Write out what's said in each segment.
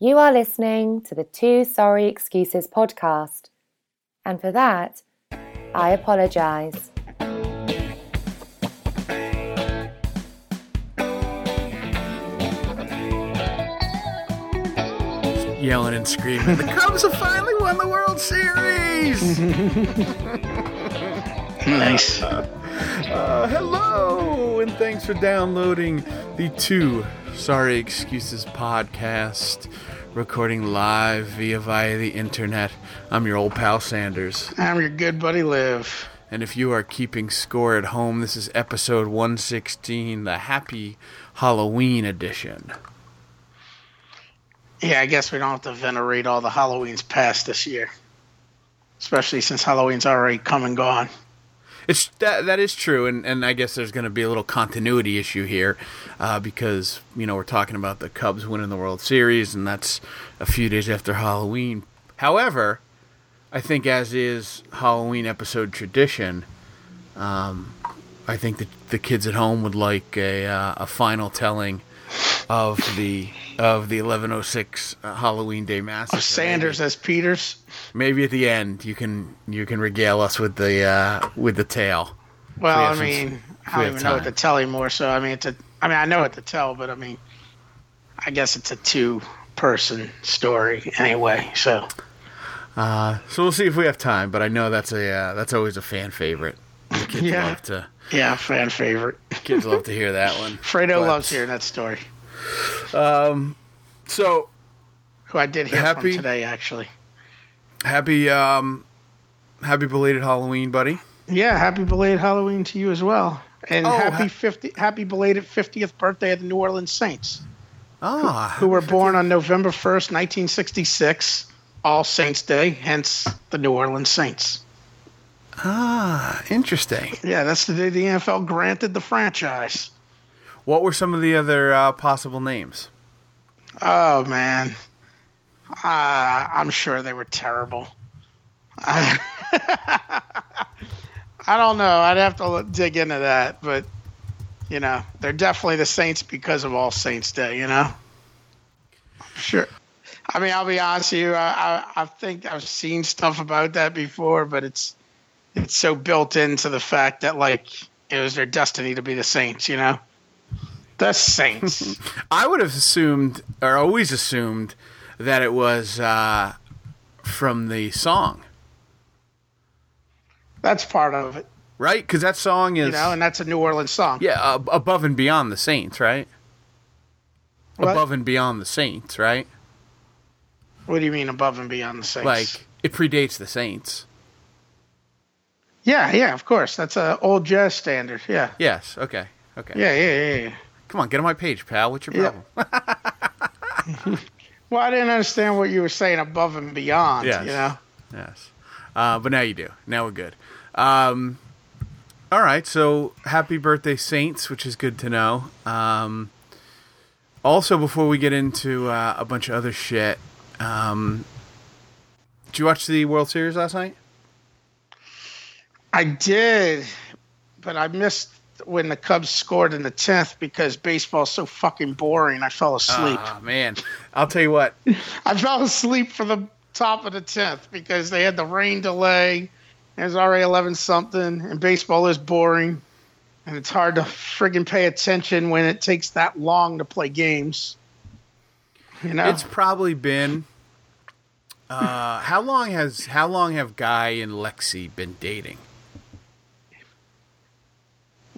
You are listening to the Two Sorry Excuses podcast. And for that, I apologize. Yelling and screaming. the Cubs have finally won the World Series! Nice. Uh, hello, and thanks for downloading the Two Sorry Excuses podcast, recording live via via the internet. I'm your old pal Sanders. I'm your good buddy Liv. And if you are keeping score at home, this is episode 116, the Happy Halloween edition. Yeah, I guess we don't have to venerate all the Halloweens past this year. Especially since Halloween's already come and gone. It's that that is true, and, and I guess there's going to be a little continuity issue here, uh, because you know we're talking about the Cubs winning the World Series, and that's a few days after Halloween. However, I think as is Halloween episode tradition, um, I think that the kids at home would like a uh, a final telling of the of the 1106 uh, Halloween Day massacre. Of Sanders as Peters. Maybe at the end you can you can regale us with the uh, with the tale. Well, We I mean, I don't even know what to time. tell anymore. So I mean, it's a. I mean, I know what to tell, but I mean, I guess it's a two-person story anyway. So Uh, so we'll see if we have time, but I know that's a uh, that's always a fan favorite. The kids Yeah. love to yeah, fan favorite. kids love to hear that one. Fredo But- loves hearing that story. So Who I did hear Happy- from today, actually. happy um, happy belated Halloween, buddy. Yeah, happy belated Halloween to you as well, and Oh, happy ha- fifty, happy belated fiftieth birthday of the New Orleans Saints, Ah, who were born on November first, nineteen sixty-six, All Saints Day, hence the New Orleans Saints. ah, interesting. Yeah, that's the day the NFL granted the franchise. What were some of the other uh, possible names? Oh man, uh, I'm sure they were terrible. I, don't know. I'd have to dig into that, but you know, they're definitely the Saints because of All Saints Day. You know, sure. I mean, I'll be honest with you. I, I I think I've seen stuff about that before, but it's it's so built into the fact that like it was their destiny to be the Saints. You know, the Saints. I would have assumed, or always assumed, that it was uh, from the song, That's part of it. right? Because that song is you know, and that's a New Orleans song. yeah uh, above and beyond the Saints, right? What? Above and beyond the Saints, right? What do you mean above and beyond the Saints? Like it predates the Saints. yeah, yeah, of course. That's a old jazz standard. Yeah, Yes. Okay. Okay. yeah, yeah, yeah. yeah. Come on, get on my page, pal. What's your Yeah. problem? Well, I didn't understand what you were saying above and beyond. Yes. You know, yes. Uh, but now you do. Now we're good. Um, all right. So happy birthday, Saints, which is good to know. Um, also, before we get into uh, a bunch of other shit, um, did you watch the World Series last night? I did, but I missed when the Cubs scored in the tenth because baseball's so fucking boring. I fell asleep. Ah, man. I'll tell you what. I fell asleep for the top of the tenth because they had the rain delay. It was already eleven something, and baseball is boring, and it's hard to friggin' pay attention when it takes that long to play games. You know, It's probably been. Uh, how long has how long have Guy and Lexi been dating?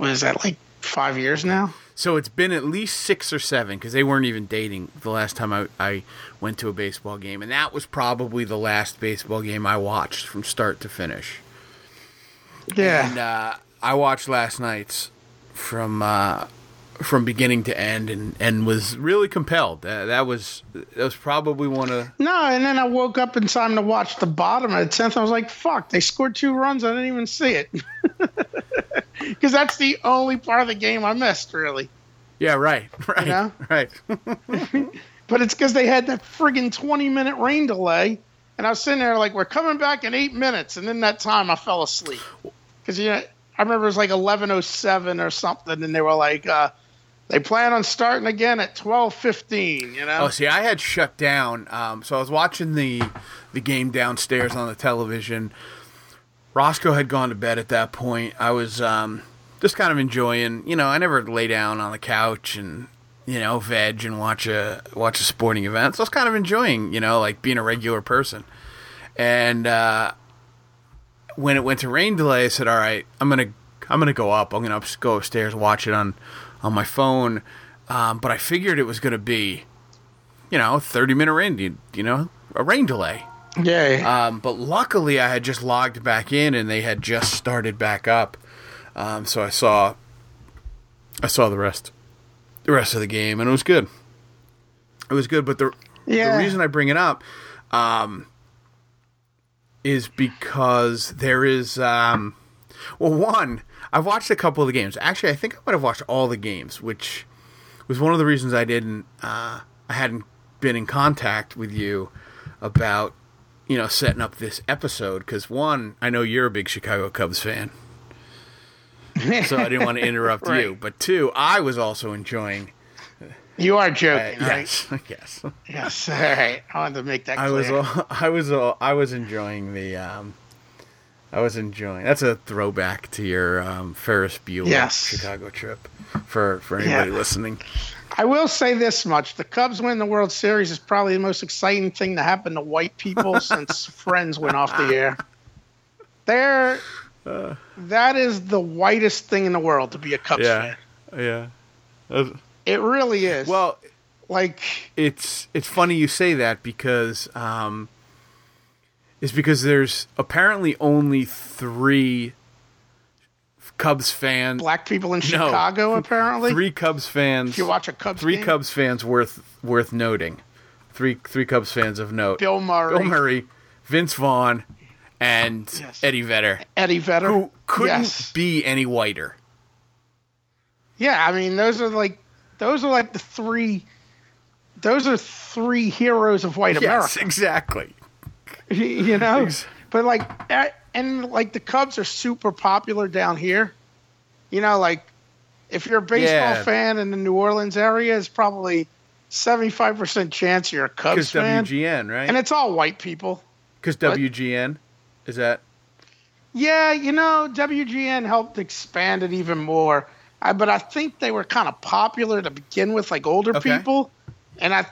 What is that like five years now? So it's been at least six or seven because they weren't even dating the last time I, I went to a baseball game, and that was probably the last baseball game I watched from start to finish. Yeah, And uh, I watched last night's from uh, from beginning to end, and, and was really compelled. Uh, that was that was probably one of no, and then I woke up in time to watch the bottom of the tenth. I was like, "Fuck!" They scored two runs. I didn't even see it because that's the only part of the game I missed, really. yeah right right know? right. But it's because they had that friggin' 20 minute rain delay. And I was sitting there like, we're coming back in eight minutes. And then that time I fell asleep. Because, you know, I remember it was like 11.07 or something. And they were like, uh, they plan on starting again at twelve fifteen. You know. Oh, see, I had shut down. Um, so I was watching the the game downstairs on the television. Roscoe had gone to bed at that point. I was um, just kind of enjoying. You know, I never lay down on the couch and you know veg and watch a watch a sporting event. So I was kind of enjoying. You know, like being a regular person. And uh, when it went to rain delay, I said, "All right, I'm gonna I'm gonna go up. I'm gonna go upstairs, watch it on on my phone." Um, but I figured it was gonna be, you know, 30 minute rain. You, you know, a rain delay. yeah. Um, but luckily, I had just logged back in, and they had just started back up. Um, so I saw, I saw the rest, the rest of the game, and it was good. It was good, but the Yeah. the reason I bring it up, um, is because there is, um, well, one, I've watched a couple of the games. Actually, I think I might have watched all the games, which was one of the reasons I didn't, uh, I hadn't been in contact with you about you know, setting up this episode because one, I know you're a big Chicago Cubs fan, so I didn't want to interrupt you. But two, I was also enjoying. you are Uh, joking, right? yes, yes. Yes. All right. I wanted to make that I clear. was, al- I was, al- I was enjoying the. Um, I was enjoying. That's a throwback to your um, Ferris Bueller Yes. Chicago trip. For for anybody Yeah. listening, I will say this much: the Cubs win the World Series is probably the most exciting thing to happen to white people since Friends went off the air. There, Uh. that is the whitest thing in the world to be a Cubs Yeah. fan. yeah. It really is. Well, like it's it's funny you say that because um, is because there's apparently only three Cubs fans, black people in No. Chicago, apparently. three Cubs fans, if you watch a Cubs three game, Cubs fans worth worth noting, three three Cubs fans of note: Bill Murray, Bill Murray, Vince Vaughn, and Yes. Eddie Vedder, Eddie Vedder, who couldn't Yes. be any whiter. Yeah, I mean those are like those are like the three. Those are three heroes of white Yes, America. exactly. you know but like eh, and like the cubs are super popular down here you know like if you're a baseball Yeah. fan in the new orleans area it's probably 75% chance you're a cubs Because fan WGN, right? and it's all white people Because? WGN is that yeah you know wgn helped expand it even more I, but i think they were kind of popular to begin with like older Okay. people and i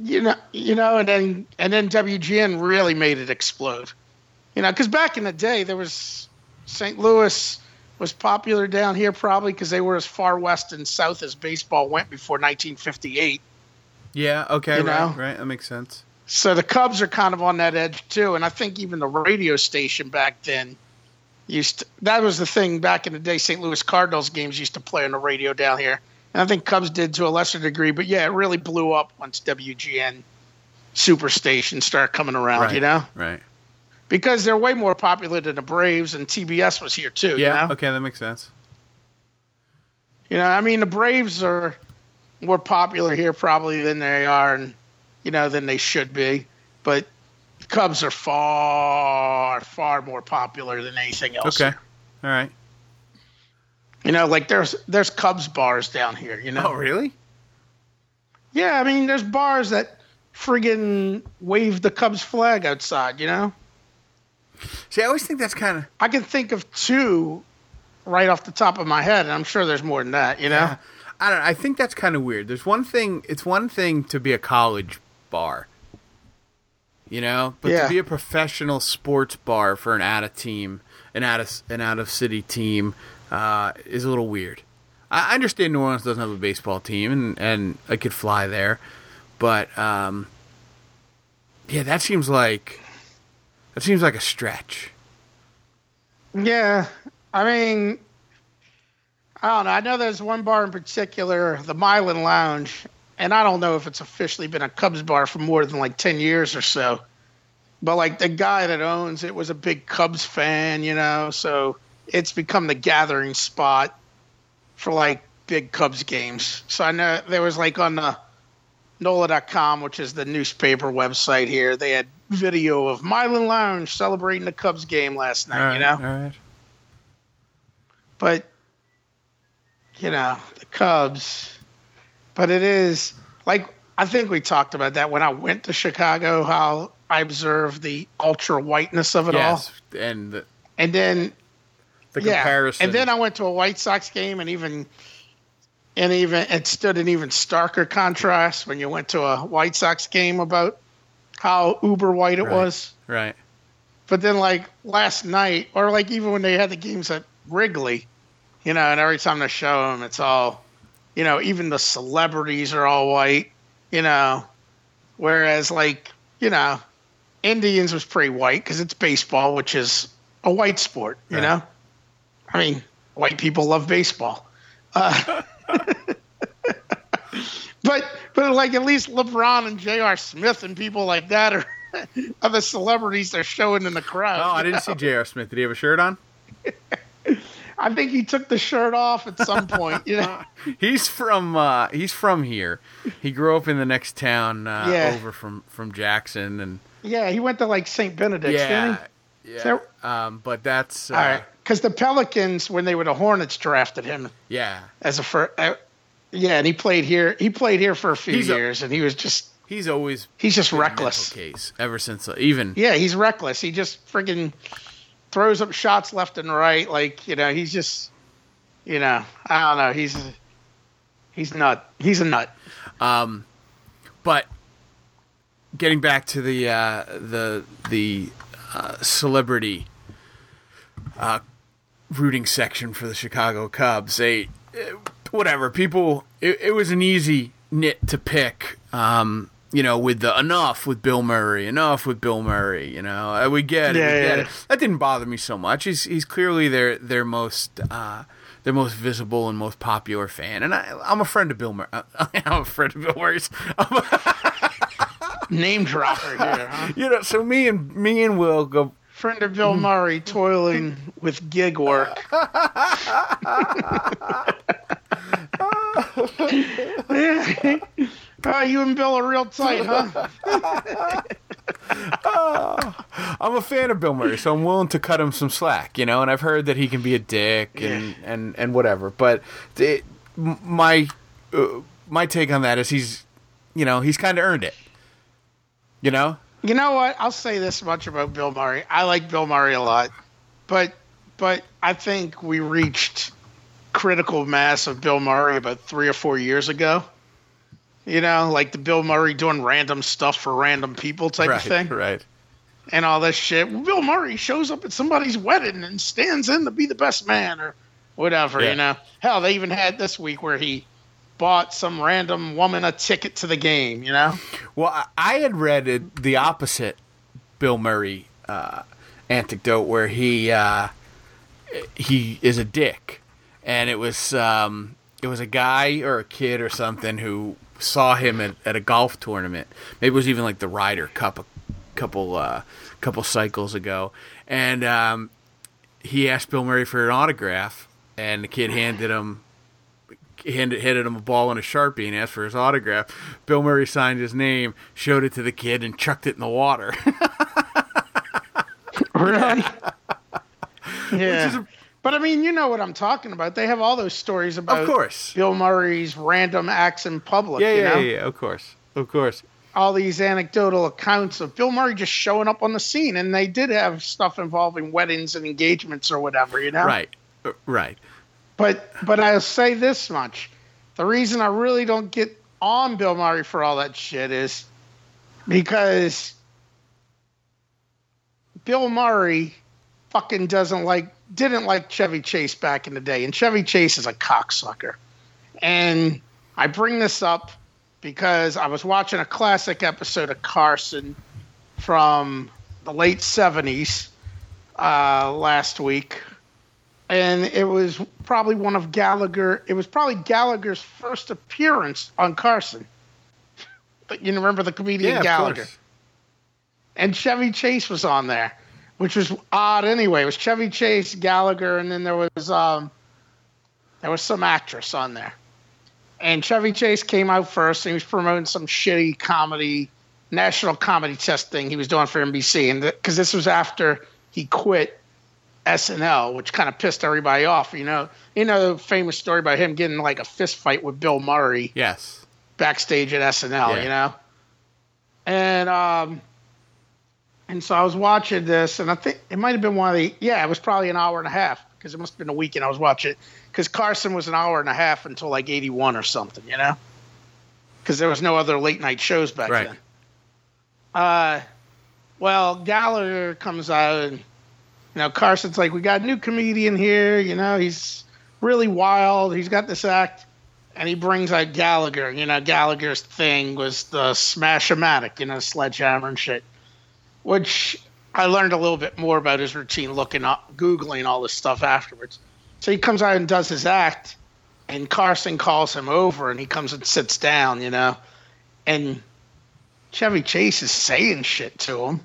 you know you know and then and then wgn really made it explode you know because back in the day there was st louis was popular down here probably because they were as far west and south as baseball went before 1958 Yeah. Okay. You right. know? Right. That makes sense. so the cubs are kind of on that edge too and i think even the radio station back then used to, that was the thing back in the day st louis cardinals games used to play on the radio down here and i think cubs did to a lesser degree but yeah it really blew up once wgn superstation started coming around right. you know Right. because they're way more popular than the braves and tbs was here too Yeah. you know? Okay. That makes sense. You know, I mean, the Braves are more popular here probably than they are, and you know, than they should be. But Cubs are far, far more popular than anything else. Okay. All right. You know, like there's there's Cubs bars down here. You know. Oh, really? Yeah, I mean, there's bars that friggin' wave the Cubs flag outside. You know. See, I always think that's kind of. I can think of two right off the top of my head, and I'm sure there's more than that. You know. I don't. know. I think that's kind of weird. There's one thing. It's one thing to be a college bar. You know, but Yeah. to be a professional sports bar for an out of team, an out of an out of city team, uh, is a little weird. I understand New Orleans doesn't have a baseball team, and and I could fly there, but um, yeah, that seems like that seems like a stretch. Yeah, I mean, I don't know. I know there's one bar in particular, the Milan Lounge, and I don't know if it's officially been a Cubs bar for more than like ten years or so. But like the guy that owns it was a big Cubs fan, you know, so it's become the gathering spot for like big Cubs games. So I know there was like on the NOLA.com, which is the newspaper website here, they had video of Milan Lounge celebrating the Cubs game last night, right, you know? right. But you know, the Cubs, but it is like I think we talked about that when I went to Chicago. How I observed the ultra whiteness of it yes, all, and the, and then the yeah, comparison. and then I went to a White Sox game, and even and even it stood an even starker contrast when you went to a White Sox game about how uber white it Right. was. right. But then, like last night, or like even when they had the games at Wrigley, you know, and every time they show them, it's all, you know, even the celebrities are all white, you know. Whereas, like, you know, Indians was pretty white because it's baseball, which is a white sport, you Right. know. I mean, white people love baseball. Uh, but but like at least LeBron and J.R. Smith and people like that are are the celebrities they're showing in the crowd. Oh, I didn't know? see J.R. Smith. Did he have a shirt on? I think he took the shirt off at some point. You know, He's from uh, he's from here. He grew up in the next town uh, Yeah. over from from Jackson, and yeah, he went to like St. Benedict's, yeah, yeah. So- um, but that's uh. All right, because the Pelicans, when they were the Hornets, drafted him yeah. as a first. Uh, yeah, and he played here. He played here for a few He's a- years, and he was just He's always he's just reckless. case ever since uh, even Yeah, he's reckless. He just friggin' throws up shots left and right. Like you know, he's just you know, I don't know. He's he's nut. He's a nut. Um, but getting back to the uh, the the uh, celebrity uh, rooting section for the Chicago Cubs, they uh, whatever people. It, it was an easy nit to pick. Um, you know, with the enough with Bill Murray, enough with Bill Murray. You know, Uh, we get it. Yeah, we get yeah. it. That didn't bother me so much. He's he's clearly their their most. Uh, their most visible and most popular fan, and I, I'm a friend of Bill Murray. I'm a friend of Bill Murray's. Name dropper here, huh? you know, so me and me and Will go. Friend of Bill Murray toiling with gig work. Oh, you and Bill are real tight, huh? I'm a fan of Bill Murray, so I'm willing to cut him some slack, you know. And I've heard that he can be a dick and Yeah. and and whatever. But it, my uh, my take on that is he's, you know, he's kind of earned it. You know, You know what? I'll say this much about Bill Murray. I like Bill Murray a lot, but but I think we reached critical mass of Bill Murray about three or four years ago. You know, like the Bill Murray doing random stuff for random people type right, of thing, right. and all this shit. Bill Murray shows up at somebody's wedding and stands in to be the best man or whatever. Yeah. You know, hell, they even had this week where he bought some random woman a ticket to the game. You know. Well, I- had read it, the opposite Bill Murray uh, anecdote where he uh, he is a dick, and it was um, it was a guy or a kid or something who saw him at, at a golf tournament. Maybe it was even like the Ryder Cup a couple uh, couple cycles ago, and um, he asked Bill Murray for an autograph, and the kid handed him handed, handed him a ball and a sharpie and asked for his autograph. Bill Murray signed his name, showed it to the kid, and chucked it in the water. Really? is yeah. a- but I mean, you know what I'm talking about. They have all those stories about of course. Bill Murray's random acts in public. Yeah, you yeah, know? yeah, yeah, of course. Of course. All these anecdotal accounts of Bill Murray just showing up on the scene, and they did have stuff involving weddings and engagements or whatever, you know. Right. Uh, Right. But but I'll say this much: the reason I really don't get on Bill Murray for all that shit is because Bill Murray fucking doesn't like didn't like Chevy Chase back in the day, and Chevy Chase is a cocksucker. And I bring this up because I was watching a classic episode of Carson from the late '70s uh, last week, and it was probably one of Gallagher. It was probably Gallagher's first appearance on Carson. But you remember the comedian Yeah, Gallagher, and Chevy Chase was on there, which was odd anyway. It was Chevy Chase, Gallagher, and then there was um, there was some actress on there. And Chevy Chase came out first, and he was promoting some shitty comedy, national comedy test thing he was doing for NBC, and because this was after he quit SNL, which kind of pissed everybody off. You know, you know, the famous story about him getting like a fist fight with Bill Murray Yes. backstage at SNL. Yeah. You know, and um, and so I was watching this, and I think it might have been one of the yeah, it was probably an hour and a half because it must have been a weekend I was watching because Carson was an hour and a half until like eighty one or something. You know, because there was no other late night shows back Right. then. Uh, well, Gallagher comes out and you know Carson's like, we got a new comedian here. You know, he's really wild. He's got this act, and he brings out Gallagher. You know, Gallagher's thing was the smash-o-matic, you know, sledgehammer and shit, which I learned a little bit more about his routine looking up, googling all this stuff afterwards. So he comes out and does his act, and Carson calls him over, and he comes and sits down. You know, and Chevy Chase is saying shit to him,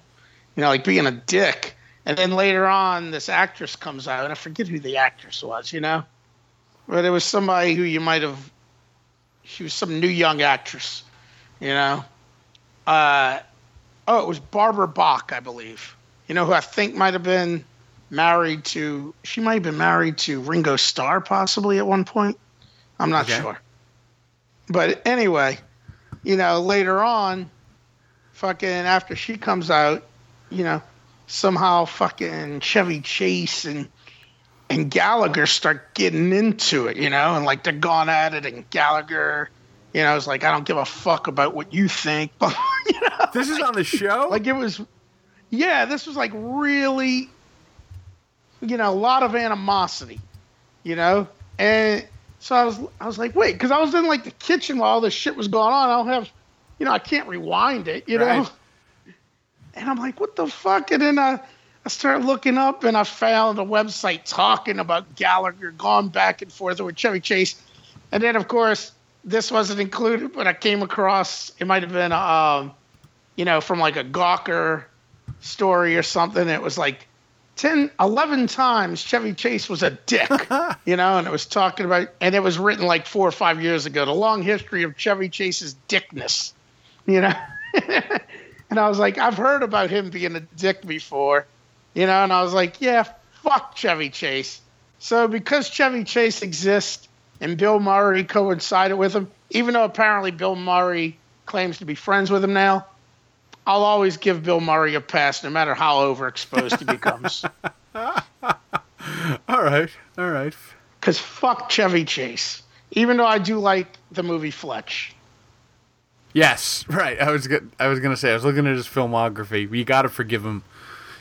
you know, like being a dick. And then later on, this actress comes out, and I forget who the actress was, you know, but it was somebody who you might have. She was some new young actress, you know. Uh, oh, it was Barbara Bach, I believe. You know who I think might have been married to. She might have been married to Ringo Starr, possibly at one point. I'm not Okay. sure. But anyway, you know, later on, fucking after she comes out, you know, somehow fucking Chevy Chase and and Gallagher start getting into it, you know, and like they're gone at it, and Gallagher, you know, is like, I don't give a fuck about what you think, but you know, This is on the show. like it was, yeah, this was like really, you know, a lot of animosity, you know, and so I was, I was like, wait, because I was in like the kitchen while all this shit was going on. I don't have, you know, I can't rewind it, you know, Right. And I'm like, what the fuck, and then I. I started looking up and I found a website talking about Gallagher going back and forth with Chevy Chase. And then, of course, this wasn't included, but I came across it might have been, um, you know, from like a Gawker story or something. It was like 10, 11 times Chevy Chase was a dick, you know, and it was talking about, and it was written like four or five years ago, the long history of Chevy Chase's dickness, you know. and I was like, I've heard about him being a dick before, you know, and I was like, yeah, fuck Chevy Chase. So because Chevy Chase exists and Bill Murray coincided with him, even though apparently Bill Murray claims to be friends with him now, I'll always give Bill Murray a pass, no matter how overexposed he becomes. all right. All right. Because fuck Chevy Chase. Even though I do like the movie Fletch. Yes. Right. I was. go- I was gonna say. I was looking at his filmography. You got to forgive him.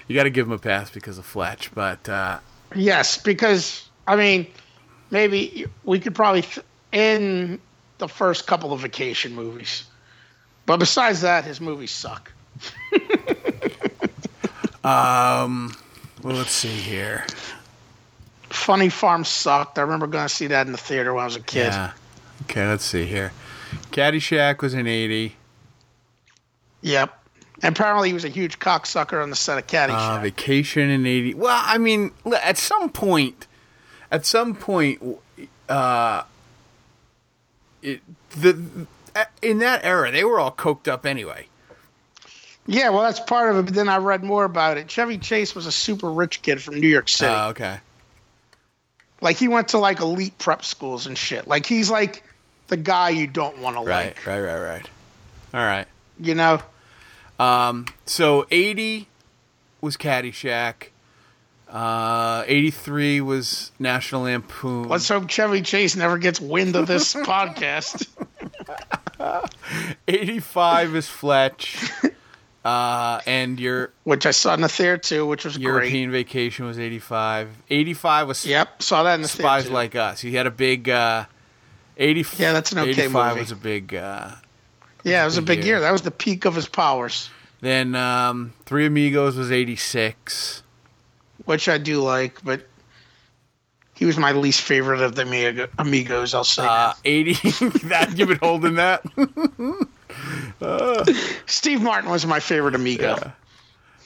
You got to give him a pass because of Fletch. But uh, Yes, because I mean, maybe we could probably th- in the first couple of vacation movies, but besides that, his movies suck. um, well, let's see here. Funny Farm sucked. I remember going to see that in the theater when I was a kid. Yeah. Okay. Let's see here. Caddyshack was an eighty. Yep. And apparently, he was a huge cocksucker on the set of Caddyshack. Uh, vacation in eighty. Well, I mean, at some point, at some point, uh, it the in that era they were all coked up anyway. yeah, well, that's part of it. But then I read more about it. Chevy Chase was a super rich kid from New York City. Uh, okay. like he went to like elite prep schools and shit. Like he's like the guy you don't want to Right. like. Right. Right. Right. All right. You know. Um, so 80 was Caddyshack. Uh, 83 was National Lampoon. Let's hope Chevy Chase never gets wind of this podcast. 85 is Fletch. Uh, and your Which I saw in the theater too, which was great. European Vacation was 85. 85 was. Yep, saw that in the Spies theater. Like Us. He had a big, uh, 80, Yeah, that's an okay 85 movie. was a big, uh, yeah, it was a big year. year. That was the peak of his powers, then, um, Three Amigos was 86. which I do like, but he was my least favorite of the Amigo- Amigos. I'll say Uh, 80, that, you've been holding that? Steve Martin was my favorite Amigo.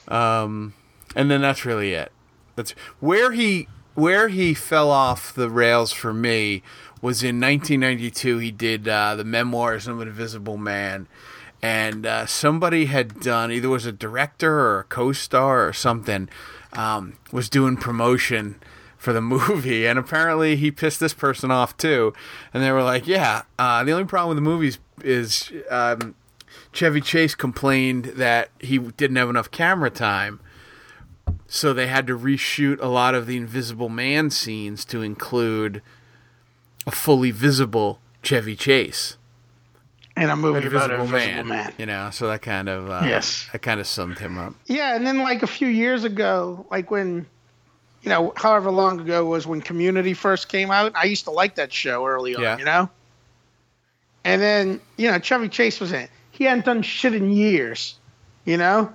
Um, and then that's really it. That's where he where he fell off the rails for me was in 1992. He did uh, the Memoirs of an Invisible Man, and uh, somebody had done either was a director or a co-star or something um, was doing promotion for the movie, and apparently he pissed this person off too. And they were like, "Yeah, uh, the only problem with the movies is um, Chevy Chase complained that he didn't have enough camera time." So they had to reshoot a lot of the Invisible Man scenes to include a fully visible Chevy Chase in a movie about Invisible a Man, man. man. You know, so that kind of uh, Yes. that kind of summed him up. Yeah, and then like a few years ago, like when, you know, however long ago was when Community first came out. I used to like that show early on, Yeah. you know. And then you know Chevy Chase was in. it. He hadn't done shit in years, you know.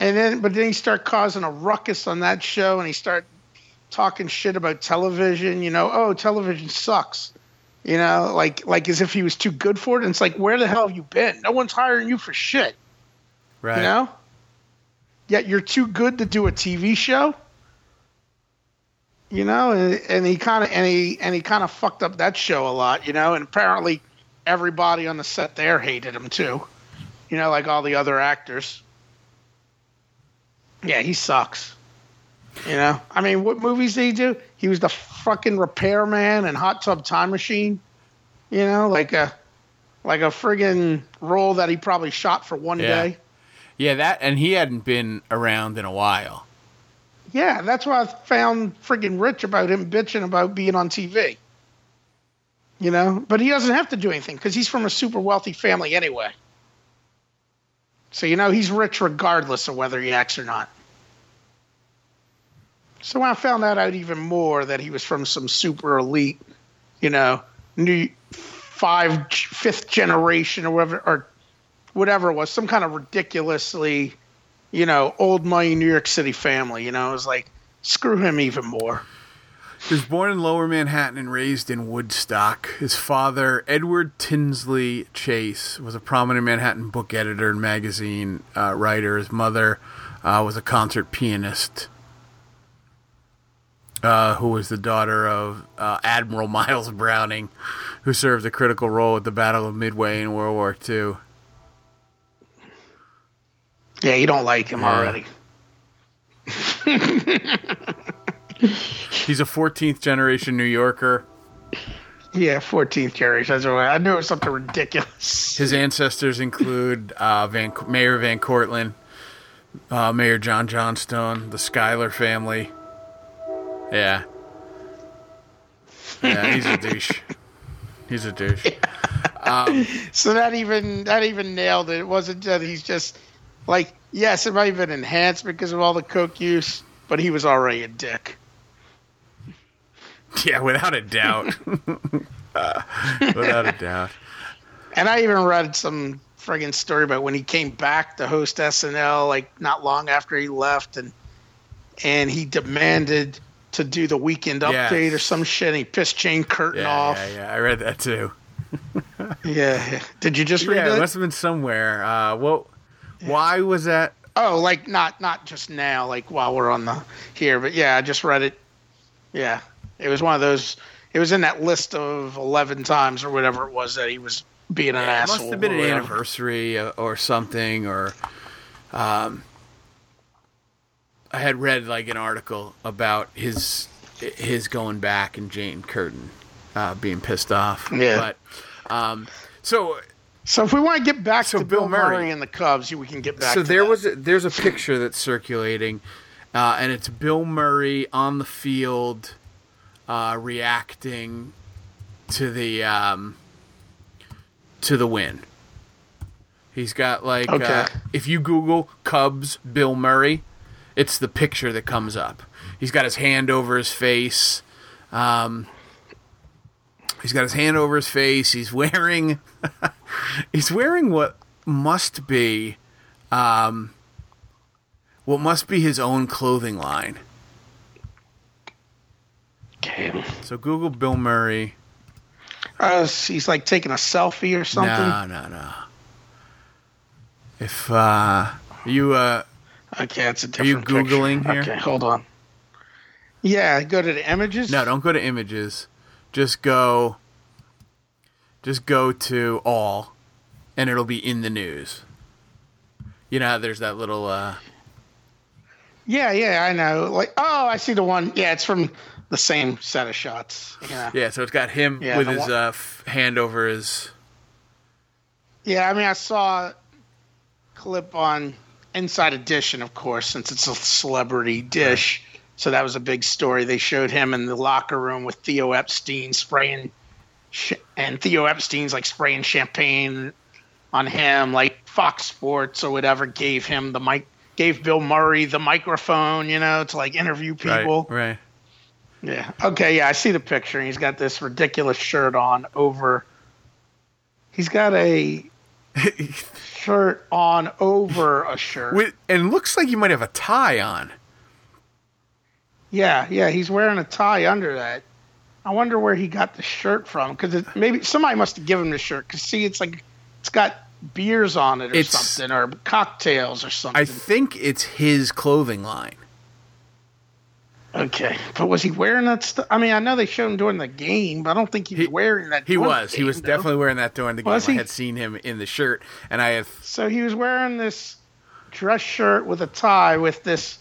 And then, but then he started causing a ruckus on that show, and he started talking shit about television. You know, oh, television sucks. You know, like like as if he was too good for it. And it's like, where the hell have you been? No one's hiring you for shit. Right. You know? Yet you're too good to do a TV show. You know, and, and he kind of and he and he kind of fucked up that show a lot, you know, and apparently everybody on the set there hated him too. You know, like all the other actors. Yeah, he sucks. You know, I mean, what movies did he do? He was the fucking repairman and Hot Tub Time Machine. You know, like a like a friggin' role that he probably shot for one Yeah. day. Yeah, that and he hadn't been around in a while. Yeah, that's why I found friggin' rich about him bitching about being on TV. You know, but he doesn't have to do anything because he's from a super wealthy family anyway. So you know he's rich regardless of whether he acts or not. So I found that out even more that he was from some super elite, you know, new five fifth generation or whatever or whatever it was, some kind of ridiculously you know, old money New York City family. You know, it was like, screw him even more. He was born in Lower Manhattan and raised in Woodstock. His father, Edward Tinsley Chase, was a prominent Manhattan book editor and magazine uh, writer. His mother uh, was a concert pianist, uh, who was the daughter of uh, Admiral Miles Browning, who served a critical role at the Battle of Midway in World War II. Yeah, you don't like him Yeah. already. He's a 14th generation New Yorker. Yeah, 14th generation. That's I knew it was something ridiculous. His ancestors include uh, Van, Mayor Van Cortlandt, uh, Mayor John Johnstone, the Schuyler family. Yeah. Yeah, he's a douche. He's a douche. So that even that even nailed it. It wasn't that he's just like, yes, it might have been enhanced because of all the coke use, but he was already a dick. Yeah, without a doubt. Uh, without a doubt. And I even read some friggin' story about when he came back to host SNL, like not long after he left, and and he demanded to do the weekend update or some shit. And he pissed Jane Curtin Yeah, off. yeah, yeah. I read that too. Yeah, yeah. Did you just read Yeah, it must have been somewhere. Uh, well, why was that? Oh, like not not just now, like while we're on the here, but yeah, I just read it. Yeah, it was one of those. It was in that list of eleven times or whatever it was that he was being an It asshole. must have been an whatever. anniversary or something, or um, I had read like an article about his his going back and Jane Curtin uh, being pissed off. Yeah. But um, so So if we want to get back So to Bill Bill, Murray. Murray. and the Cubs, we can get back. so to there that. was a, there's a picture that's circulating, uh, and it's Bill Murray on the field uh, reacting to the um, to the win. He's got like Okay. uh, if you Google Cubs Bill Murray, it's the picture that comes up. He's got his hand over his face. Um, he's got his hand over his face. He's wearing he's wearing what must be um, what must be his own clothing line. Okay. So Google Bill Murray. Uh, he's like taking a selfie or something. No, no, no. If uh, you uh, Okay, it's a Are you. Googling picture. here? Okay, hold on. Yeah, go to the images. no, don't go to images. Just go. Just go to all, and it'll be in the news. You know how there's that little uh Yeah, yeah, I know. Like, oh, I see the one. Yeah, it's from the same set of shots. Yeah. yeah, so it's got him Yeah, with his one- uh, f- hand over his Yeah, I mean, I saw a clip on Inside Edition, of course, since it's a celebrity dish. So that was a big story. They showed him in the locker room with Theo Epstein spraying, sh- and Theo Epstein's like spraying champagne on him. Like Fox Sports or whatever gave him the mic, gave Bill Murray the microphone, you know, to like interview people. right, right. Yeah. Okay. Yeah, I see the picture. He's got this ridiculous shirt on over. He's got a shirt on over a shirt. With, and looks like you might have a tie on. yeah, yeah. He's wearing a tie under that. I wonder where he got the shirt from because maybe somebody must have given him the shirt. Because see, it's like it's got beers on it or It's- something, or cocktails or something. I think it's his clothing line. Okay, but was he wearing that stuff? I mean, I know they showed him during the game, but I don't think he was He- wearing that. He was. He was though. definitely wearing that during the game. Was I had seen him in the shirt, and I have So he was wearing this dress shirt with a tie with this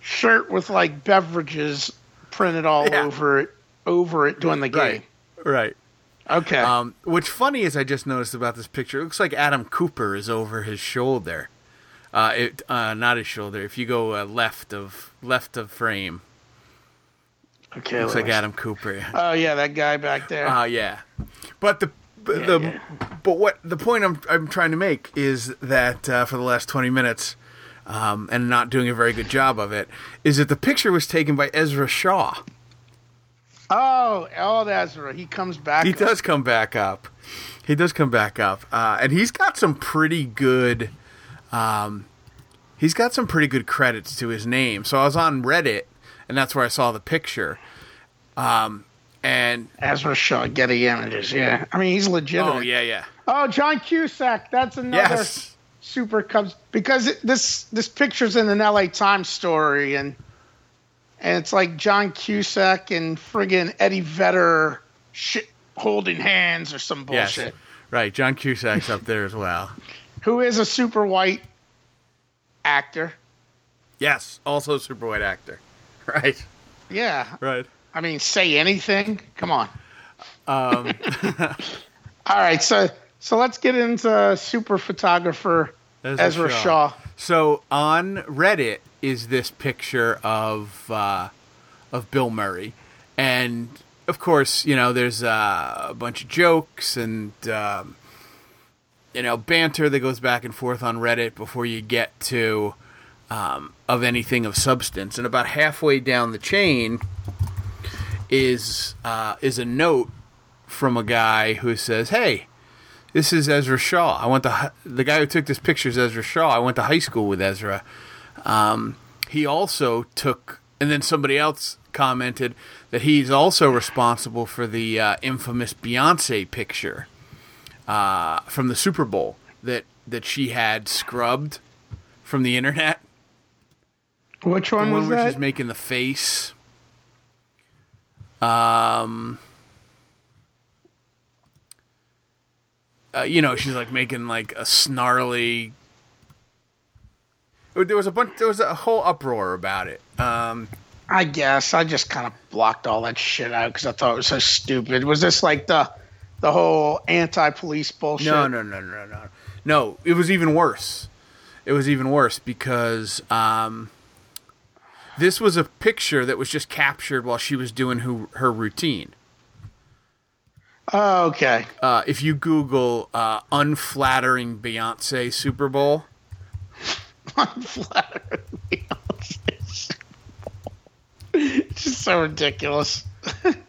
shirt with like beverages printed all Yeah. over it over it during the game. right, right. Okay. Um, what's funny is I just noticed about this picture. It looks like Adam Cooper is over his shoulder. Uh, it, uh, not his shoulder. If you go uh, left of left of frame, okay. looks like Adam Cooper. Oh yeah, that guy back there. Uh, yeah. But the but the yeah. but what the point I'm I'm trying to make is that uh, for the last 20 minutes, um, and not doing a very good job of it, is that the picture was taken by Ezra Shaw. oh, old Ezra, he comes back. He does come back up. He does come back up, uh, and he's got some pretty good. Um, he's got some pretty good credits to his name. So I was on Reddit, and that's where I saw the picture. Um, and Ezra Shaw, Getty Images. Yeah, I mean he's legitimate. oh yeah, yeah, Oh, John Cusack. That's another yes, super Cubs because it, this this picture's in an LA Times story and and it's like John Cusack and friggin' Eddie Vedder shit holding hands or some yes, bullshit. right. John Cusack's up there as well. Who is a super white actor? Yes, also a super white actor. Right, Yeah, right. I mean, say anything. Come on. Um, All right, so so let's get into super photographer Ezra, Shaw. So on Reddit is this picture of uh, of Bill Murray, and of course, you know, there's uh, a bunch of jokes and um, you know banter that goes back and forth on Reddit before you get to um, of anything of substance. And about halfway down the chain is uh, is a note from a guy who says, "Hey." This is Ezra Shaw. I went to the guy who took this picture is Ezra Shaw. I went to high school with Ezra. Um, he also took, and then somebody else commented that he's also responsible for the uh, infamous Beyonce picture uh, from the Super Bowl that that she had scrubbed from the internet. Which The one was one where she's making the face. Um. Uh, you know, she's like making like a snarly. There was a bunch. There was a whole uproar about it. Um, I guess I just kind of blocked all that shit out because I thought it was so stupid. Was this like the the whole anti-police bullshit? no, no, no, no, no, no. It was even worse. It was even worse because um, this was a picture that was just captured while she was doing her, her routine. Oh, okay. uh, if you Google uh, unflattering Beyonce Super Bowl, Unflattering Beyonce. It's just so ridiculous.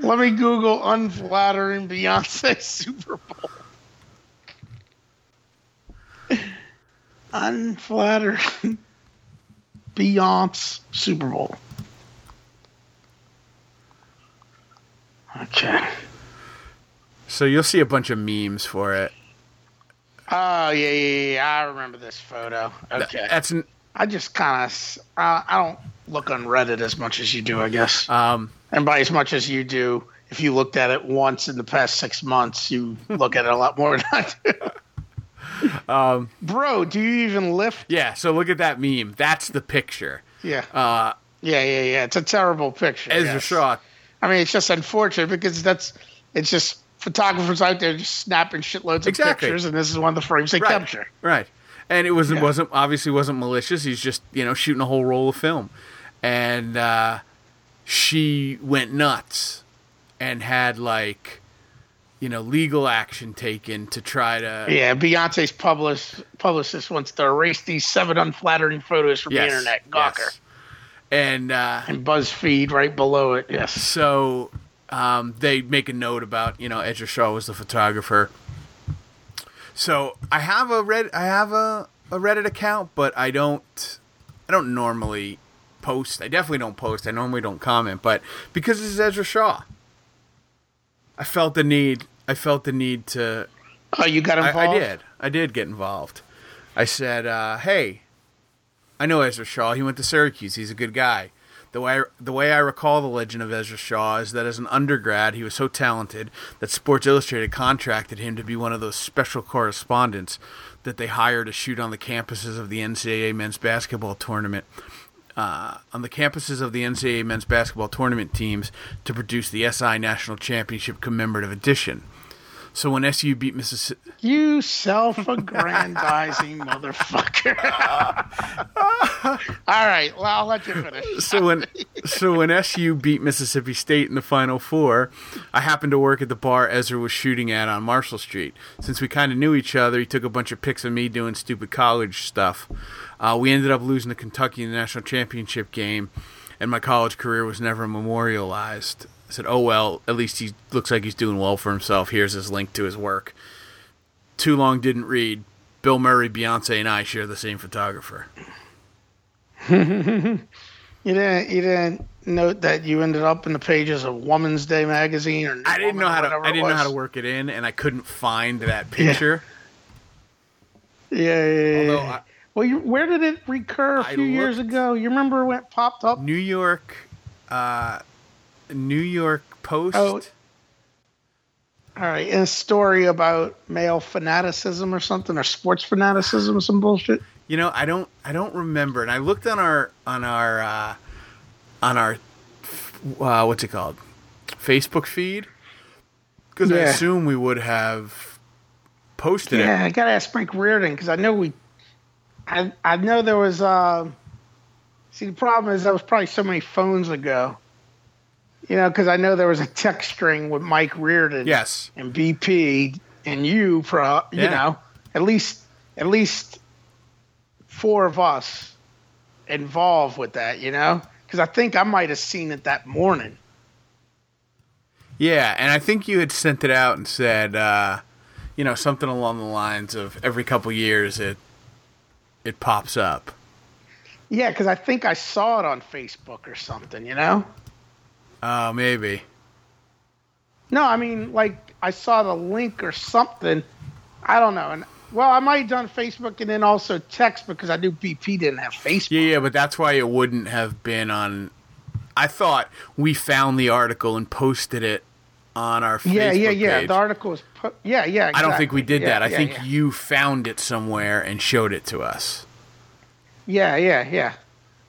Let me Google unflattering Beyonce Super Bowl. Unflattering Beyonce Super Bowl. Okay. so you'll see a bunch of memes for it. Oh yeah, yeah, yeah. I remember this photo. Okay. That's n- I just kind of I, I don't look on Reddit as much as you do, I guess. um, and by as much as you do, if you looked at it once in the past six months, you look at it a lot more than I do. Um, Bro, do you even lift? yeah. So look at that meme. That's the picture. Yeah. Uh, yeah, yeah, yeah. It's a terrible picture. Ezra yes. Shaw. I mean, it's just unfortunate because that's it's just photographers out there just snapping shitloads of Exactly. pictures, and this is one of the frames they Right. capture. Right. And it was Yeah. wasn't obviously wasn't malicious. He's just you know shooting a whole roll of film, and uh, she went nuts and had like you know legal action taken to try to Yeah, Beyonce's publish, publicist wants to erase these seven unflattering photos from Yes, the internet. Gawker. yes. And uh, And BuzzFeed right below it. Yes. so um, they make a note about you know Ezra Shaw was the photographer. So I have a red I have a, a Reddit account, but I don't I don't normally post. I definitely don't post. I normally don't comment, but because this is Ezra Shaw, I felt the need. I felt the need to Oh, you got I, involved? I did. I did get involved. I said, uh, "Hey, I know Ezra Shaw. He went to Syracuse. He's a good guy." The way the way I recall the legend of Ezra Shaw is that as an undergrad, he was so talented that Sports Illustrated contracted him to be one of those special correspondents that they hire to shoot on the campuses of the NCAA men's basketball tournament. Uh, on the campuses of the NCAA men's basketball tournament teams to produce the SI National Championship commemorative edition. So when SU beat Mississippi, You self-aggrandizing motherfucker. All right, well, I'll let you finish. so when so when SU beat Mississippi State in the Final Four, I happened to work at the bar Ezra was shooting at on Marshall Street. Since we kind of knew each other, he took a bunch of pics of me doing stupid college stuff. Uh, we ended up losing to Kentucky in the national championship game, and my college career was never memorialized. I said, "Oh well, at least he looks like he's doing well for himself. Here's his link to his work." Too long didn't read. Bill Murray, Beyonce, and I share the same photographer. You didn't. You didn't note that you ended up in the pages of Woman's Day magazine, or I didn't Woman, know how to. I didn't know how to work it in, and I couldn't find that picture. Yeah, yeah, yeah. Yeah. I- well, you, where did it recur a few years ago? You remember when it popped up? New York, uh, New York Post. Oh. All right, in a story about male fanaticism or something, or sports fanaticism, or some bullshit. You know, I don't. I don't remember. And I looked on our on our uh, on our uh, what's it called Facebook feed because I assume we would have posted Yeah, it. I gotta ask Frank Reardon because I know we, I I know there was. Uh, see, the problem is that was probably so many phones ago. You know, because I know there was a text string with Mike Reardon. Yes. And BP and you, pro. You Yeah. know, at least at least four of us involved with that. You know, because I think I might have seen it that morning. Yeah, and I think you had sent it out and said, uh, you know, something along the lines of every couple years it it pops up. Yeah, because I think I saw it on Facebook or something. You know. Oh, maybe. No, I mean, like I saw the link or something. I don't know. And well, I might have done Facebook and then also text because I knew BP didn't have Facebook. Yeah, yeah, but that's why it wouldn't have been on. I thought we found the article and posted it on our Facebook yeah, yeah, yeah. page. The article was. Yeah, yeah. I don't think we did Yeah, that. I think yeah. you found it somewhere and showed it to us. Yeah, yeah, yeah.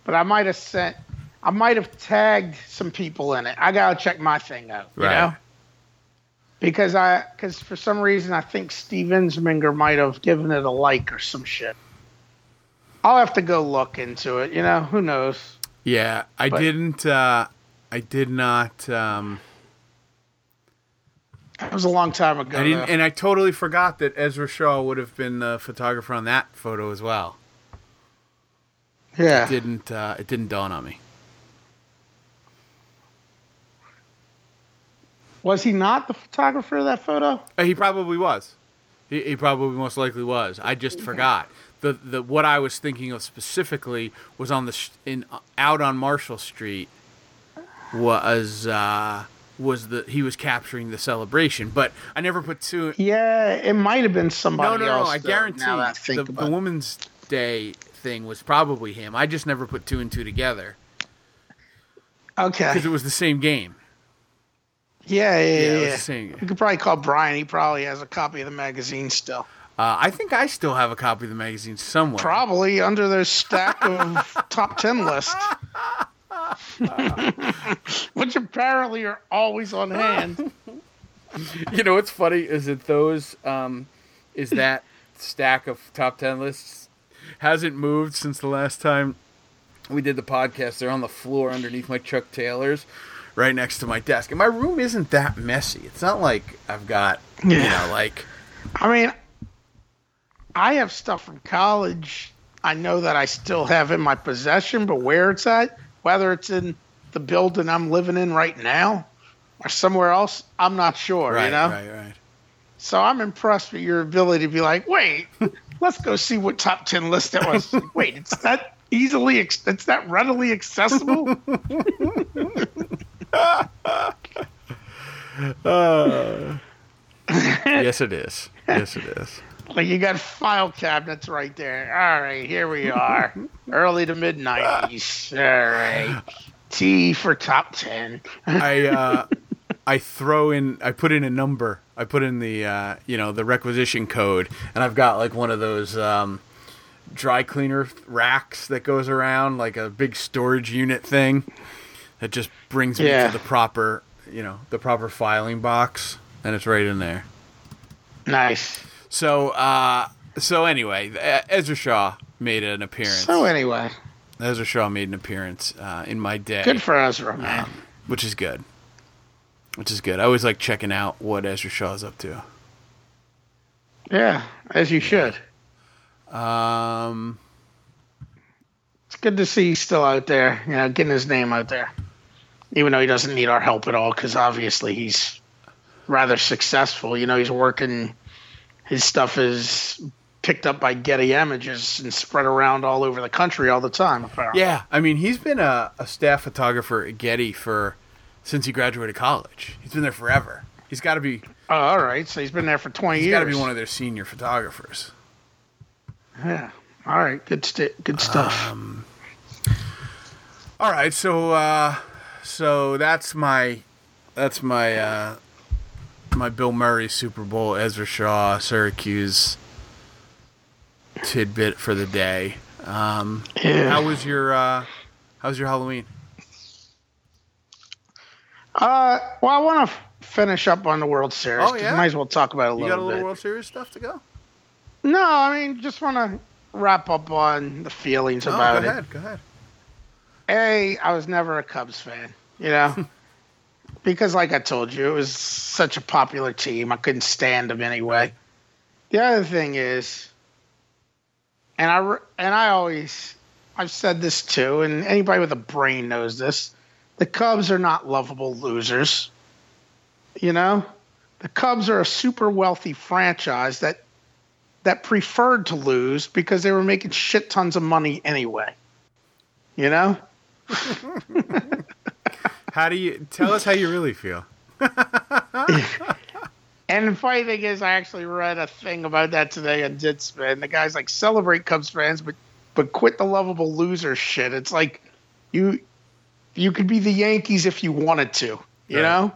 But I might have sent. I might have tagged some people in it. I gotta check my thing out. You know. Because I, because for some reason I think Steve Insminger might have given it a like or some shit. I'll have to go look into it. You know, who knows? Yeah, I But- didn't. Uh, I did not. Um, That was a long time ago. I didn't, and I totally forgot that Ezra Shaw would have been the photographer on that photo as well. yeah. It didn't. Uh, it didn't dawn on me. Was he not the photographer of that photo? Uh, He probably was. He, he probably most likely was. I just forgot. The the what I was thinking of specifically was on the sh- in out on Marshall Street was uh, was the he was capturing the celebration, but I never put two. Yeah, it might have been No, somebody no, no. else. I though, guarantee now that I the, think the about it. Women's Day thing was probably him. I just never put two and two together Okay. because it was the same game. Yeah, yeah, Yeah, yeah. was yeah. saying- You could probably call Brian. He probably has a copy of the magazine still. Uh, I think I still have a copy of the magazine somewhere. Probably under their stack of top 10 list. Which apparently are always on hand. You know what's funny is that those um, is that stack of top ten lists hasn't moved since the last time we did the podcast. They're on the floor underneath my Chuck Taylors, right next to my desk. And my room isn't that messy. It's not like I've got you know like I mean, I have stuff from college I know that I still have in my possession, but where it's at, whether it's in the building I'm living in right now or somewhere else, I'm not sure, right, you know? right, right. So I'm impressed with your ability to be like, wait, let's go see what top 10 list it was. wait, it's that easily, it's that readily accessible? yes, it is. Yes, it is. like you got file cabinets right there. All right, here we are. Early to mid 90s. All right. T for top 10. I uh, I throw in I put in a number. I put in the uh, you know the requisition code, and I've got like one of those um, dry cleaner racks that goes around like a big storage unit thing that just brings me to the proper you know the proper filing box, and it's right in there. Nice. So uh, so anyway, Ezra Shaw made an appearance. So anyway, Ezra Shaw made an appearance uh, in my day. good for Ezra, man. which is good. Which is good. I always like checking out what Ezra Shaw is up to. Yeah, as you should. Um, It's good to see he's still out there, you know, getting his name out there. Even though he doesn't need our help at all, because obviously he's rather successful. You know, he's working, his stuff is picked up by Getty Images and spread around all over the country all the time, apparently. yeah, I mean, he's been a, a staff photographer at Getty for since he graduated college. He's been there forever. He's got to be. Oh, all right. So he's been there for 20 He's years. got to be one of their senior photographers. Yeah. All right. Good, st- good stuff. Um, All right, so uh, so that's my that's my uh, my Bill Murray Super Bowl Ezra Shaw Syracuse tidbit for the day. Um, yeah. How was your uh, How was your Halloween? Uh, well, I want to f- finish up on the World Series. Oh, yeah? Might as well talk about it a little bit. You got a little bit. World Series stuff to go. No, I mean, just want to wrap up on the feelings Oh, about go it. Go ahead. Go ahead. A, I was never a Cubs fan, you know, because like I told you, it was such a popular team. I couldn't stand them anyway. The other thing is, and I and I always I've said this too, and anybody with a brain knows this: the Cubs are not lovable losers. You know, the Cubs are a super wealthy franchise that that preferred to lose because they were making shit tons of money anyway. You know. How do you tell us how you really feel? And the funny thing is, I actually read a thing about that today on Deadspin. The guy's like, celebrate Cubs fans, but but quit the lovable loser shit. It's like you you could be the Yankees if you wanted to, you Right. know,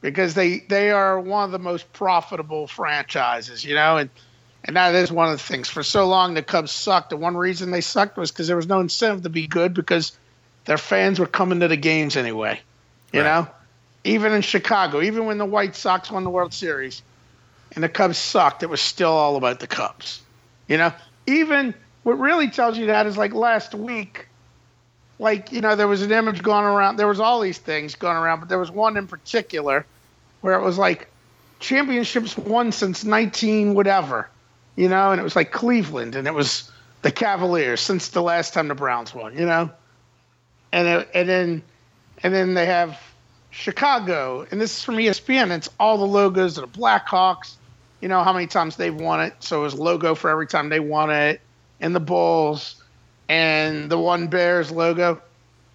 because they they are one of the most profitable franchises, you know, and and that is one of the things. For so long, the Cubs sucked. The one reason they sucked was because there was no incentive to be good because their fans were coming to the games anyway, you Right. know even in Chicago, even when the White Sox won the World Series and the Cubs sucked, it was still all about the Cubs. You know, even what really tells you that is like last week, like, you know, there was an image going around. There was all these things going around, but there was one in particular where it was like championships won since 19 whatever, you know, and it was like Cleveland and it was the Cavaliers since the last time the Browns won, you know? And, it, and then, and then they have Chicago, and this is from ESPN. It's all the logos of the Blackhawks. You know how many times they've won it, so it was logo for every time they won it, and the Bulls, and the one Bears logo,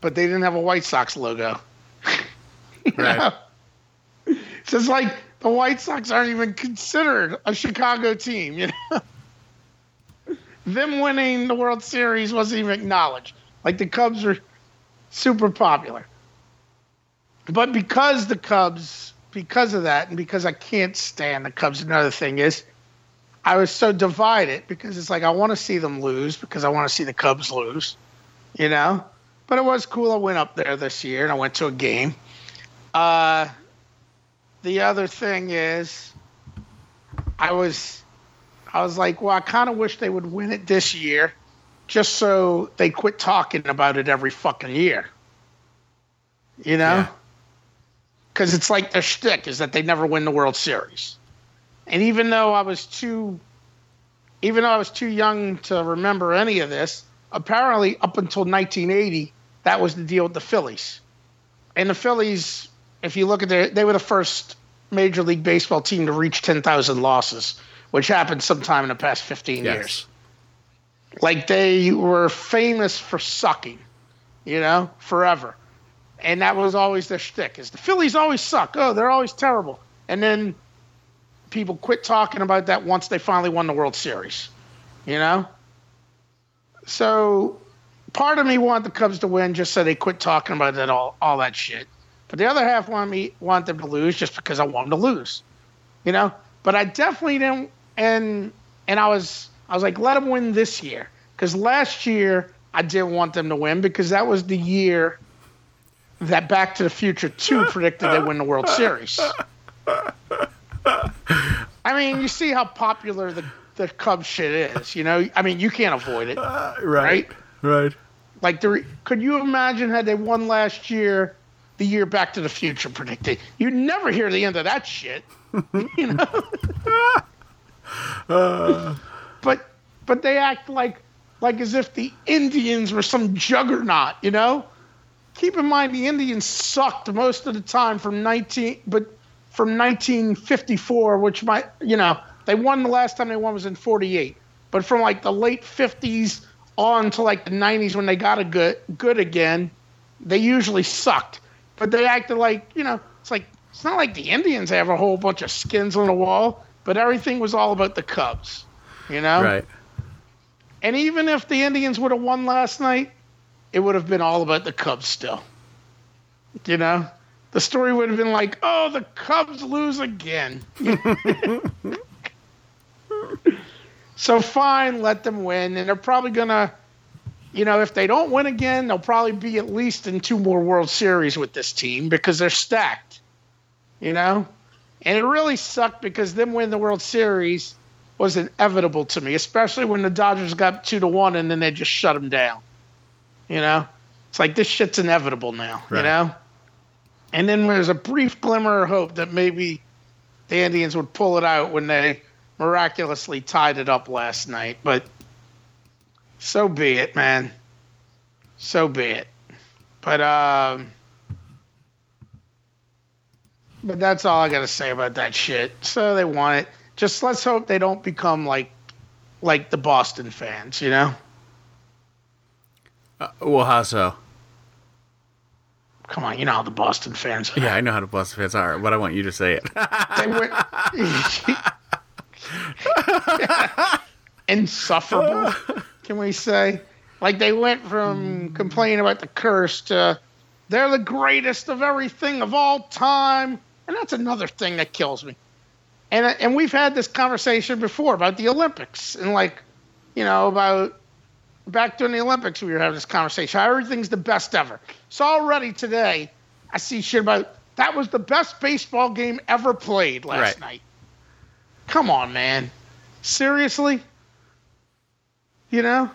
but they didn't have a White Sox logo. Right. know? So it's like the White Sox aren't even considered a Chicago team. You know, them winning the World Series wasn't even acknowledged. Like the Cubs are super popular. But because the Cubs because of that, and because I can't stand the Cubs, another thing is I was so divided because it's like I want to see them lose because I want to see the Cubs lose, you know. But it was cool. I went up there this year and I went to a game. Uh, the other thing is, I was, I was like, well, I kind of wish they would win it this year, just so they quit talking about it every fucking year. You know. Yeah. Because it's like their shtick is that they never win the World Series. And even though I was too, even though I was too young to remember any of this, apparently up until 1980, that was the deal with the Phillies. And the Phillies, if you look at their, they were the first Major League Baseball team to reach 10,000 losses, which happened sometime in the past 15 Yes. years. Like they were famous for sucking, you know, forever. And that was always their shtick is the Phillies always suck. Oh, they're always terrible. And then people quit talking about that once they finally won the World Series. You know? So part of me wanted the Cubs to win just so they quit talking about that all all that shit. But the other half wanted me want them to lose just because I want them to lose. You know? But I definitely didn't and and I was I was like, let them win this year. Because last year I didn't want them to win because that was the year that Back to the Future 2 predicted they win the World Series. I mean, you see how popular the, the Cubs shit is. You know, I mean, you can't avoid it. right. Right. Right. Like, the, could you imagine had they won last year, the year Back to the Future predicted? You'd never hear the end of that shit. you know. but but they act like like as if the Indians were some juggernaut. You know. Keep in mind the Indians sucked most of the time from 19, but from 1954, which might you know they won the last time they won was in 48, but from like the late 50s on to like the 90s when they got a good good again, they usually sucked. But they acted like you know it's like it's not like the Indians have a whole bunch of skins on the wall, but everything was all about the Cubs, you know. Right. And even if the Indians would have won last night, it would have been all about the Cubs still. You know? The story would have been like, oh, the Cubs lose again. so fine, let them win. And they're probably going to, you know, if they don't win again, they'll probably be at least in two more World Series with this team because they're stacked. You know? And it really sucked because them winning the World Series was inevitable to me, especially when the Dodgers got two to one and then they just shut them down. You know, it's like this shit's inevitable now. You know, and then there's a brief glimmer of hope that maybe the Indians would pull it out when they miraculously tied it up last night. But so be it, man. So be it. But um. But that's all I got to say about that shit. So they want it. Just let's hope they don't become like like the Boston fans, you know? Uh, well, how so? Come on, you know how the Boston fans are. Yeah, I know how to Boston fans are, but I want you to say it. They went insufferable, can we say? Like they went from complaining about the curse to they're the greatest of everything of all time. And that's another thing that kills me. And and we've had this conversation before about the Olympics and like, you know, about back during the Olympics we were having this conversation. Everything's the best ever. So already today I see shit about that was the best baseball game ever played last Right. night. Come on, man. Seriously? You know?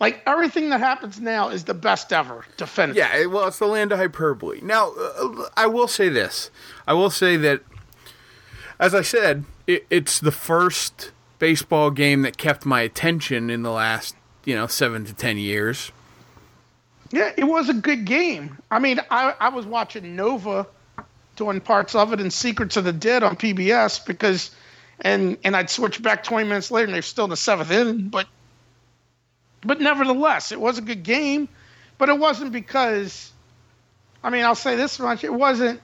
Like everything that happens now is the best ever. Definitive. Yeah, well, it's the land of hyperbole. Now, uh, I will say this. I will say that, as I said, it, it's the first baseball game that kept my attention in the last, you know, seven to ten years. Yeah, it was a good game. I mean, I, I was watching Nova doing parts of it and Secrets of the Dead on PBS because, and and I'd switch back 20 minutes later and they're still in the seventh inning. But, but nevertheless, it was a good game. But it wasn't because, I mean, I'll say this much: it wasn't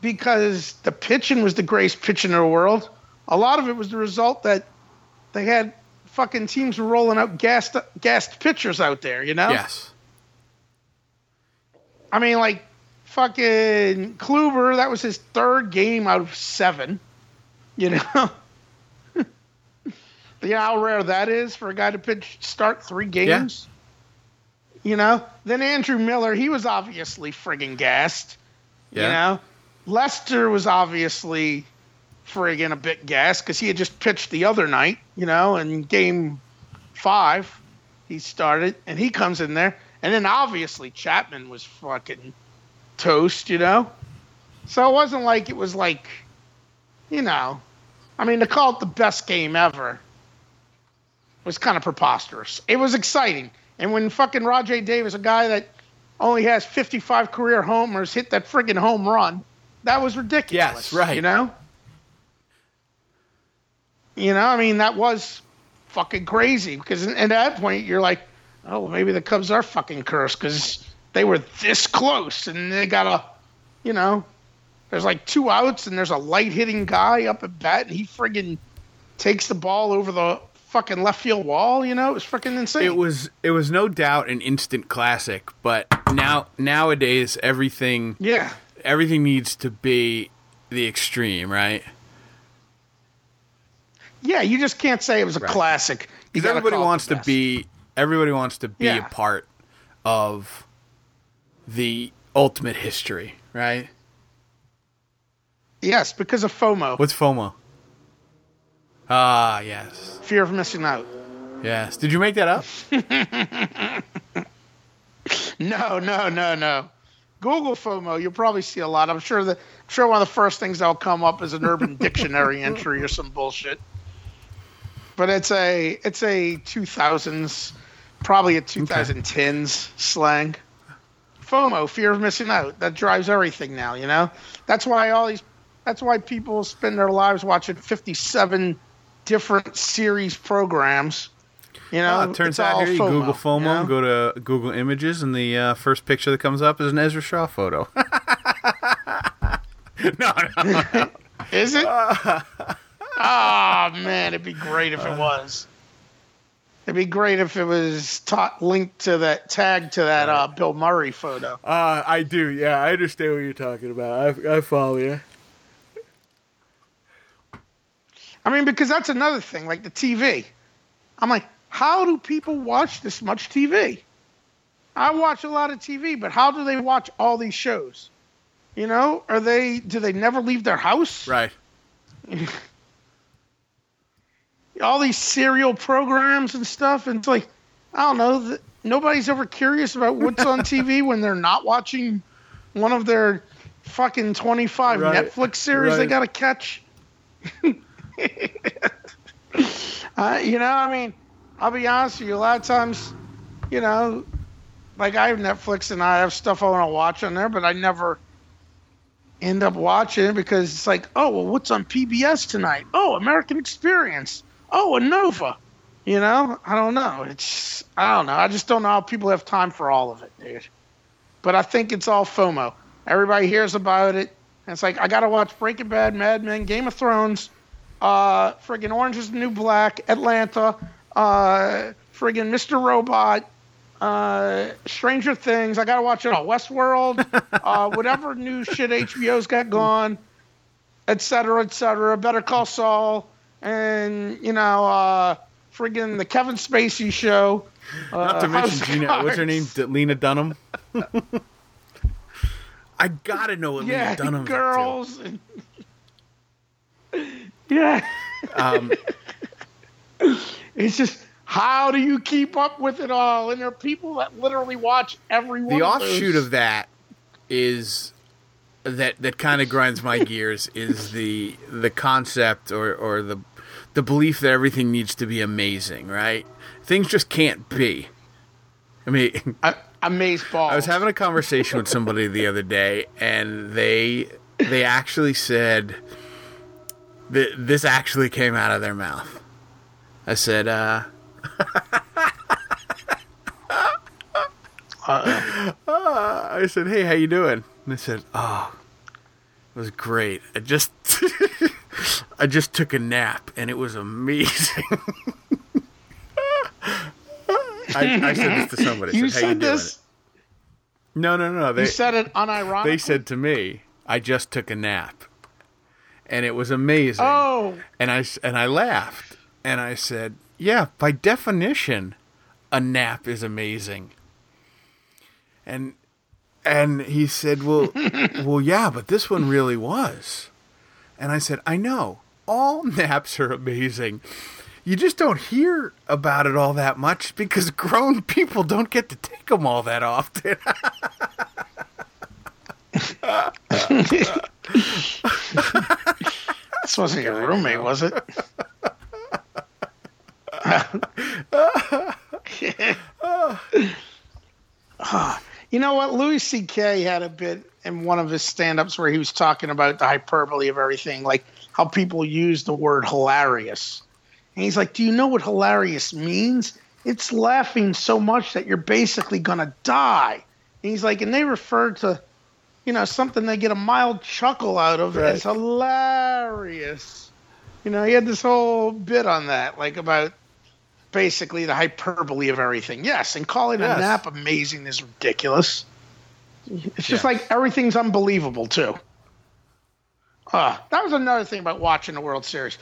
because the pitching was the greatest pitching in the world. A lot of it was the result that they had fucking teams were rolling out gassed gassed pitchers out there. You know. Yes. I mean, like fucking Kluber, that was his third game out of seven. You know? you know how rare that is for a guy to pitch start three games? Yeah. You know? Then Andrew Miller, he was obviously friggin' gassed. Yeah. You know? Lester was obviously friggin' a bit gassed because he had just pitched the other night, you know, in game five. He started and he comes in there. And then obviously Chapman was fucking toast, you know? So it wasn't like it was like, you know, I mean, to call it the best game ever was kind of preposterous. It was exciting. And when fucking Rajai Davis, a guy that only has 55 career homers, hit that friggin' home run, that was ridiculous. Yes, right. You know? You know, I mean, that was fucking crazy because at that point you're like, oh, maybe the Cubs are fucking cursed because they were this close and they got a, you know, there's like two outs and there's a light hitting guy up at bat and he friggin' takes the ball over the fucking left field wall. You know, it was freaking insane. It was it was no doubt an instant classic, but now nowadays everything yeah everything needs to be the extreme, right? Yeah, you just can't say it was a right. classic. Because everybody wants to be everybody wants to be yeah. a part of the ultimate history, right? Yes, because of FOMO. What's FOMO? Ah, yes. Fear of missing out. Yes. Did you make that up? no, no, no, no. Google FOMO. You'll probably see a lot. I'm sure that I'm sure one of the first things that'll come up is an Urban Dictionary entry or some bullshit. But it's a it's a 2000s, probably a 2010s okay. slang. FOMO, fear of missing out. That drives everything now, you know? That's why all these that's why people spend their lives watching 57 different series programs. You know, it turns out here you FOMO, Google FOMO, you know? go to Google Images, and the uh, first picture that comes up is an Ezra Shaw photo. no, no, no. is it? oh man, it'd be great if it was. It'd be great if it was taught linked to that tag to that uh, Bill Murray photo. Uh, I do. Yeah, I understand what you're talking about. I, I follow you. I mean, because that's another thing, like the TV. I'm like, how do people watch this much TV? I watch a lot of TV, but how do they watch all these shows? You know, are they do they never leave their house? Right. all these serial programs and stuff. And it's like, I don't know. Nobody's ever curious about what's on TV when they're not watching one of their fucking 25 right. Netflix series right. they got to catch. uh, you know, I mean, I'll be honest with you. A lot of times, you know, like I have Netflix and I have stuff I want to watch on there, but I never end up watching because it's like, oh, well, what's on PBS tonight? Oh, American Experience oh, a Nova. You know, I don't know. It's I don't know. I just don't know how people have time for all of it, dude. But I think it's all FOMO. Everybody hears about it. And it's like I gotta watch Breaking Bad, Mad Men, Game of Thrones, uh, friggin' Orange is the New Black, Atlanta, uh, friggin' Mr. Robot, uh, Stranger Things. I gotta watch it all. Westworld, uh, whatever new shit HBO's got going, et cetera, et cetera. Better Call Saul and you know, uh, friggin' the Kevin Spacey show. Not to uh, mention Gina, what's her name? Lena Dunham. I gotta know what yeah, Lena Dunham. girls. And... yeah. Um, it's just how do you keep up with it all? And there are people that literally watch every one. The of offshoot those. of that is that that kind of grinds my gears is the the concept or or the the belief that everything needs to be amazing, right? Things just can't be. I mean, amaze ball. I was having a conversation with somebody the other day, and they they actually said that this actually came out of their mouth. I said, uh, uh, I said, "Hey, how you doing?" And they said, "Oh, it was great. I just I just took a nap and it was amazing. I, I, said this to somebody. I you said, said this. No, no, no. They you said it unironically. They said to me, "I just took a nap," and it was amazing. "Oh!" And I and I laughed, and I said, "Yeah, by definition, a nap is amazing." And and he said, "Well, well, yeah, but this one really was." And I said, "I know. All naps are amazing." You just don't hear about it all that much because grown people don't get to take them all that often. this wasn't your roommate, was it? Ah. You know what? Louis C.K. had a bit in one of his stand ups where he was talking about the hyperbole of everything, like how people use the word hilarious. And he's like, Do you know what hilarious means? It's laughing so much that you're basically going to die. And he's like, And they refer to, you know, something they get a mild chuckle out of Right. as hilarious. You know, he had this whole bit on that, like about basically the hyperbole of everything. Yes, and calling Yes. a nap amazing is ridiculous. It's just Yeah. like everything's unbelievable too. Uh, that was another thing about watching the World Series.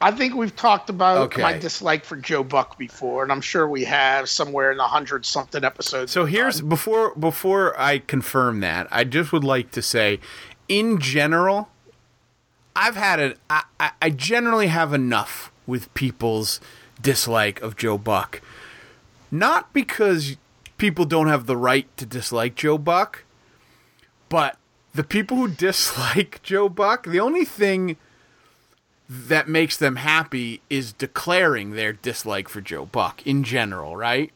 I think we've talked about Okay. my dislike for Joe Buck before, and I'm sure we have somewhere in the hundred something episodes. So here's before before I confirm that, I just would like to say, in general, I've had it. I, I generally have enough with people's dislike of Joe Buck, not because people don't have the right to dislike Joe Buck, but the people who dislike Joe Buck, the only thing that makes them happy is declaring their dislike for Joe Buck in general, right?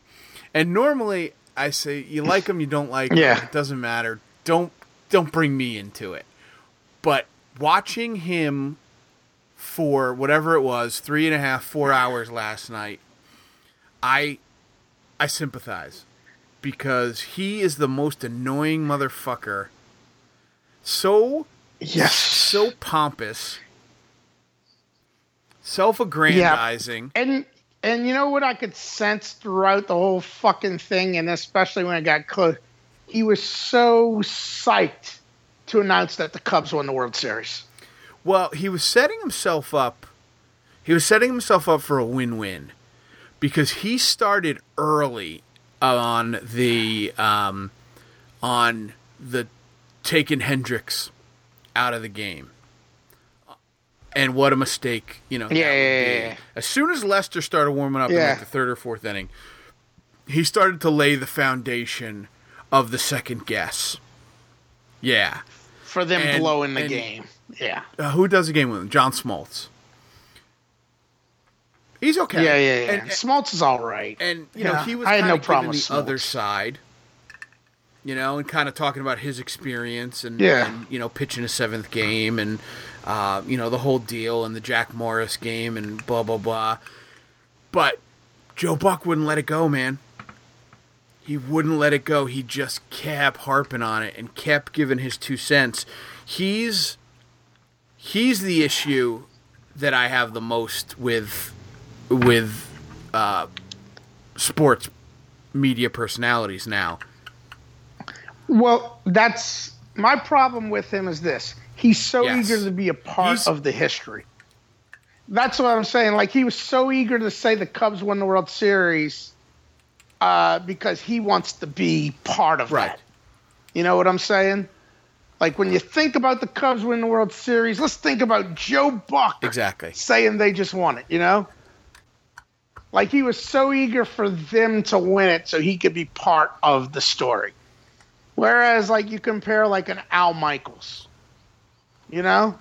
And normally I say you like him, you don't like him, Yeah. it doesn't matter. Don't don't bring me into it. But watching him for whatever it was, three and a half, four hours last night, I I sympathize because he is the most annoying motherfucker. So yes, so pompous, self-aggrandizing. and and you know what I could sense throughout the whole fucking thing, and especially when it got close, he was so psyched to announce that the Cubs won the World Series. Well, he was setting himself up. He was setting himself up for a win-win because he started early on the um, on the taking Hendricks out of the game. And what a mistake, you know. Yeah, yeah, yeah. As soon as Lester started warming up in like the third or fourth inning, he started to lay the foundation of the second guess. Yeah. For them And- blowing the and- game. Yeah. Uh, who does the game with him? John Smoltz. He's okay. Yeah, yeah, yeah. And, Smoltz is all right. and you know he was I had no problem with the other side. You know, and kind of talking about his experience and, Yeah. and you know pitching a seventh game and uh, you know the whole deal and the Jack Morris game and blah blah blah. But Joe Buck wouldn't let it go, man. He wouldn't let it go. He just kept harping on it and kept giving his two cents. He's he's the issue that I have the most with with uh, sports media personalities now. Well, that's my problem with him is this. He's so Yes. eager to be a part He's- of the history. That's what I'm saying. Like he was so eager to say the Cubs won the World Series uh, because he wants to be part of Right. that. You know what I'm saying? Like when you think about the Cubs winning the World Series, let's think about Joe Buck Exactly. saying they just won it, you know? Like he was so eager for them to win it so he could be part of the story. Whereas like you compare like an Al Michaels. You know?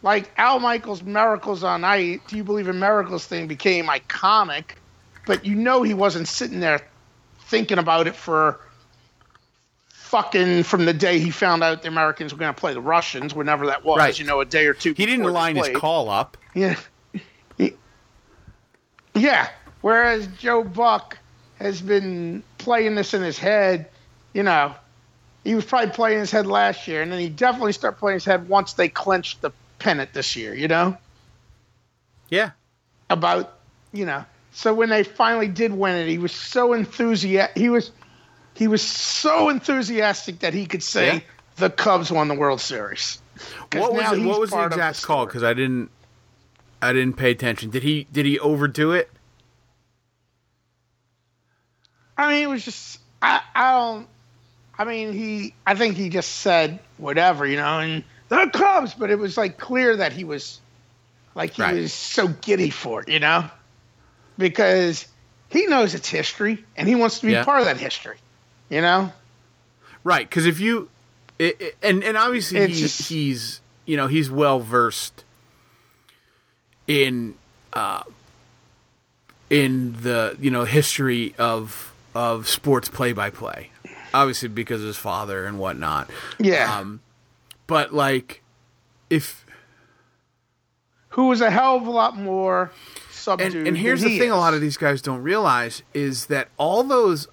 Like Al Michaels' Miracles on Ice, Do You Believe in Miracles thing became iconic, but you know he wasn't sitting there thinking about it for fucking from the day he found out the Americans were going to play the Russians, whenever that was, Right. you know, a day or two He didn't line his call up. Yeah. Yeah. Whereas Joe Buck has been playing this in his head, you know, he was probably playing his head last year, and then he definitely started playing his head once they clinched the pennant this year, you know? Yeah. About, you know. So when they finally did win it, he was so enthusiastic. He was he was so enthusiastic that he could say Yeah. the Cubs won the World Series. What was it, what was the exact call? Because I didn't I didn't pay attention. Did he did he overdo it? I mean, it was just I I don't. I mean, he I think he just said whatever, you know, and the Cubs, but it was like clear that he was like he Right. was so giddy for it, you know, because he knows it's history and he wants to be Yeah. part of that history, you know. Right, because if you, it, it- and and obviously he, just- he's you know he's well versed in uh, in the you know history of of sports play by play, obviously because of his father and whatnot. Yeah, Um, but like, if who was a hell of a lot more subdued. and, and here's the he thing: a lot of these guys don't realize is that all those,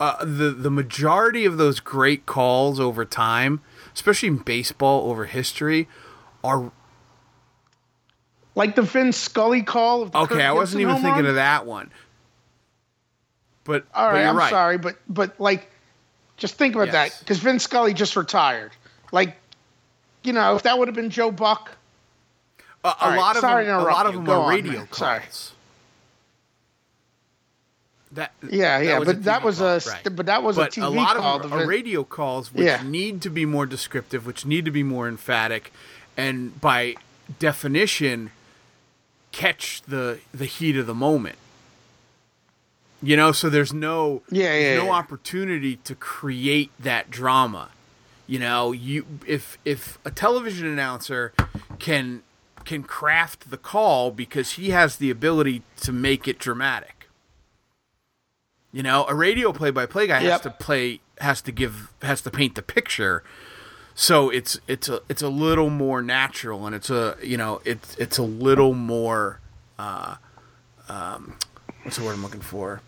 uh, the the majority of those great calls over time, especially in baseball over history, are like the Vin Scully call. Of the okay. Kirk I wasn't Gibson even thinking run. of that one. But All but you're I'm right. sorry, but but like, just think about Yes. that because Vin Scully just retired. Like, you know, if that would have been Joe Buck, A, a right, lot of sorry them, to a lot of them are radio man. calls. Sorry. That yeah, yeah, was but that was call, a right. but that was but a TV a lot call. of them to are Vin- radio calls which Yeah. need to be more descriptive, which need to be more emphatic, and by definition, catch the the heat of the moment. You know, so there's no Yeah, there's yeah, no yeah. opportunity to create that drama. You know, you if if a television announcer can can craft the call because he has the ability to make it dramatic. You know, a radio play-by-play guy has to play has to give has to paint the picture. So it's it's a it's a little more natural and it's a you know it's it's a little more uh, um, what's the word I'm looking for?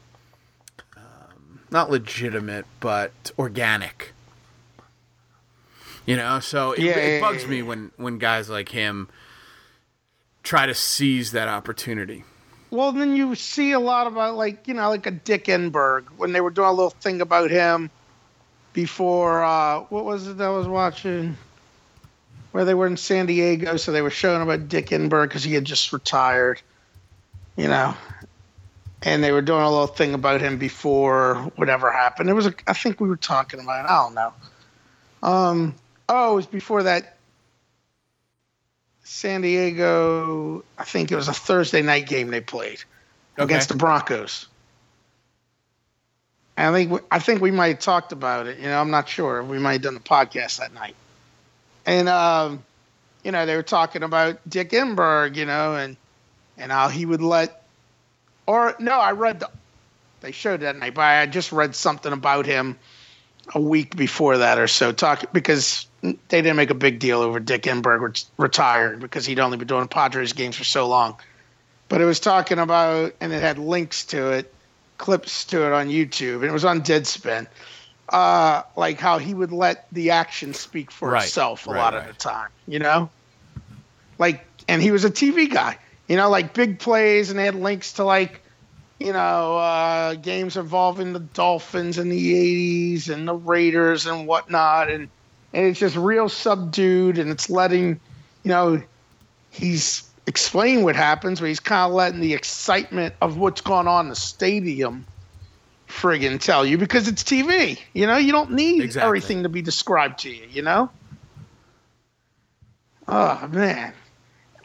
Um, not legitimate, but organic. You know, so it, Yeah, it yeah, bugs yeah, me when when guys like him try to seize that opportunity. Well, then you see a lot about like you know like a Dick Enberg when they were doing a little thing about him before uh, what was it that I was watching where they were in San Diego, so they were showing about Dick Enberg because he had just retired, you know, and they were doing a little thing about him before whatever happened. It was a, I think we were talking about it. I don't know. Um, oh, it was before that San Diego. I think it was a Thursday night game they played against the Broncos. And I think we, I think we might have talked about it. You know, I'm not sure. We might have done the podcast that night. And um, you know, they were talking about Dick Enberg. You know, and and how he would let. Or no, I read the. They showed that night, but I just read something about him a week before that or so. Talk because they didn't make a big deal over Dick Enberg ret- retired because he'd only been doing Padres games for so long. But it was talking about, and it had links to it, clips to it on YouTube, and it was on Deadspin. Uh, like how he would let the action speak for Right, itself a right, lot of the time, you know? Like, and he was a TV guy, you know, like big plays, and they had links to like, you know, uh, games involving the Dolphins in the 80s and the Raiders and whatnot. And, and it's just real subdued and it's letting, you know, he's explaining what happens, but he's kind of letting the excitement of what's going on in the stadium friggin' tell you because it's TV. You know, you don't need Exactly. everything to be described to you, you know? Oh, man.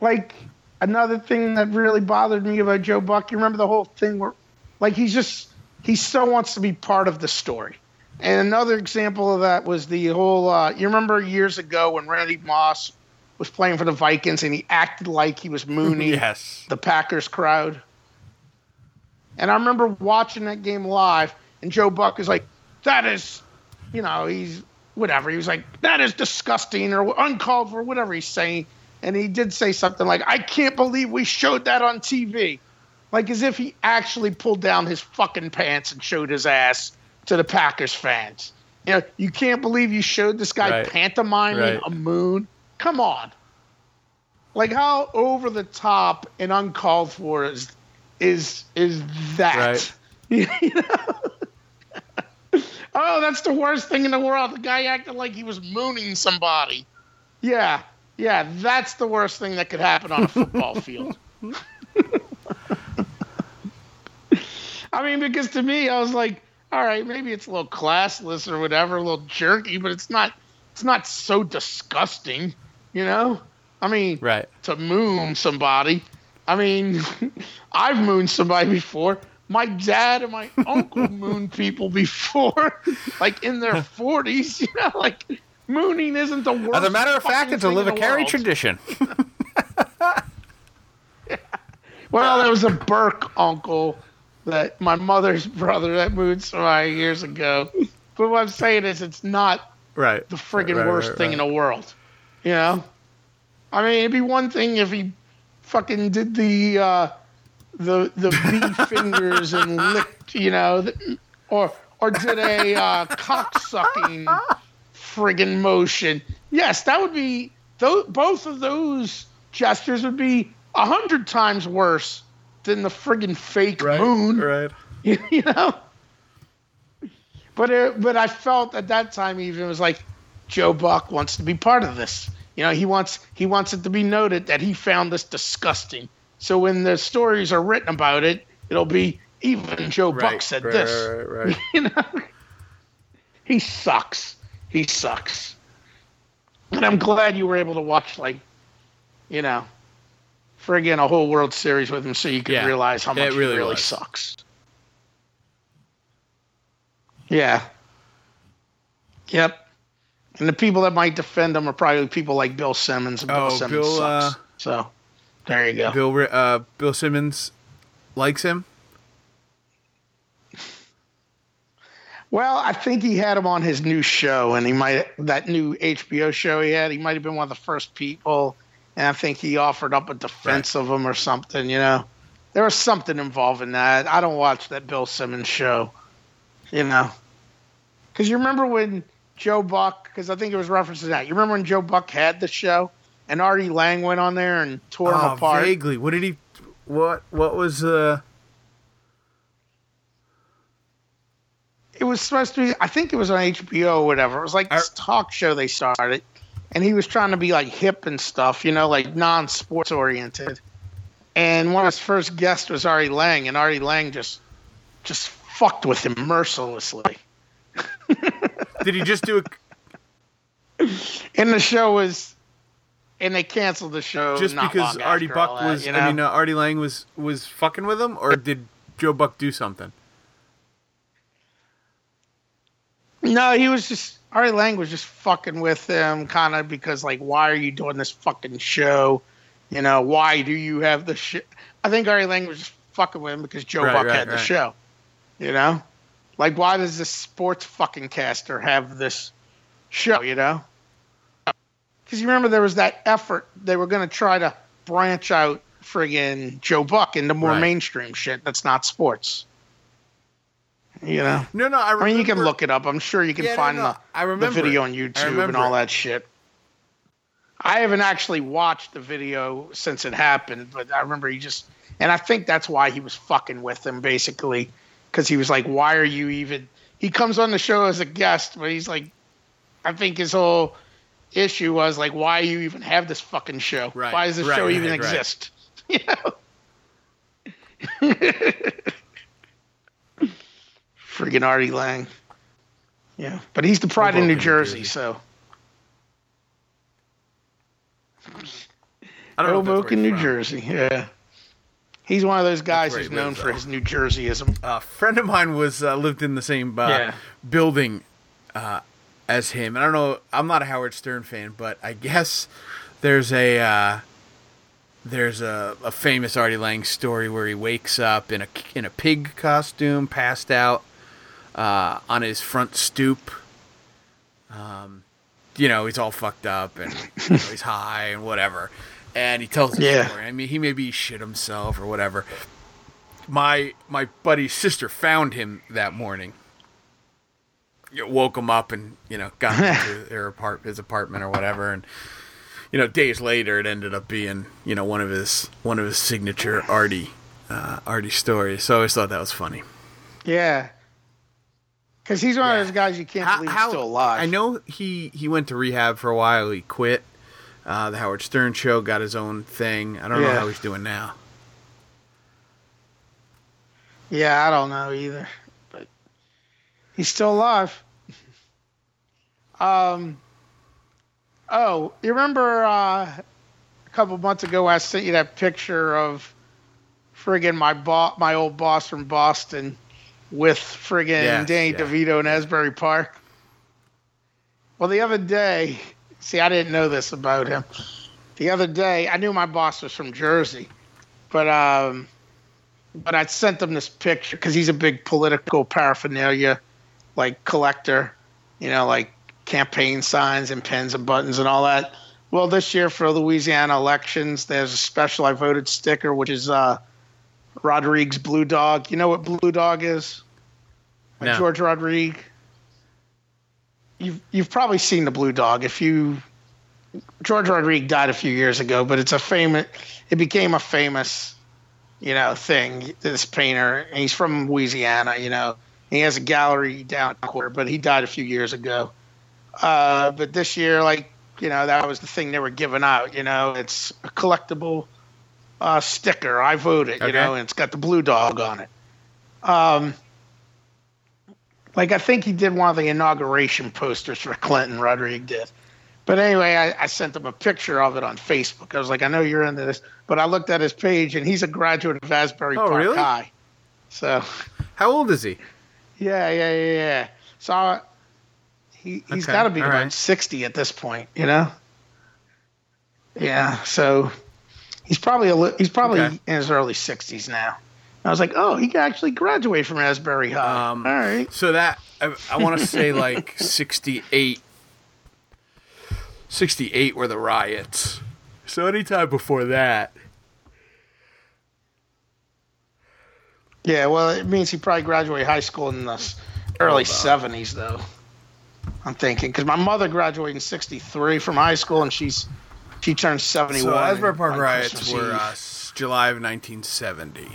Like, another thing that really bothered me about Joe Buck, you remember the whole thing where, like, he's just, he still wants to be part of the story. And another example of that was the whole, uh, you remember years ago when Randy Moss was playing for the Vikings and he acted like he was mooning Yes. the Packers crowd. And I remember watching that game live, and Joe Buck is like, that is, you know, he's whatever. He was like, that is disgusting or uncalled for, whatever he's saying. And he did say something like, I can't believe we showed that on TV. Like as if he actually pulled down his fucking pants and showed his ass to the Packers fans. You know, you can't believe you showed this guy Right. pantomiming Right. a moon. Come on. Like how over the top and uncalled for is is is that? Right. You know? Oh, that's the worst thing in the world. The guy acted like he was mooning somebody. Yeah, yeah, that's the worst thing that could happen on a football field. I mean, because to me, I was like, all right, maybe it's a little classless or whatever, a little jerky, but it's not. It's not so disgusting, you know. I mean, Right. to moon somebody. I mean, I've mooned somebody before. My dad and my uncle mooned people before, like in their forties. You know, like mooning isn't the worst. As a matter of fact, it's a the Livacary world. tradition. Well, there was a Burke uncle that my mother's brother that mooned somebody years ago. But what I'm saying is, it's not right. the friggin' Right, worst right, thing right. in the world. You know? I mean, it'd be one thing if he fucking did the uh, the the V fingers and licked, you know, the, or or did a uh, cock sucking friggin' motion. Yes, that would be those, both of those gestures would be a hundred times worse than the friggin' fake Right. moon Right. you know. But it, but I felt at that time even it was like Joe Buck wants to be part of this. You know, he wants he wants it to be noted that he found this disgusting. So when the stories are written about it, it'll be even Joe Buck said right, this. Right. Right. You know, he sucks. He sucks. And I'm glad you were able to watch like, you know, friggin' a whole World Series with him, so you could Yeah, realize how it much really he really sucks. Yeah. Yep. And the people that might defend him are probably people like Bill Simmons, and Bill Oh, Simmons Bill, sucks. uh, so there you go. Bill uh, Bill Simmons likes him. Well, I think he had him on his new show, and he might that new HBO show he had. He might have been one of the first people, and I think he offered up a defense of him or something. You know, there was something involved in that. I don't watch that Bill Simmons show, you know, because you remember when Joe Buck, because I think it was referencing that. You remember when Joe Buck had the show, and Artie Lange went on there and tore him Oh, apart. vaguely. What did he? What? What was? uh it was supposed to be i think it was on hbo or whatever it was like this talk show they started and he was trying to be like hip and stuff you know like non-sports oriented and one of his first guests was Artie Lange and Artie Lange just just fucked with him mercilessly Did he just do it and the show was and they canceled the show just because Artie Buck that, was? you know? I mean, uh, Artie Lange was was fucking with him, or did Joe Buck do something? No, he was just Artie Lange was just fucking with him, kind of because like, why are you doing this fucking show? You know, why do you have the shit? I think Artie Lange was just fucking with him because Joe Right, Buck right, had the show. You know, like why does this sports fucking caster have this show? You know, because you remember there was that effort they were going to try to branch out friggin' Joe Buck into more Right. mainstream shit that's not sports. You know. No, no. I, I mean, you can look it up. I'm sure you can Yeah, find no, the, I the video it. on YouTube and all it. that shit. I haven't actually watched the video since it happened, but I remember he just, and I think that's why he was fucking with him basically, because he was like, "Why are you even?" He comes on the show as a guest, but he's like, I think his whole issue was like, "Why you even have this fucking show? Right, Why does this right, show right, even exist?" You know. Friggin' Artie Lange. Yeah, but he's the pride of Hoboken, New New Jersey, Jersey. so I don't know if that's where Hoboken, he's New from. Jersey. Yeah, he's one of those guys who's known lives, for though. his New Jerseyism. A friend of mine was uh, lived in the same uh, Yeah. building uh, as him. And I don't know. I'm not a Howard Stern fan, but I guess there's a uh, there's a, a famous Artie Lang story where he wakes up in a in a pig costume, passed out uh, on his front stoop. Um, you know, he's all fucked up and you know, he's high and whatever. And he tells the Yeah. story. I mean, he maybe shit himself or whatever. My my buddy's sister found him that morning. You woke him up and you know got him to their apart his apartment or whatever, and you know days later it ended up being you know one of his one of his signature Artie uh, Artie stories. So I always thought that was funny. Yeah. Because he's one Yeah. of those guys you can't How- believe how- he's still alive. I know he he went to rehab for a while. He quit. Uh, the Howard Stern show got his own thing. I don't know how he's doing now. Yeah, I don't know either, but he's still alive. Um. Oh, you remember uh, a couple months ago I sent you that picture of friggin' my bo- my old boss from Boston with friggin' Yes, Danny yeah. DeVito in Asbury Park. Well, the other day, see, I didn't know this about him. The other day, I knew my boss was from Jersey, but um, but I sent him this picture because he's a big political paraphernalia, like collector, you know, like campaign signs and pens and buttons and all that. Well, this year for Louisiana elections, there's a special I voted sticker, which is uh, Rodrigue Blue Dog. You know what Blue Dog is? Like No. George Rodrigue. You've you've probably seen the Blue Dog if you. George Rodrigue died a few years ago, but it's a famous. It became a famous, you know, thing. This painter, and he's from Louisiana. You know, he has a gallery down quarter, but he died a few years ago. Uh, but this year, like you know, that was the thing they were giving out. You know, it's a collectible uh, sticker. I voted. You Okay. know, and it's got the blue dog on it. Um, like I think he did one of the inauguration posters for Clinton. Rodrigue did. But anyway, I, I sent him a picture of it on Facebook. I was like, I know you're into this, but I looked at his page, and he's a graduate of Asbury Oh, Park really? High. So How old is he? yeah, yeah, yeah, yeah. So I, he he's Okay, got to be all about right. sixty at this point, you know. Yeah, so he's probably a li- he's probably Okay. in his early sixties now. I was like, oh, he can actually graduate from Asbury High. Um, All right. So that I, I want to say like 68 68 were the riots. So anytime before that. Yeah, well, it means he probably graduated high school in the early seventies, though. I'm thinking because my mother graduated in '63 from high school, and she's she turned 71. So Asbury Park riots Christmas were uh, July of 1970.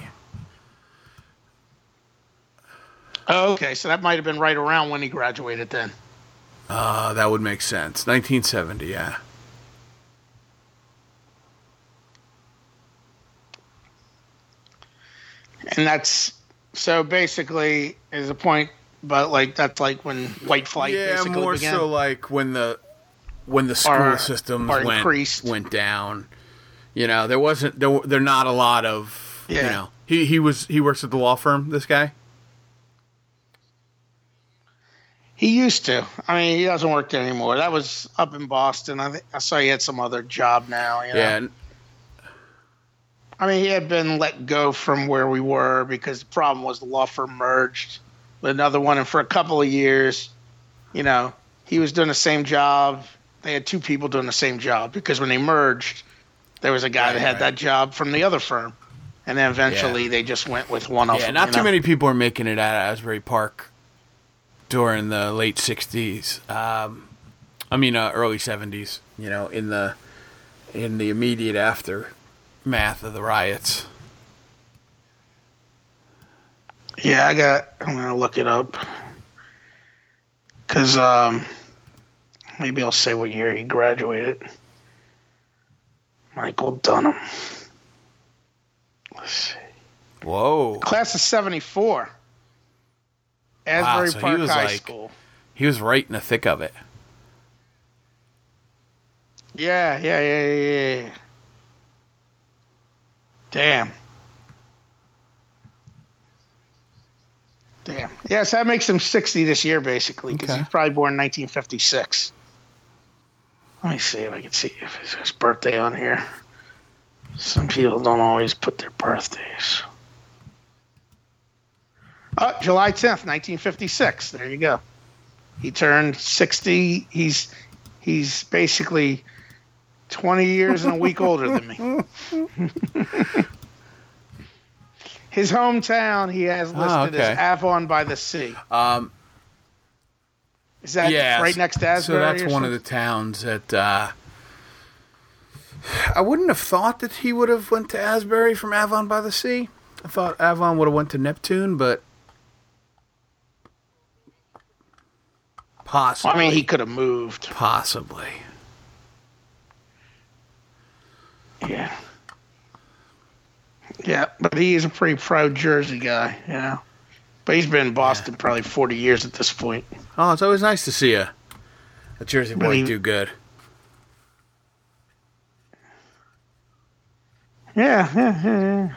Oh, okay, so that might have been right around when he graduated then. Uh, that would make sense. 1970, yeah. And that's so basically is a point, but like that's like when white flight yeah, basically more began. so like when the when the school Or- systems went increased. went down. You know, there wasn't there. There not a lot of you Yeah. know. He he was he works at the law firm. This guy. He used to. I mean, he doesn't work there anymore. That was up in Boston. I think I saw he had some other job now. You know? Yeah, I mean, he had been let go from where we were because the problem was the law firm merged with another one, and for a couple of years, you know, he was doing the same job. They had two people doing the same job because when they merged, there was a guy Right, that had right. that job from the other firm, and then eventually they just went with one of yeah. them. Not too know? many people are making it out of Asbury Park during the late '60s. Um, I mean, uh, early '70s. You know, in the in the immediate aftermath of the riots. Yeah, I got. I'm gonna look it up because um, maybe I'll say what year he graduated. Michael Dunham, Let's see. Whoa. class of '74. Asbury so he Park was High like- School. He was right in the thick of it. Yeah, yeah, yeah, yeah, yeah. Damn. Damn. Yes, that makes him 60 this year, basically, because Okay. he's probably born in 1956. Let me see if I can see if it's his birthday on here. Some people don't always put their birthdays. Oh, July 10th, 1956. There you go. He turned 60. He's he's basically 20 years and a week older than me. His hometown he has listed Oh, okay. as Avon by the Sea. Um, Is that yeah, right next to Asbury? So that's one of the towns that uh, I wouldn't have thought that he would have went to Asbury from Avon by the Sea. I thought Avon would have went to Neptune, but Possibly. I mean, he could have moved. possibly. Yeah. Yeah, but he is a pretty proud Jersey guy, you know. But he's been in Boston probably 40 years at this point. Oh, it's always nice to see a a Jersey boy Really- do good. Yeah, yeah, yeah, yeah.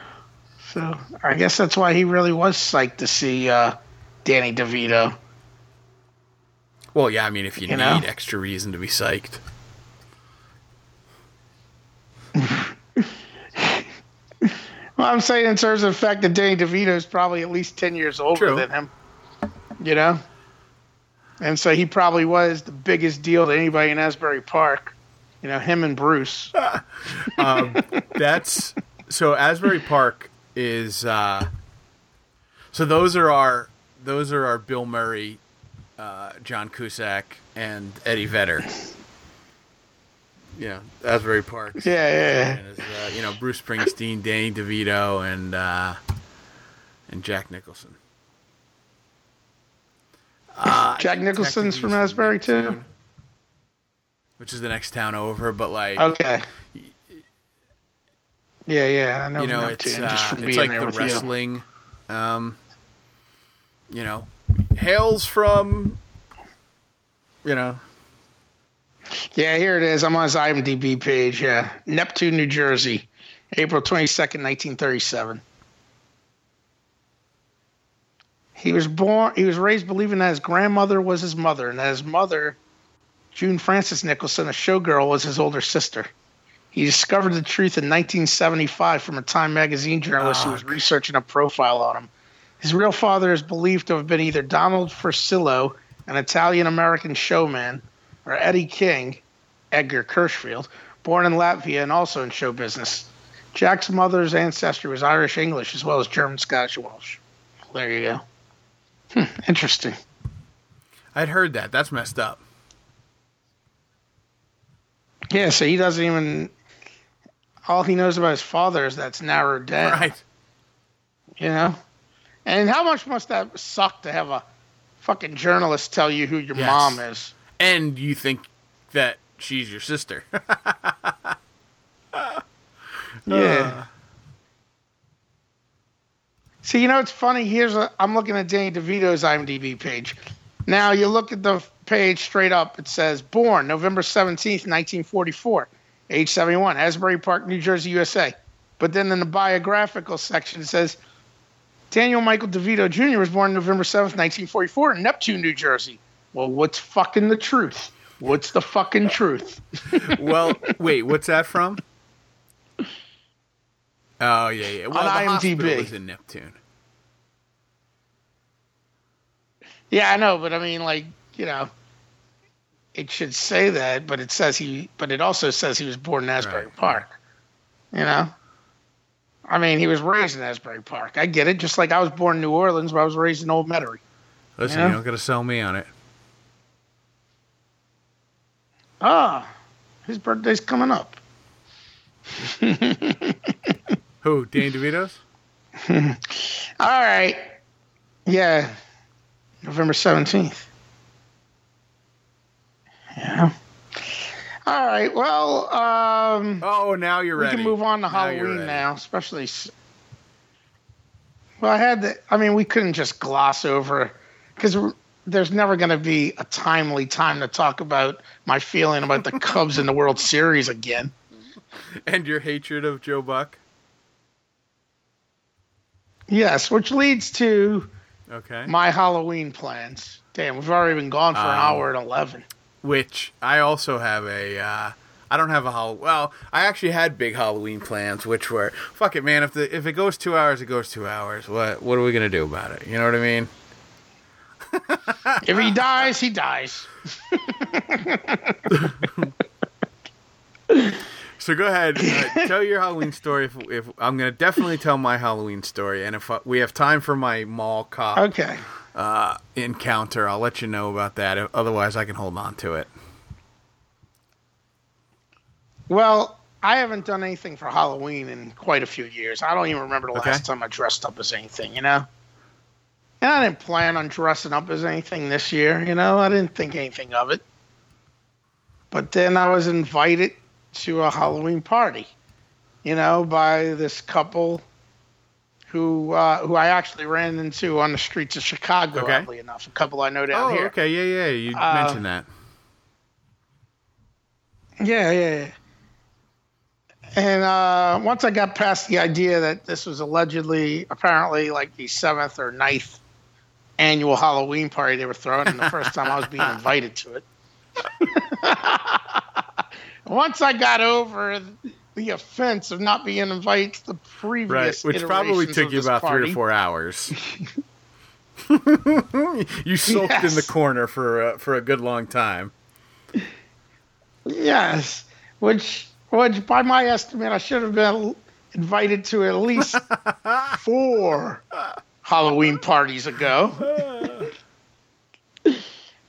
So I guess that's why he really was psyched to see uh, Danny DeVito. Well, yeah, I mean, if you, You need know? extra reason to be psyched. Well, I'm saying in terms of the fact that Danny DeVito is probably at least 10 years older True. than him. You know? And so he probably was the biggest deal to anybody in Asbury Park. You know, him and Bruce. That's so Asbury Park is uh so those are our those are our Bill Murray, uh, John Cusack and Eddie Vedder. Yeah, Asbury Park. Yeah, yeah, And it's, uh, you know, Bruce Springsteen, Danny DeVito, and uh, and Jack Nicholson. Uh, Jack Nicholson's from Asbury, too? Neptune, Which is the next town over, but like. Okay. Yeah, yeah. I know, you know, it's uh, just it's like the with you. wrestling. Um, you know, hails from. You know, Yeah, here it is. I'm on his IMDb page. Yeah, Neptune, New Jersey, April 22nd, 1937. He was born. He was raised believing that his grandmother was his mother, and that his mother, June Frances Nicholson, a showgirl, was his older sister. He discovered the truth in 1975 from a Time magazine journalist who was researching a profile on him. His real father is believed to have been either Donald Furcillo, an Italian American showman, or Eddie King, Edgar Kirschfeld, born in Latvia and also in show business. Jack's mother's ancestry was Irish English as well as German, Scottish, and Welsh. There you go. Hmm, interesting. I'd heard that. That's messed up. Yeah, so he doesn't even. All he knows about his father is that's narrowed down. Right. You know? And how much must that suck to have a fucking journalist tell you who your Yes. mom is? And you think that she's your sister. Yeah. See, you know, it's funny. Here's a, I'm looking at Danny DeVito's IMDb page. Now you look at the page straight up. It says born November 17th, 1944, age 71, Asbury Park, New Jersey, USA. But then in the biographical section it says Daniel Michael DeVito Jr. was born November 7th, 1944, in Neptune, New Jersey. Well, what's fucking the truth? What's the fucking truth? well, wait, what's that from? Oh yeah, yeah. Well, On the IMDb. is in Neptune. Yeah, I know, but I mean, like, you know, it should say that, but it says he, but it also says he was born in Asbury Right. Park. You know, I mean, he was raised in Asbury Park. I get it. Just like I was born in New Orleans, but I was raised in Old Metairie. Listen, Yeah. you don't gotta sell me on it. Ah, his birthday's coming up. Who? Danny DeVito's? All right. Yeah, November seventeenth. Yeah. All right. Well, um, Oh, now you're we ready. We can move on to Now Halloween now, especially. Well, I had the. I mean, we couldn't just gloss over because there's never going to be a timely time to talk about my feeling about the Cubs in the World Series again. And your hatred of Joe Buck. Yes, which leads to Okay. my Halloween plans. Damn, we've already been gone for an Um, hour and eleven. Which I also have a. Uh, I don't have a Hall. Well, I actually had big Halloween plans, which were fuck it, man. If the if it goes two hours, it goes two hours. What what are we gonna do about it? You know what I mean? If he dies, he dies. So go ahead, uh, tell your Halloween story. If, if I'm gonna definitely tell my Halloween story, and if uh, we have time for my mall cop Okay. Uh, encounter, I'll let you know about that. Otherwise, I can hold on to it. Well, I haven't done anything for Halloween in quite a few years. I don't even remember the Okay. last time I dressed up as anything, you know? And I didn't plan on dressing up as anything this year, you know, I didn't think anything of it. But then I was invited to a Halloween party, you know, by this couple who uh, who I actually ran into on the streets of Chicago, Okay. oddly enough. A couple I know down Oh, here. okay, yeah, yeah. You Uh, mentioned that. Yeah, yeah, yeah. And uh, once I got past the idea that this was allegedly, apparently, like the seventh or ninth annual Halloween party they were throwing, and the first time I was being invited to it. once I got over the offense of not being invited to the previous, Right, which probably took you about three party, or four hours. you sulked in the corner for uh, for a good long time. Yes, which which by my estimate, I should have been invited to at least four Halloween parties ago.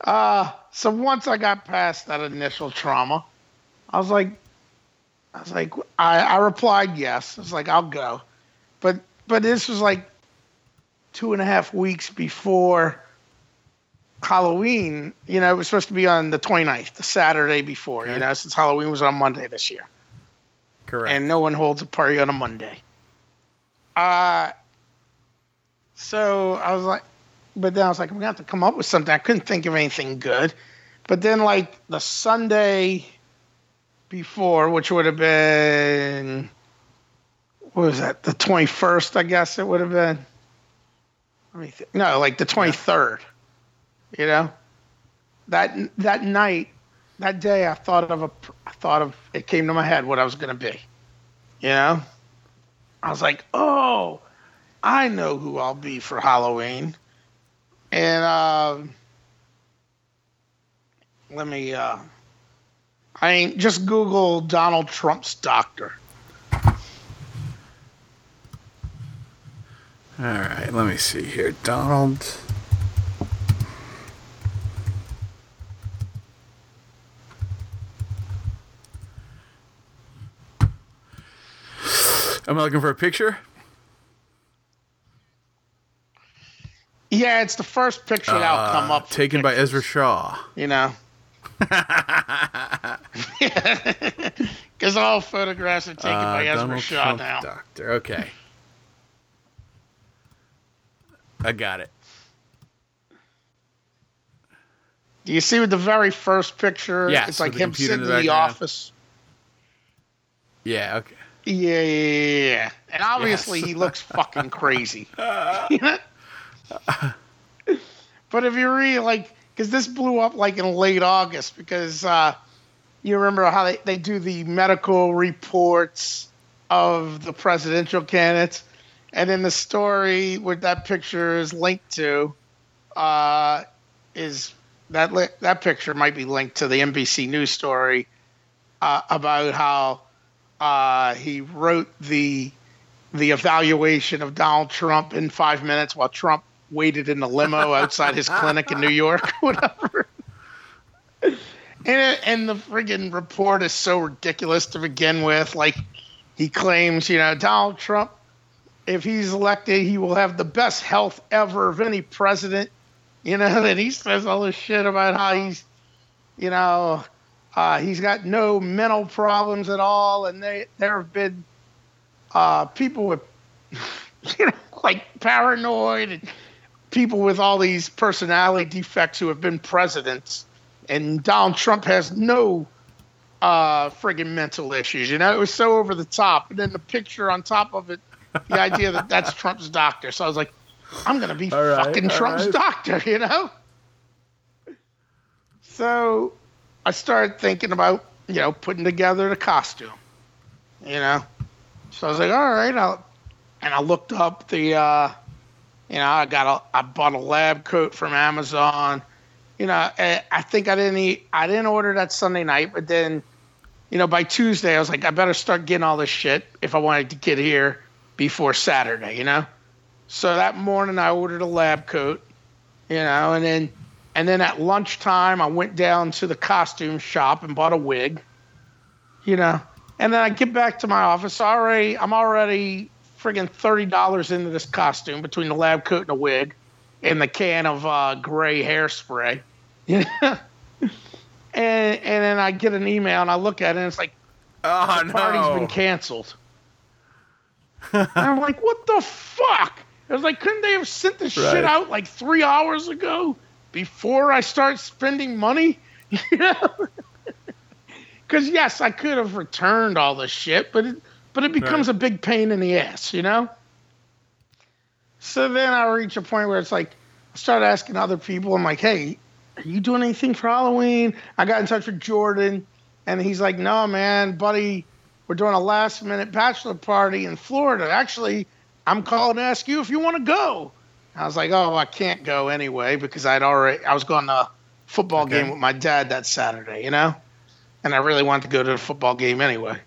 uh, so once I got past that initial trauma, I was like, I was like, I, I replied yes. I was like, I'll go, but but this was like two and a half weeks before Halloween, you know, it was supposed to be on the 29th, the Saturday before, you know, since Halloween was on Monday this year. Correct. And no one holds a party on a Monday. Uh, so I was like, but then I was like, I'm going to have to come up with something. I couldn't think of anything good. But then, like, the Sunday before, which would have been, what was that, the 21st, I guess it would have been. Let me think. No, like the 23rd. You know, that that night, that day, I thought of a, I thought of it came to my head what I was going to be. You know, I was like, oh, I know who I'll be for Halloween, and um, let me, uh, I ain't just Google Donald Trump's doctor. All right, let me see here. Donald. I'm I looking for a picture? Yeah, it's the first picture that'll come Uh, up. Taken by Ezra Shaw. You know. Because all photographs are taken Uh, by Ezra Donald Shaw Trump now. Doctor. Okay. I got it. Do you see with the very first picture? Yes, it's like him computer in sitting the in the office. Yeah. Okay. Yeah, yeah, yeah, yeah. And obviously Yes. he looks fucking crazy. but if you read like, because this blew up like in late August, because uh, you remember how they, they do the medical reports of the presidential candidates, and then the story where that picture is linked to uh, is that li- that picture might be linked to the NBC News story uh, about how uh, he wrote the the evaluation of Donald Trump in five minutes while Trump waited in the limo outside his clinic in New York, whatever. And and the friggin' report is so ridiculous to begin with. Like he claims, you know, Donald Trump, if he's elected, he will have the best health ever of any president. You know, and he says all this shit about how he's, you know, uh, he's got no mental problems at all, and they, there have been uh, people with, you know, like paranoid and people with all these personality defects who have been presidents, and Donald Trump has no uh, friggin' mental issues. You know, it was so over the top, and then the picture on top of it, the idea that that's Trump's doctor. So I was like, I'm gonna be All fucking Trump's right. doctor, you know. So I started thinking about, you know, putting together the costume, you know. So I was like, all right, I'll, and I looked up the, uh, you know, I got a, I bought a lab coat from Amazon. You know, eh, I think I didn't eat, I didn't order that Sunday night, but then, you know, by Tuesday I was like, I better start getting all this shit if I wanted to get here before Saturday, you know. So that morning I ordered a lab coat, you know, and then and then at lunchtime I went down to the costume shop and bought a wig, you know. And then I get back to my office already I'm already friggin' thirty dollars into this costume between the lab coat and the wig. and the can of uh, gray hairspray. and and then I get an email and I look at it and it's like Oh the party's no! been canceled. and I'm like, what the fuck? I was like, couldn't they have sent this Right. shit out like three hours ago before I start spending money? You know? Because yes, I could have returned all the shit, but it, but it becomes Right. a big pain in the ass, you know. So then I reach a point where it's like I start asking other people. I'm like, hey, are you doing anything for Halloween? I got in touch with Jordan, and he's like, no, man, buddy, we're doing a last minute bachelor party in Florida. Actually, I'm calling to ask you if you want to go. I was like, oh, I can't go anyway because I'd already I was going to a football Okay. game with my dad that Saturday, you know, and I really wanted to go to the football game anyway,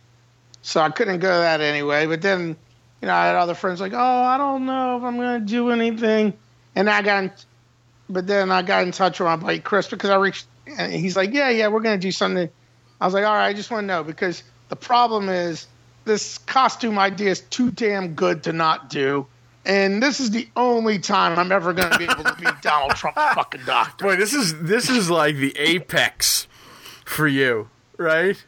so I couldn't go to that anyway. But then, you know, I had other friends like, oh, I don't know if I'm gonna do anything, and I got, in, but then I got in touch with my buddy Chris because I reached, and he's like, yeah, yeah, we're gonna do something. I was like, all right, I just want to know because the problem is this costume idea is too damn good to not do. And this is the only time I'm ever going to be able to be Donald Trump's fucking doctor. Boy, this is this is like the apex for you, right?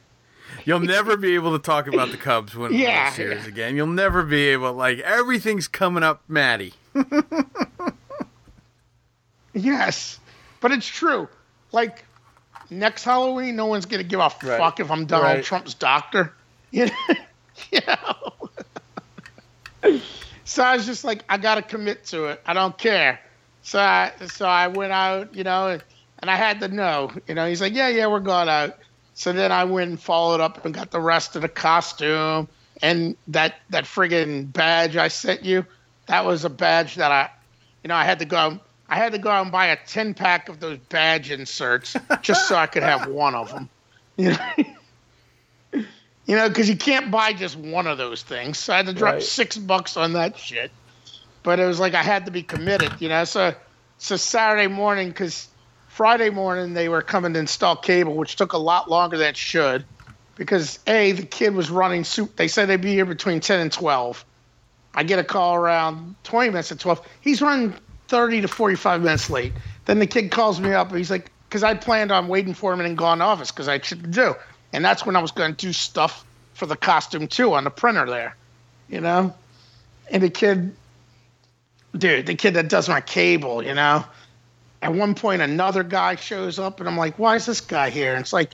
You'll never be able to talk about the Cubs the Yeah, World Series yeah. again. You'll never be able like everything's coming up, Maddie. Yes, but it's true. Like next Halloween, no one's going to give a Right. fuck if I'm Donald Right. Trump's doctor. You know? you so I was just like, I got to commit to it. I don't care. So I, so I went out, you know, and I had to know. You know, he's like, yeah, yeah, we're going out. So then I went and followed up and got the rest of the costume and that that friggin' badge I sent you. That was a badge that I, you know, I had to go. I had to go out and buy a ten pack of those badge inserts just so I could have one of them. You know, you know, because you can't buy just one of those things. So I had to drop Right. six bucks on that shit. But it was like I had to be committed, you know. So, so Saturday morning, because Friday morning they were coming to install cable, which took a lot longer than it should, because a the kid was running soup. They said they'd be here between ten and twelve. I get a call around twenty minutes at twelve. He's running thirty to forty-five minutes late. Then the kid calls me up. and He's like, because I planned on waiting for him and going to office because I to do, and that's when I was going to do stuff for the costume too on the printer there, you know. And the kid, dude, the kid that does my cable, you know. At one point, another guy shows up, and I'm like, "Why is this guy here?" And it's like,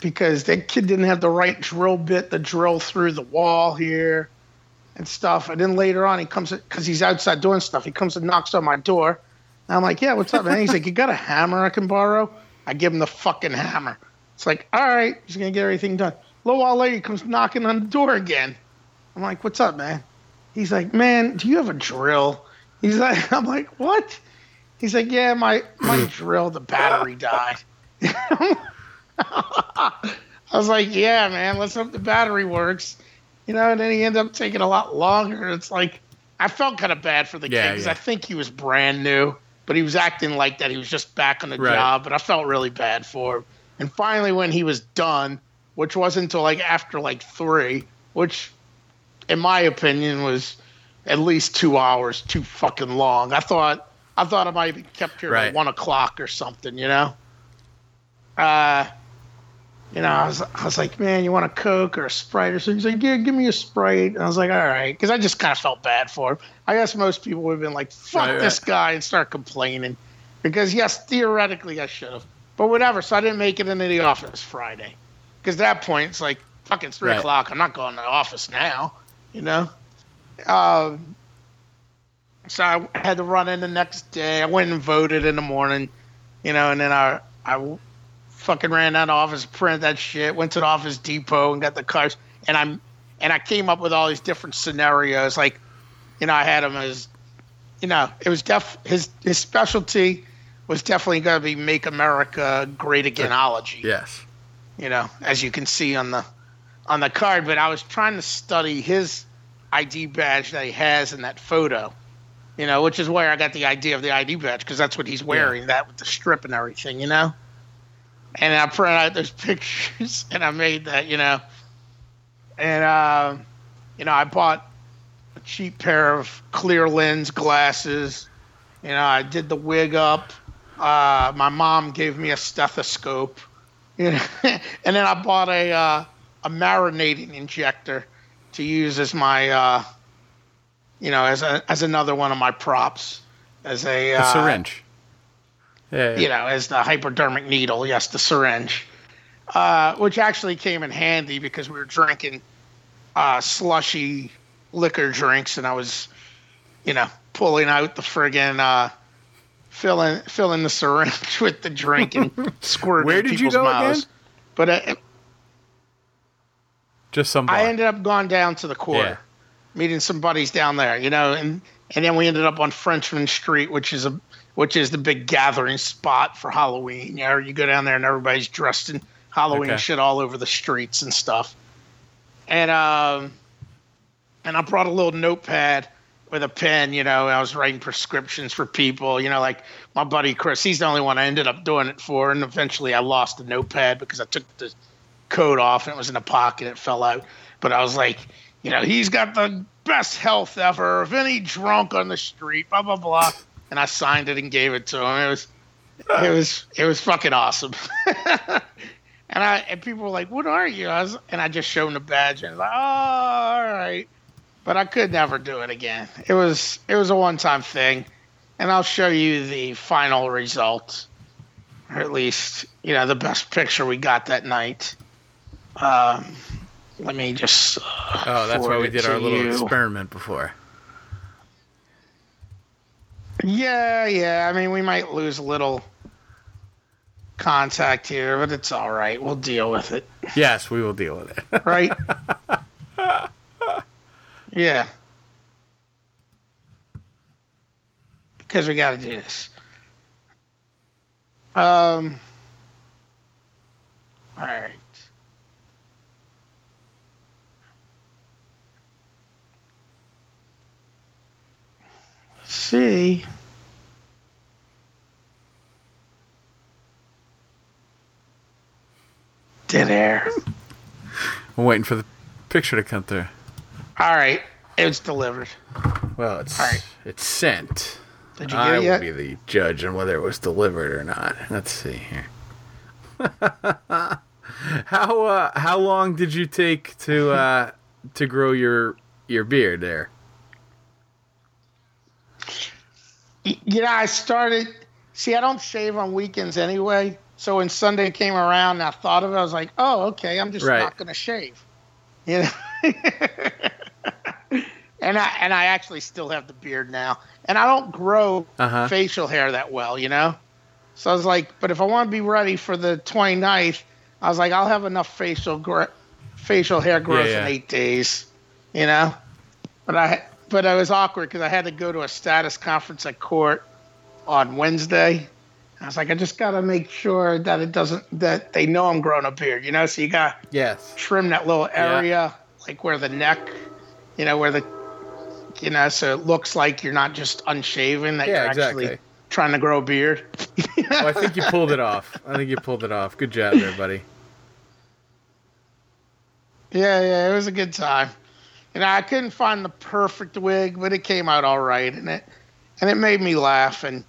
because that kid didn't have the right drill bit to drill through the wall here and stuff. And then later on, he comes because he's outside doing stuff. He comes and knocks on my door. And I'm like, "Yeah, what's up, man?" He's like, "You got a hammer I can borrow?" I give him the fucking hammer. It's like, "All right, he's gonna get everything done." Little while later, he comes knocking on the door again. I'm like, "What's up, man?" He's like, "Man, do you have a drill?" He's like, "I'm like, what?" He's like, "Yeah, my my drill, the battery died." I was like, "Yeah, man, let's hope the battery works." You know, and then he ended up taking a lot longer. It's like I felt kind of bad for the Yeah, kid because yeah. I think he was brand new, but he was acting like that he was just back on the Right. job. But I felt really bad for him. And finally, when he was done, which wasn't until like after like three, which in my opinion was at least two hours too fucking long. I thought I thought I might have kept here Right. at one o'clock or something, you know. Uh, you know, I was I was like, man, you want a coke or a sprite or something? He's like, yeah, give me a sprite. And I was like, all right, because I just kind of felt bad for him. I guess most people would have been like, fuck Right, right. this guy and start complaining, because yes, theoretically I should have, but whatever. So I didn't make it into the office Friday, because at that point it's like fucking three Right. o'clock. I'm not going to the office now, you know. Um, so I had to run in the next day. I went and voted in the morning, you know, and then I I fucking ran down to office, printed that shit, went to the Office Depot and got the cards, and I'm and I came up with all these different scenarios. Like, you know, I had him as, you know, it was def his his specialty was definitely going to be make America great again-ology Yes. you know, as you can see on the on the card. But I was trying to study his ID badge that he has in that photo, you know, which is where I got the idea of the ID badge because that's what he's wearing, that with the strip and everything, you know. And I printed out those pictures and I made that, you know, and uh, you know, I bought a cheap pair of clear lens glasses, You know, I did the wig up. Uh, my mom gave me a stethoscope. You know, and then I bought a uh, a marinating injector to use as my uh, you know as a, as another one of my props as a, A uh, syringe. Yeah, yeah. you know, as the hypodermic needle. Yes, the syringe, uh, which actually came in handy because we were drinking uh, slushy liquor drinks, and I was, you know, pulling out the friggin' uh, filling filling the syringe with the drink and squirting Where did you people's go mouths. again? But uh, Just some. I ended up going down to the quarter. Meeting some buddies down there, you know, and and then we ended up on Frenchmen Street, which is a which is the big gathering spot for Halloween. You know, you go down there and everybody's dressed in Halloween Okay. shit all over the streets and stuff. And um, and I brought a little notepad with a pen, you know, and I was writing prescriptions for people, you know, like my buddy Chris, he's the only one I ended up doing it for, and eventually I lost the notepad because I took the coat off and it was in a pocket, it fell out. But I was like, you know, he's got the best health ever of any drunk on the street, blah blah blah. And I signed it and gave it to him. It was it was it was fucking awesome. and I and people were like, "What are you?" I was, and I just showed them the badge and like, "Oh, all right." But I could never do it again. It was it was a one time thing, and I'll show you the final result, or at least you know the best picture we got that night. Um, let me just. uh, Oh, that's why we did our little you. experiment before. Yeah, yeah. I mean, we might lose a little contact here, but it's all right. We'll deal with it, Yes, we will deal with it. right? yeah. Because we got to do this. Um. All right. See. Dead air. I'm waiting for the picture to come through. All right, it's delivered. Well, it's All right. it's sent. Did you get I it will be the judge on whether it was delivered or not. Let's see here. how uh, how long did you take to uh, to grow your your beard there? You know, I started. See, I don't shave on weekends anyway. So when Sunday came around and I thought of it, I was like, "Oh, okay, I'm just Right. not going to shave." You know. and I and I actually still have the beard now, and I don't grow Uh-huh. facial hair that well, you know. So I was like, but if I want to be ready for the 29th, I was like, I'll have enough facial gr- facial hair growth yeah. in eight days, you know. But I but I was awkward because I had to go to a status conference at court on Wednesday. I was like, I just got to make sure that it doesn't that they know I'm growing a beard, you know. So you got Yes. trim that little area, like where the neck, you know, where the, you know, so it looks like you're not just unshaven, that Yeah, you're exactly. actually trying to grow a beard. Well, I think you pulled it off. I think you pulled it off. Good job there, buddy. Yeah, yeah, it was a good time. You know, I couldn't find the perfect wig, but it came out all right, and it and it made me laugh. And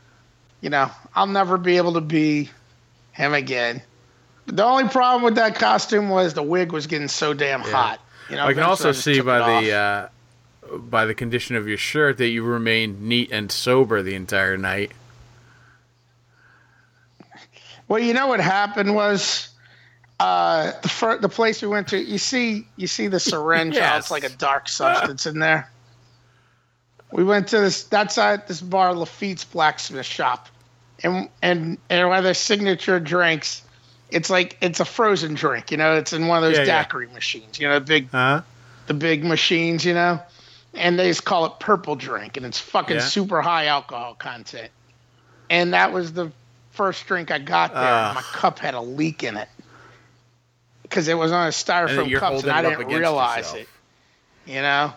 you know, I'll never be able to be him again. The only problem with that costume was the wig was getting so damn hot. You know, I can also just see by the uh, by the condition of your shirt that you remained neat and sober the entire night. Well, you know what happened was uh, the fir- the place we went to. You see, you see the syringe. how Yes. it's like a dark substance in there. We went to this. That's at this bar, Lafitte's Blacksmith Shop, and and and one of their signature drinks. It's like it's a frozen drink. You know, it's in one of those Yeah, yeah. daiquiri machines. You know, the big Huh? the big machines. You know, and they just call it purple drink, and it's fucking Yeah. super high alcohol content. And that was the first drink I got there. And my cup had a leak in it because it was on a styrofoam cups, and I didn't realize yourself. it. You know.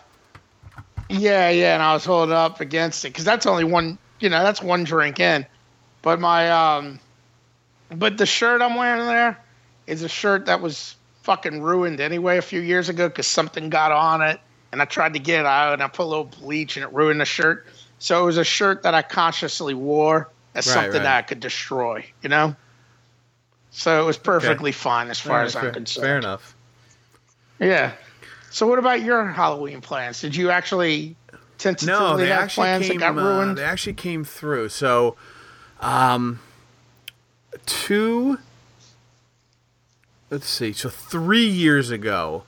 Yeah, yeah, and I was holding up against it because that's only one. You know, that's one drink in. But my um, but the shirt I'm wearing there is a shirt that was fucking ruined anyway a few years ago because something got on it, and I tried to get it out, and I put a little bleach, and it ruined the shirt. So it was a shirt that I consciously wore as Right, something right. that I could destroy, you know? So it was perfectly fine as far All as I'm fair, concerned. fair enough. Yeah. So what about your Halloween plans? Did you actually tentatively No, they have actually plans came. that got uh, they actually came through. So, um, two. Let's see. So three years ago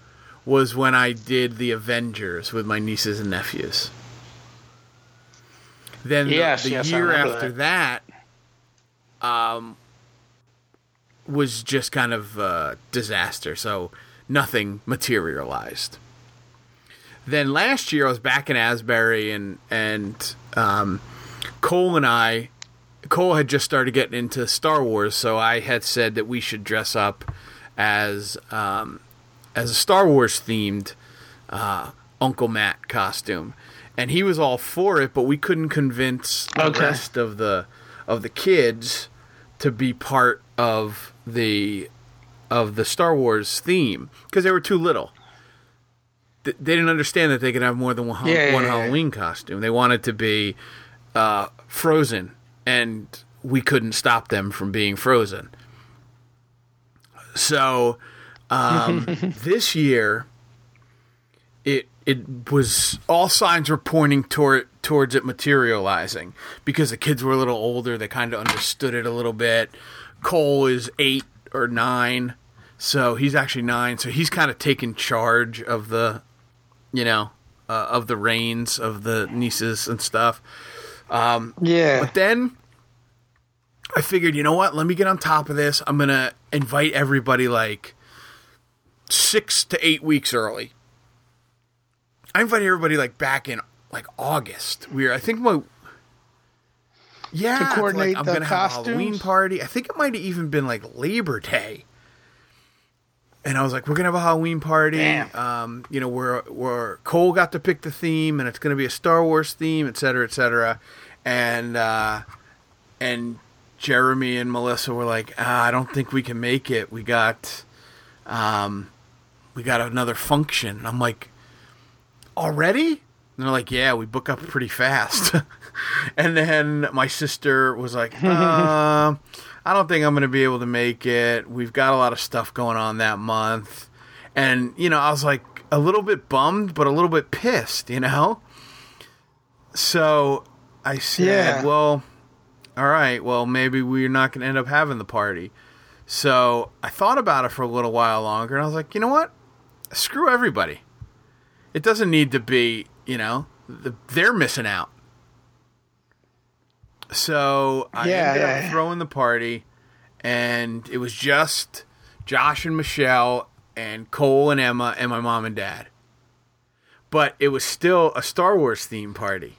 was when I did the Avengers with my nieces and nephews. Then the- Yes, the, yes, year after that, um, was just kind of a disaster. So nothing materialized. Then last year I was back in Asbury and and um, Cole and I, Cole had just started getting into Star Wars, so I had said that we should dress up as um, as a Star Wars themed uh, Uncle Matt costume, and he was all for it, but we couldn't convince the Okay. rest of the of the kids to be part of the of the Star Wars theme because they were too little. Th- They didn't understand that they could have more than one, Yeah, yeah, one yeah. Halloween costume. They wanted to be uh, Frozen, and we couldn't stop them from being Frozen. So um, this year, it it was all signs were pointing toward towards it materializing because the kids were a little older. They kind of understood it a little bit. Cole is eight or nine, so he's actually nine. So he's kind of taken charge of the, you know, uh, of the reins of the nieces and stuff. yeah. But then I figured, you know what? Let me get on top of this. I'm gonna invite everybody like six to eight weeks early. I invited everybody like back in like August. We were, I think my yeah, to coordinate like, I'm the gonna have a Halloween party. I think it might have even been like Labor Day. And I was like, we're gonna have a Halloween party. Um, you know, we're we're Cole got to pick the theme, and it's gonna be a Star Wars theme, et cetera, et cetera. And uh, and Jeremy and Melissa were like, ah, I don't think we can make it. We got, um, we got another function. I'm like, already? And they're like, yeah, we book up pretty fast. and then my sister was like, uh, I don't think I'm going to be able to make it. We've got a lot of stuff going on that month. And, you know, I was like a little bit bummed, but a little bit pissed, you know? So I said, Yeah. well, all right, well, maybe we're not going to end up having the party. So I thought about it for a little while longer, and I was like, you know what? Screw everybody. It doesn't need to be, you know, the, they're missing out. So I Yeah, ended yeah, up throwing the party, and it was just Josh and Michelle and Cole and Emma and my mom and dad. But it was still a Star Wars theme party,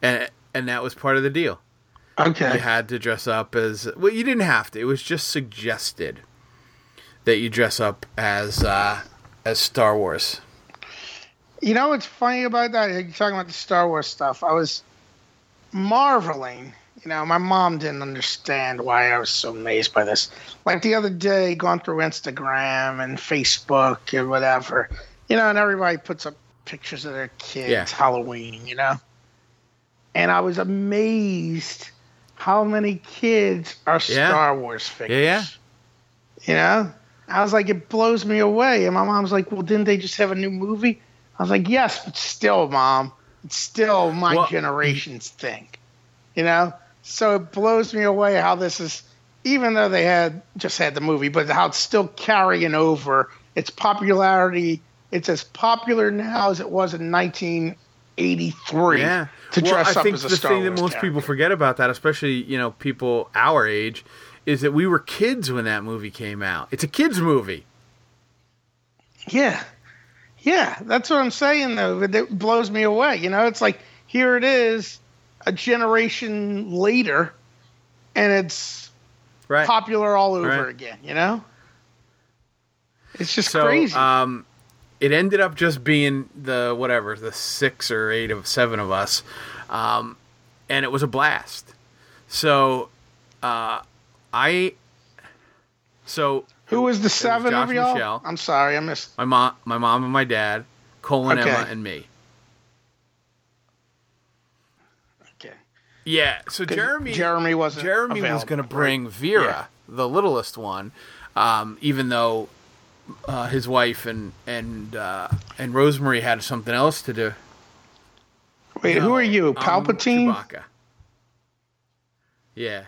and and that was part of the deal. Okay. You had to dress up as well. You didn't have to. It was just suggested that you dress up as uh, as Star Wars. You know what's funny about that? You're talking about the Star Wars stuff. I was marveling. You know, my mom didn't understand why I was so amazed by this. Like the other day, going through Instagram and Facebook and whatever, you know, and everybody puts up pictures of their kids Yeah. Halloween, you know? And I was amazed how many kids are Yeah. Star Wars figures. Yeah, yeah. You know? I was like, it blows me away. And my mom's like, well, didn't they just have a new movie? I was like, yes, but still, mom, it's still my Well- generation's thing. You know? So it blows me away how this is, even though they had just had the movie, but how it's still carrying over its popularity. It's as popular now as it was in 1983 Yeah. to well, dress I up think as a the Star thing that Wars most people forget about that, especially you know people our age, is that we were kids when that movie came out. It's a kids movie. Yeah. Yeah, that's what I'm saying though. It blows me away. You know, it's like here it is a generation later and it's Right. popular all over Right. again, you know? It's just so, crazy. um, it ended up just being the whatever the six or eight of seven of us, um, and it was a blast. So, uh, I, so Who was the it was seven of y'all? Michelle. I'm sorry, I missed. my mom, my mom and my dad, Cole and Okay. Emma and me. Okay. Yeah, so Jeremy Jeremy wasn't Jeremy was going to bring Vera, the littlest one, um, even though uh, his wife and and uh, and Rosemary had something else to do. Wait, who are you? I'm Palpatine? Chewbacca. Yeah.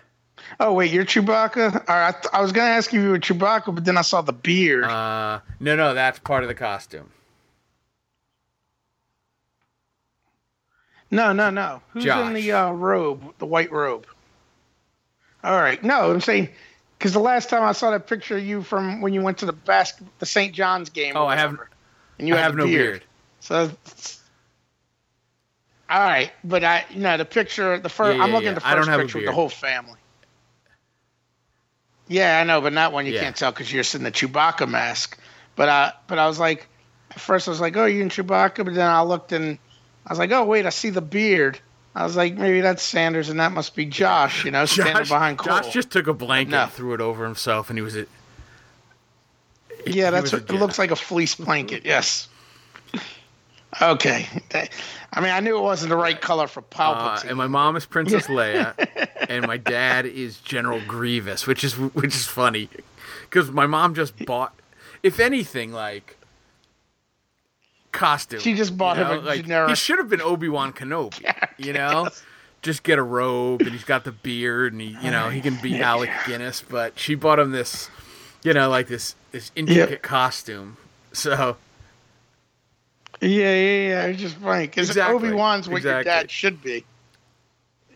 Oh wait, you're Chewbacca. All right, I, th- I was gonna ask you if you were Chewbacca, but then I saw the beard. Uh, no, no, that's part of the costume. no, no, no. Who's in the uh, robe, the white robe? All right, no, I'm saying because the last time I saw that picture of you from when you went to the basket, the St. John's game. Oh, I have- and you I have no beard. beard. So, all right, but I, you know, the picture, the first, Yeah, I'm looking yeah. at the first picture with the whole family. Yeah, I know, but not one you Yeah. can't tell because you're in the Chewbacca mask. But I, but I was like, at first I was like, oh, you in Chewbacca, but then I looked and I was like, oh, wait, I see the beard. I was like, maybe that's Sanders and that must be Josh, you know, standing Josh, behind Cole. Josh just took a blanket No. and threw it over himself, and he was. A, yeah, that's was a what it looks like a fleece blanket. Yes. Okay. I mean, I knew it wasn't the right color for Uh, Palpatine. and my mom is Princess Leia, and my dad is General Grievous, which is which is funny, because my mom just bought, if anything, like costume. She just bought you him a like, generic- He should have been Obi Wan Kenobi, you know. Just get a robe, and he's got the beard, and he, you know, he can be Alec Guinness. But she bought him this, you know, like this this intricate costume. So Yeah, yeah, yeah. It's just funny because Exactly, Obi Wan's what your dad should be.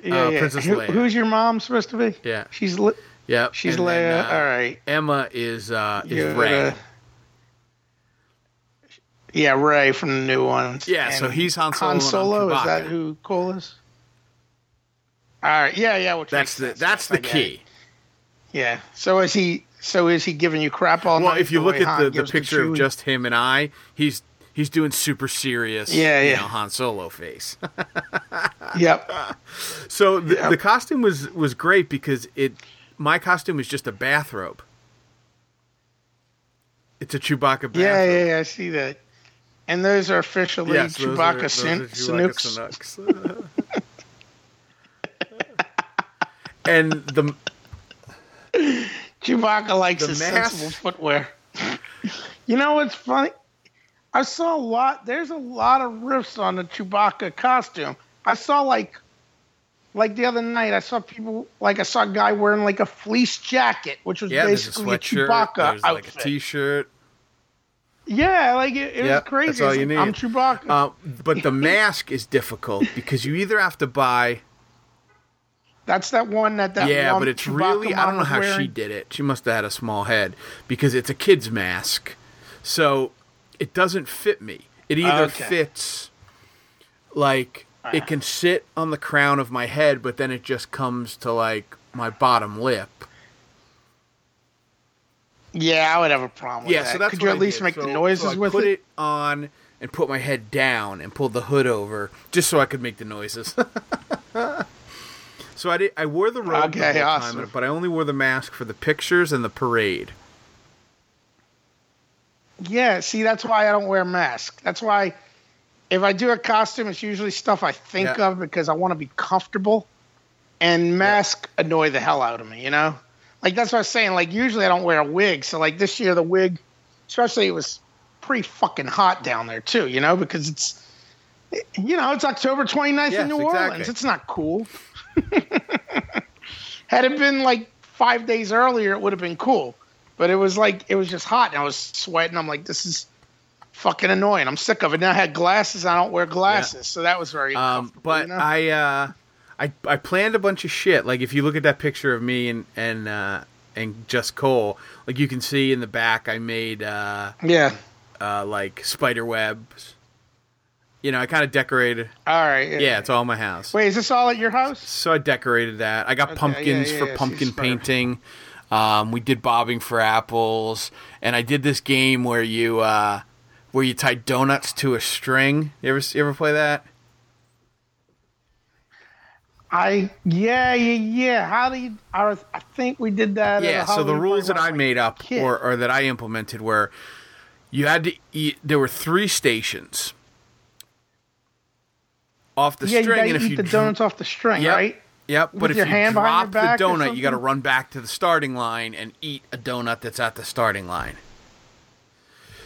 Yeah, Uh, yeah. Princess Who- Leia. who's your mom supposed to be? yeah, She's li- yeah. she's and then, Leia. uh, All right. Emma is uh, is Rey. uh, yeah, Rey from the new ones. Yeah, so he's Han Solo Han Solo is that who Cole is? All right. Yeah, yeah. Which That's the that's the key. Yeah. So is he? So is he giving you crap all night? Well, if you look at Han the, the picture of just him and I, he's he's doing super serious, Yeah, you yeah. know, Han Solo face. Yep. so the, Yep. the costume was was great because it my costume is just a bathrobe. It's a Chewbacca bathrobe. Yeah, yeah, yeah. I see that. And those are officially Yes, Chewbacca are- Sin- are Chewbacca and the Chewbacca likes The his mask- sensible footwear. you know what's funny? I saw a lot. There's a lot of riffs on the Chewbacca costume. I saw like, like the other night, I saw people like I saw a guy wearing like a fleece jacket, which was yeah, a basically a, sweatshirt. Chewbacca there's outfit. like a t-shirt. yeah, like it, it Yep, was crazy. that's all you need. I'm Chewbacca. Uh, but the mask is difficult because you either have to buy That's that one that that yeah, but it's Chewbacca really I don't know how she did it. She must have had a small head because it's a kid's mask, so it doesn't fit me. It either Okay. fits like ah, it can sit on the crown of my head, but then it just comes to like my bottom lip. Yeah, I would have a problem with Yeah, that. so that's Could you I at least did. make So- the noises so I with put it? it on and put my head down and pulled the hood over just so I could make the noises. so I did. I wore the robe the whole awesome. time, but I only wore the mask for the pictures and the parade. Yeah, see, that's why I don't wear a mask. That's why if I do a costume, it's usually stuff I think Yeah. of because I want to be comfortable. And mask annoy the hell out of me, you know? Like that's what I was saying. Like usually I don't wear a wig, so like this year the wig, especially it was pretty fucking hot down there too, you know, because it's you know, it's October 29th Yes, in New exactly. Orleans. It's not cool. Had it been like 5 days earlier it would have been cool. But it was like it was just hot and I was sweating. I'm like this is fucking annoying. I'm sick of it. Now I had glasses. I don't wear glasses. So that was very Um, but you know? I, uh, I, I planned a bunch of shit. Like if you look at that picture of me and and uh, and just Cole, like you can see in the back, I made uh, yeah. uh, like spider webs. You know, I kind of decorated. All right. Yeah, it's all in my house. Wait, is this all at your house? So I decorated that. I got Okay, pumpkins yeah, yeah, for yeah, pumpkin spider. Um, we did bobbing for apples, and I did this game where you uh, where you tie donuts to a string. You ever you ever play that? I yeah yeah yeah. How do you? I, was- I think we did that. Yeah. So the rules that I made up kid. or, or that I implemented were you had to eat. There were three stations off the yeah, you string, and if eat you the donuts off the string, Yep. right? Yep, but if you drop the donut, you got to run back to the starting line and eat a donut that's at the starting line.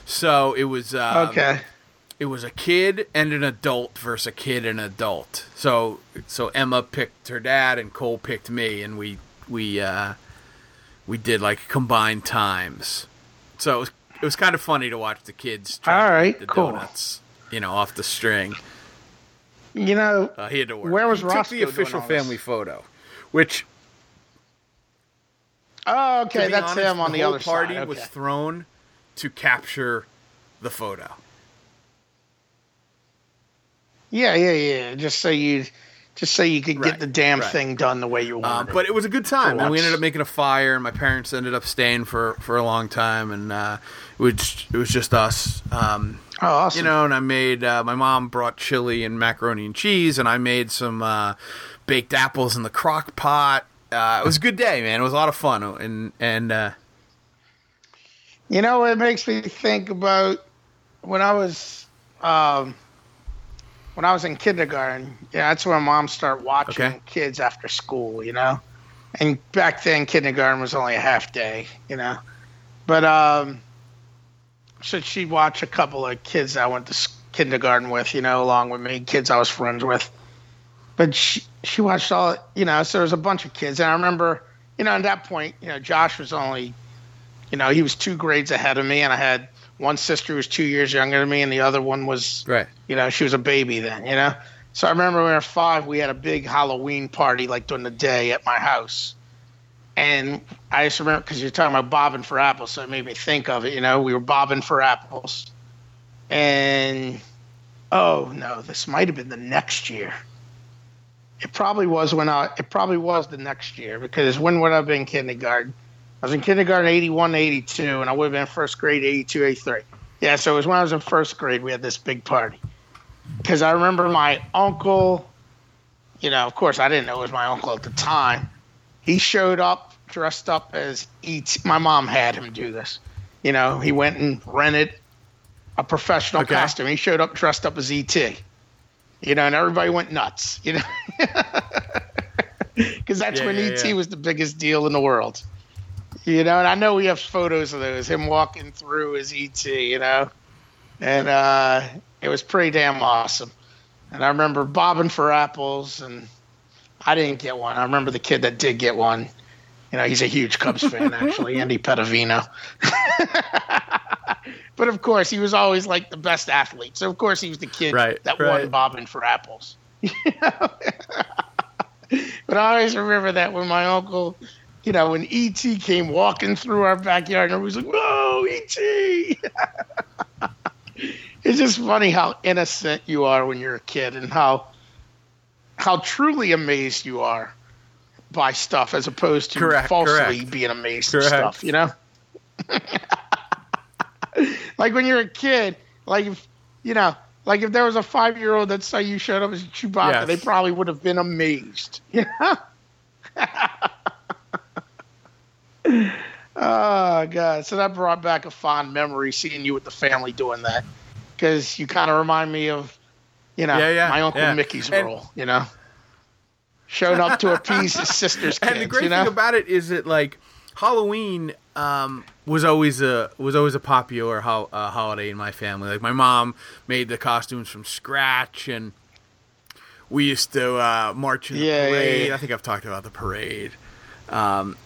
So it was um, Okay. It was a kid and an adult versus a kid and an adult. So so Emma picked her dad and Cole picked me, and we we uh, we did like combined times. So it was, it was kind of funny to watch the kids try All to eat the cool. donuts, you know, off the string. You know, Uh, he had to work. Where was he took Roscoe the doing official all this? family photo, which oh, to okay, be that's honest, him on the, whole other party side. was thrown to capture the photo. Yeah, yeah, yeah. Just so you, just so you could Right, get the damn right. thing done the way you Um, wanted. but it was a good time, and we ended up making a fire. And my parents ended up staying for, for a long time, and uh, it was it was just us. Um, oh, awesome. you know, and I made uh, my mom brought chili and macaroni and cheese, and I made some uh, baked apples in the crock pot. Uh, it was a good day, man. It was a lot of fun, and and uh, You know, it makes me think about when I was um, when I was in kindergarten. Yeah, that's when moms start watching Okay. kids after school. You know, and back then kindergarten was only a half day. You know, but um, so she'd watch a couple of kids I went to kindergarten with. You know, along with me, kids I was friends with. But she she watched all. You know, so there was a bunch of kids, and I remember. You know, at that point, you know, Josh was only you know, he was two grades ahead of me, and I had one sister who was two years younger than me, and the other one was, right. you know, she was a baby then, you know. So I remember when we were five, we had a big Halloween party like during the day at my house, and I just remember because you're talking about bobbing for apples, so it made me think of it. You know, we were bobbing for apples, and oh no, this might have been the next year. It probably was when I. It probably was the next year because when would I have been kindergarten? I was in kindergarten 81 82, and I would have been first grade 82, 83. Yeah, so it was when I was in first grade we had this big party. Because I remember my uncle, you know, of course I didn't know it was my uncle at the time. He showed up dressed up as E.T. My mom had him do this. You know, he went and rented a professional Okay. costume. He showed up dressed up as E.T. You know, and everybody went nuts, you know. Because that's Yeah, when yeah, E.T. yeah. was the biggest deal in the world. You know, and I know we have photos of those, him walking through as ET, you know. And uh, it was pretty damn awesome. And I remember bobbing for apples, and I didn't get one. I remember the kid that did get one. You know, he's a huge Cubs fan, actually, Andy Pedavino. but of course, he was always like the best athlete. So, of course, he was the kid Right, that right. won bobbing for apples. You know? but I always remember that when my uncle, you know, when ET came walking through our backyard, and everybody's like, "Whoa, ET!" it's just funny how innocent you are when you're a kid, and how how truly amazed you are by stuff, as opposed to Correct, falsely correct. being amazed Correct. at stuff. You know, like when you're a kid, like if you know. Like if there was a five year old that saw you showed up as Chewbacca, Yes. they probably would have been amazed. You know? oh god! So that brought back a fond memory seeing you with the family doing that, because you kind of remind me of, you know, Yeah, yeah, my uncle yeah. Mickey's And- role. You know, showing up to appease his sister's kids. And the great you know? thing about it is that like Halloween um, was always a was always a popular ho- uh, holiday in my family. Like my mom made the costumes from scratch, and we used to uh, march in the Yeah, yeah, parade. yeah. I think I've talked about the parade. Um,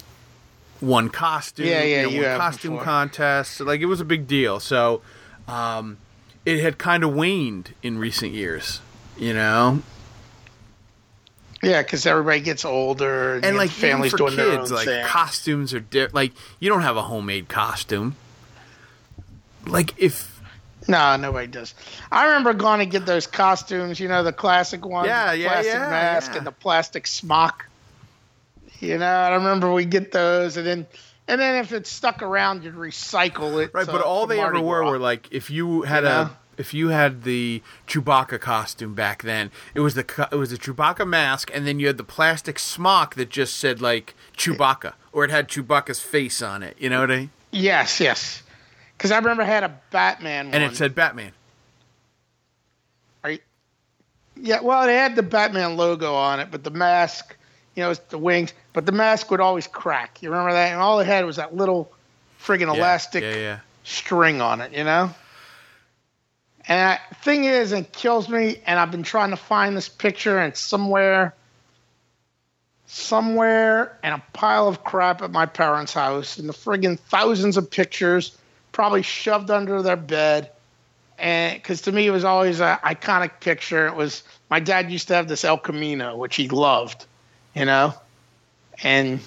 one costume, Yeah, yeah, you know, one costume before. contest. Like it was a big deal. So um, it had kind of waned in recent years. You know, yeah, because everybody gets older, and, and like families for doing their kids, like thing. costumes are di- like you don't have a homemade costume. Like if No, nobody does. I remember going to get those costumes, you know, the classic ones, Yeah, the yeah, plastic yeah, mask yeah. and the plastic smock. You know, I remember we get those, and then and then if it's stuck around, you'd recycle it. right, to- but all they Mardi ever were Gras. were like if you had You a know? If you had the Chewbacca costume back then, it was the it was the Chewbacca mask, and then you had the plastic smock that just said like Chewbacca, or it had Chewbacca's face on it. You know what I mean? yes, yes. Because I remember I had a Batman one. And it said Batman. Are you- yeah, well, it had the Batman logo on it, but the mask, you know, it's the wings, but the mask would always crack. You remember that? And all it had was that little friggin' Yeah, elastic Yeah, yeah. string on it, you know? And I, thing is, it kills me, and I've been trying to find this picture, and somewhere, somewhere in a pile of crap at my parents' house, and the friggin' thousands of pictures probably shoved under their bed. And because to me, it was always an iconic picture. It was my dad used to have this El Camino, which he loved, you know? And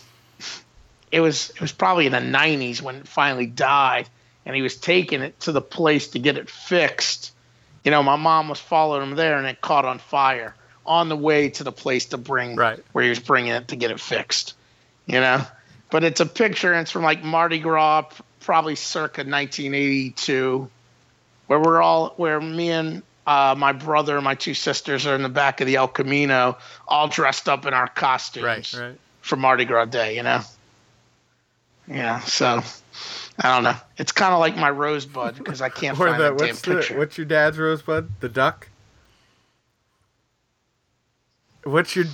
it was it was probably in the 90s when it finally died and he was taking it to the place to get it fixed you know my mom was following him there and it caught on fire on the way to the place to bring Right. where he was bringing it to get it fixed you know but it's a picture and it's from like mardi gras probably circa 1982 where we're all where me and uh, my brother and my two sisters are in the back of the el camino all dressed up in our costumes Right, right. for Mardi Gras Day, you know? Yeah, so I don't know. It's kind of like my rosebud because I can't Or find the, that damn what's the, picture. what's your dad's rosebud? The duck. What's your?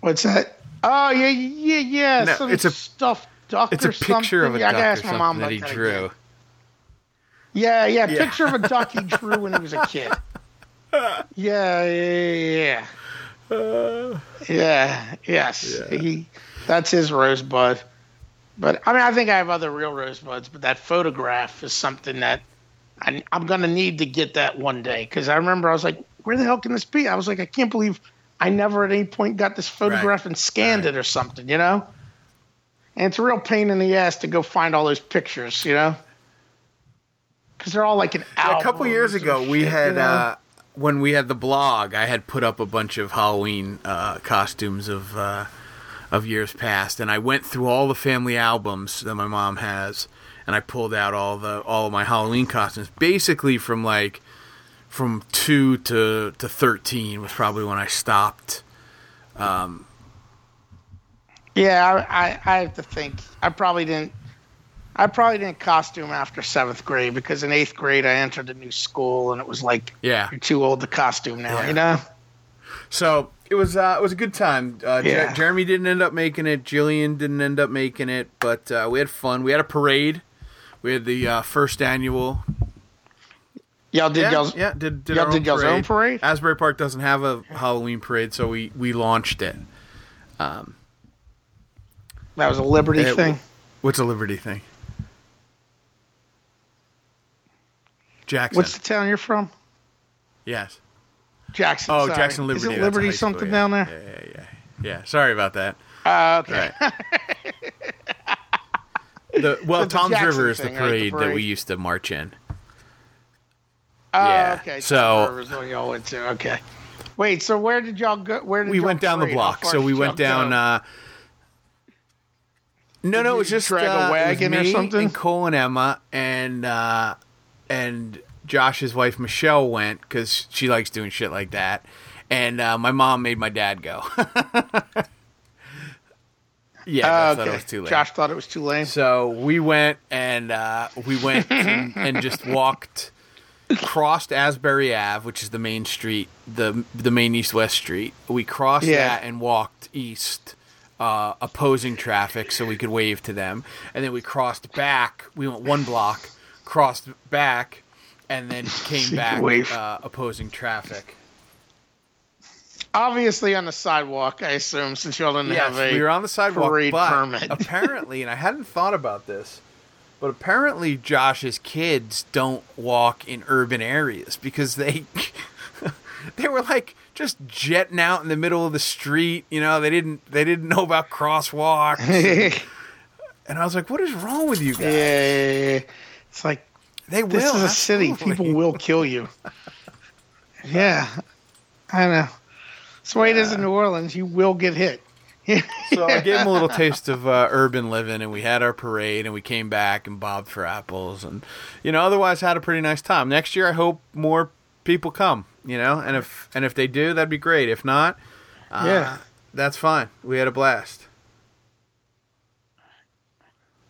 What's that? Oh yeah, yeah, yeah. No, some it's a- stuffed duck It's or a picture of a something. Yeah, I duck gotta or ask my mom that he that drew. again. Yeah, yeah, Yeah. Picture of a duck he drew when he was a kid. Yeah, yeah, yeah. Uh, Yeah, yes. Yeah. He that's his rosebud. But I mean I think I have other real rosebuds, but that photograph is something that I, I'm going to need to get that one day because I remember I was like, where the hell can this be? I was like, I can't believe I never at any point got this photograph and scanned Right. it or something, you know? And it's a real pain in the ass to go find all those pictures, you know? Because they're all like an hour. a couple years ago, and we had you know? uh, when we had the blog. I had put up a bunch of Halloween uh, costumes of uh, of years past, and I went through all the family albums that my mom has, and I pulled out all the all of my Halloween costumes, basically from like from two to to thirteen was probably when I stopped. Um, Yeah, I, I, I have to think. I probably didn't. I probably didn't costume after seventh grade because in eighth grade I entered a new school and it was like Yeah. you're too old to costume now. Yeah. You know? So it was uh, it was a good time. Uh, Jer- Yeah. Jeremy didn't end up making it. Jillian didn't end up making it, but uh, we had fun. We had a parade. We had the uh, first annual. Y'all did yeah, y'all's yeah, did, did y'all did y'all's parade. own parade? Asbury Park doesn't have a Halloween parade, so we we launched it. that was a Liberty It- thing. What's a Liberty thing? Jackson. What's the town you're from? yes. Jackson. Oh, sorry. Jackson Liberty. Is it Liberty school, something yeah. down there? Yeah, yeah, yeah. Yeah. Sorry about that. Uh, okay. Right. The, well, the Toms River is the right? The parade, that we used to march in. Oh, Yeah, okay. so- what y'all went to. Okay. Wait. So where did y'all go? Where did we went down the parade? How block. So we went down. go? Uh, no, Did no, it was just drag a uh, was wagon or me something? And Cole and Emma and uh, and Josh's wife Michelle went because she likes doing shit like that. And uh, my mom made my dad go. yeah, I thought it was too late. Josh thought it was too lame. So we went and uh, we went and, and just walked, crossed Asbury Ave, which is the main street, the the main east west street. We crossed Yeah. that and walked east, uh, opposing traffic, so we could wave to them. And then we crossed back. We went one block, crossed back, and then came back uh, opposing traffic. Obviously on the sidewalk, I assume, since y'all didn't Yes, have a we were on the sidewalk, parade but permit. apparently, and I hadn't thought about this, but apparently Josh's kids don't walk in urban areas because they they were like just jetting out in the middle of the street. You know, they didn't they didn't know about crosswalks, yeah, and I was like, "What is wrong with you guys?" yeah, yeah. It's like They will. this is a city. absolutely. People will kill you. Yeah, I know. That's the way it is in New Orleans. You will get hit. So I gave him a little taste of uh, urban living, and we had our parade, and we came back and bobbed for apples, and you know, otherwise had a pretty nice time. Next year, I hope more people come. You know, and if and if they do, that'd be great. If not, uh, Yeah. that's fine. We had a blast.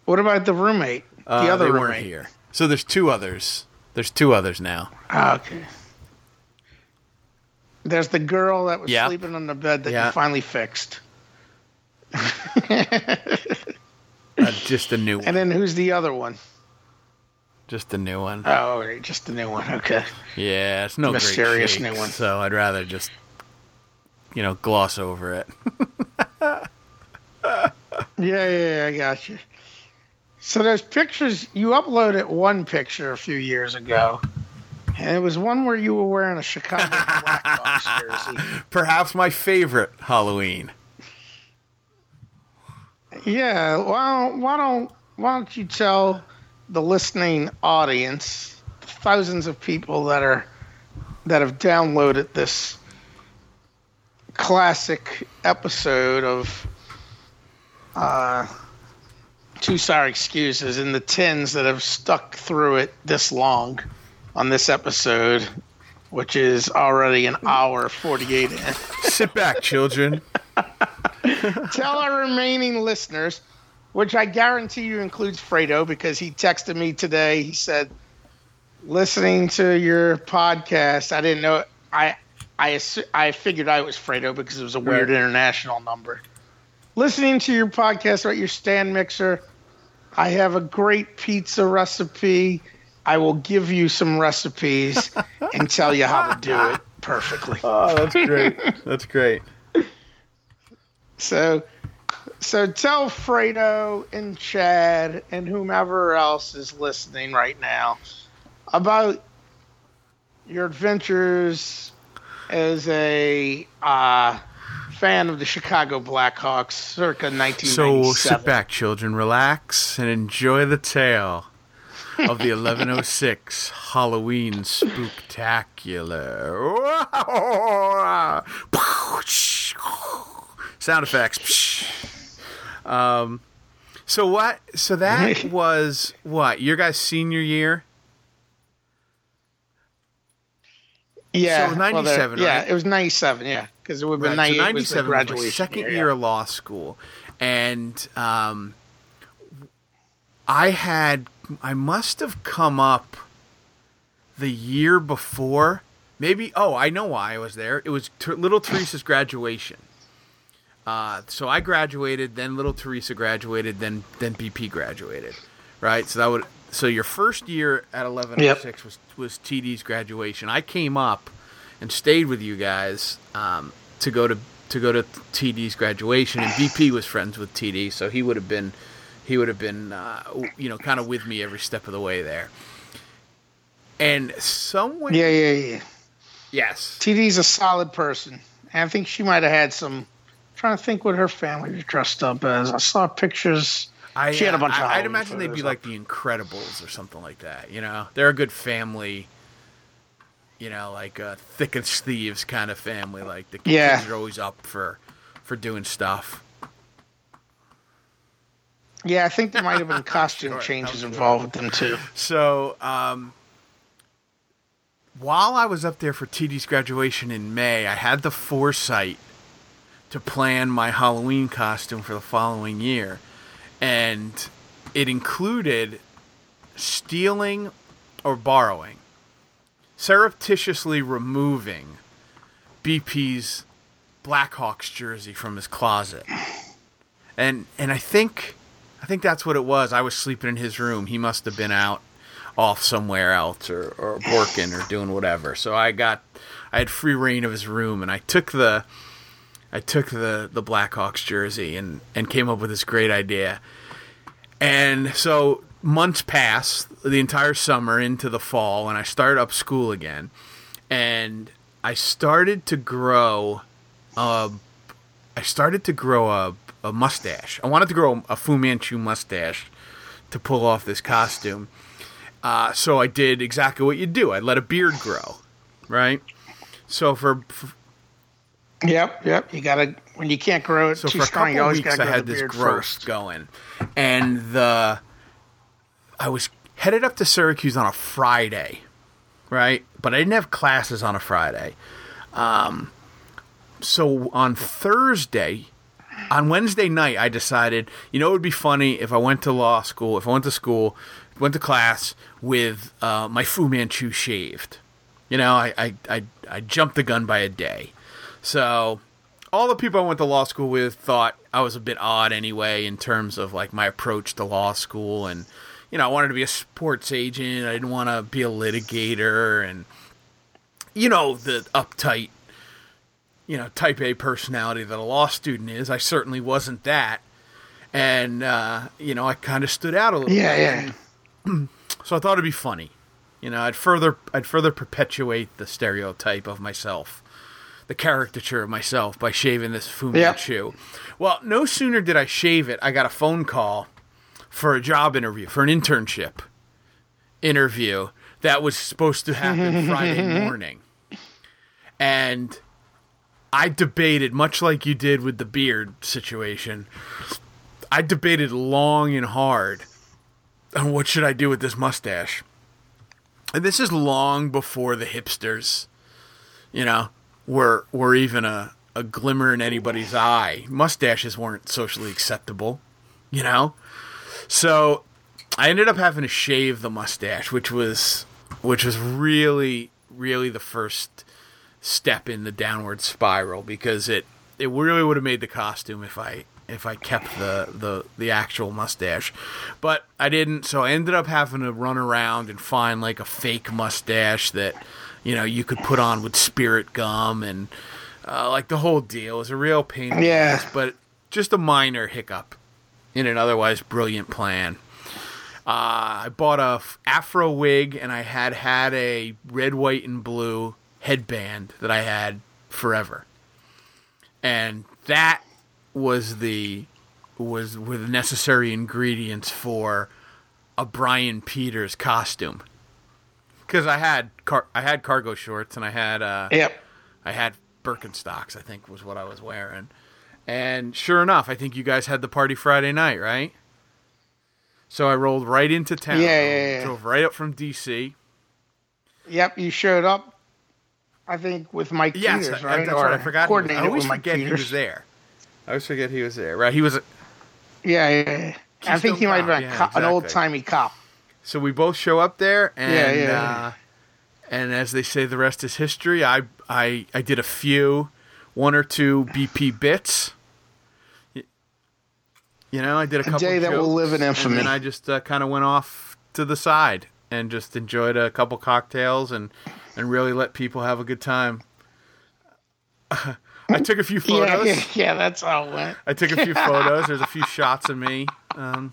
What about the roommate? The Uh, other they roommate. weren't here, so there's two others. There's two others now. Okay. There's the girl that was Yeah. sleeping on the bed that Yeah. you finally fixed. Uh, just a new one. And then who's the other one? just a new one. Oh, right, just the new one. Okay. Yeah, it's no Mysterious new one. So I'd rather just, you know, gloss over it. Yeah, yeah, yeah, I got you. So there's pictures you uploaded one picture a few years ago, and it was one where you were wearing a Chicago Blackhawks jersey. Perhaps my favorite Halloween. Yeah, well, why don't why don't you tell the listening audience, thousands of people that are that have downloaded this classic episode of uh, Two Sorry Excuses in the tens that have stuck through it this long on this episode, which is already an hour 48 in. Sit back, children. tell our remaining listeners, which I guarantee you includes Fredo because he texted me today. He said, "Listening to your podcast, I didn't know. I I assu- I figured I was Fredo because it was a weird Right. international number. Listening to your podcast about your stand mixer, I have a great pizza recipe. I will give you some recipes and tell you how to do it perfectly." Oh, that's great. That's great. So, so tell Fredo and Chad and whomever else is listening right now about your adventures as a uh, fan of the Chicago Blackhawks circa 1997. So sit back, children, relax, and enjoy the tale of the 1106 Halloween Spooktacular. Sound effects. Um, so what? So that was what your guys' senior year. Yeah, So it was well, there- 97, Yeah, it was 97. Yeah, because it would have been Right, so 98 was the 97 was my second year. year yeah. of law school, and um, I had I must have come up the year before. Maybe oh I know why I was there. It was Ter- little Teresa's graduation. Uh, so I graduated, then little Teresa graduated, then then BP graduated, right? So that would so your first year at eleven oh six was was TD's graduation. I came up and stayed with you guys um, to go to to go to TD's graduation, and BP was friends with TD, so he would have been he would have been uh, you know kind of with me every step of the way there. And somewhere, Yeah, yeah, yeah. yes, TD's a solid person. And I think she might have had some. trying to think what her family was dressed up as. I saw pictures. I, She had a uh, bunch of I, I'd imagine they'd be like the Incredibles or something like that. You know, they're a good family. You know, like a thick as thieves kind of family. Like the kids Yeah. are always up for for doing stuff. Yeah, I think there might have been costume Sure, changes involved with them too. So, um, while I was up there for TD's graduation in May, I had the foresight to plan my Halloween costume for the following year. And it included stealing or borrowing, surreptitiously removing BP's Blackhawks jersey from his closet. And and I think I think that's what it was. I was sleeping in his room. He must have been out off somewhere else or, or working or doing whatever. So I got I had free reign of his room and I took the I took the the Blackhawks jersey and and came up with this great idea. And so months pass, the entire summer into the fall, and I start up school again. And I started to grow uh, I started to grow a, a mustache. I wanted to grow a Fu Manchu mustache to pull off this costume. Uh, so I did exactly what you do. I let a beard grow, right? So for, for Yep, yep. You gotta when you can't grow it so too for a strong, you always gotta I had the this beard growth first. going, and the I was headed up to Syracuse on a Friday, right? But I didn't have classes on a Friday. Um, so on Thursday, on Wednesday night, I decided, you know, it would be funny if I went to law school, if I went to school, went to class with uh, my Fu Manchu shaved. You know, I, I, I, I jumped the gun by a day. So all the people I went to law school with thought I was a bit odd anyway in terms of like my approach to law school and you know, I wanted to be a sports agent, I didn't want to be a litigator and you know, the uptight you know, type A personality that a law student is. I certainly wasn't that. And uh, you know, I kind of stood out a little Yeah, bit. yeah. So I thought it'd be funny. You know, I'd further I'd further perpetuate the stereotype of myself, the caricature of myself by shaving this Fu Yeah. Well, no sooner did I shave it, I got a phone call for a job interview, for an internship interview that was supposed to happen Friday morning. And I debated, much like you did with the beard situation, I debated long and hard on what should I do with this mustache. And this is long before the hipsters, you know, were were even a, a glimmer in anybody's eye. Mustaches weren't socially acceptable, you know? So I ended up having to shave the mustache, which was which was really, really the first step in the downward spiral because it it really would have made the costume if I if I kept the, the the actual mustache. But I didn't, so I ended up having to run around and find like a fake mustache that, you know, you could put on with spirit gum and uh, like the whole deal. It was a real pain in the Yeah. ass, but just a minor hiccup in an otherwise brilliant plan. Uh, I bought a f- afro wig and I had had a red, white, and blue headband that I had forever, and that was the was were the necessary ingredients for a Brian Peters costume. Because I had car- I had cargo shorts and I had uh, Yep. I had Birkenstocks. I think was what I was wearing, and sure enough, I think you guys had the party Friday night, right? So I rolled right into town. Yeah, yeah, yeah. Drove right up from DC. Yep. You showed up. I think with Mike Yes, Peters, I- right? that's or right. I forgot. He was, Coordinated I always with Mike forget he was there. I always forget he was there. Right? He was. Yeah, yeah, yeah. I think he might have been a yeah, co- an old timey cop. So we both show up there, and Yeah, yeah, yeah. Uh, and as they say, the rest is history. I I I did a few, one or two BP bits. You know, I did a couple. day that will live in infamy. And then I just uh, kind of went off to the side and just enjoyed a couple cocktails and and really let people have a good time. I took a few photos. yeah, yeah, that's how it went. I took a few photos. There's a few shots of me. Um,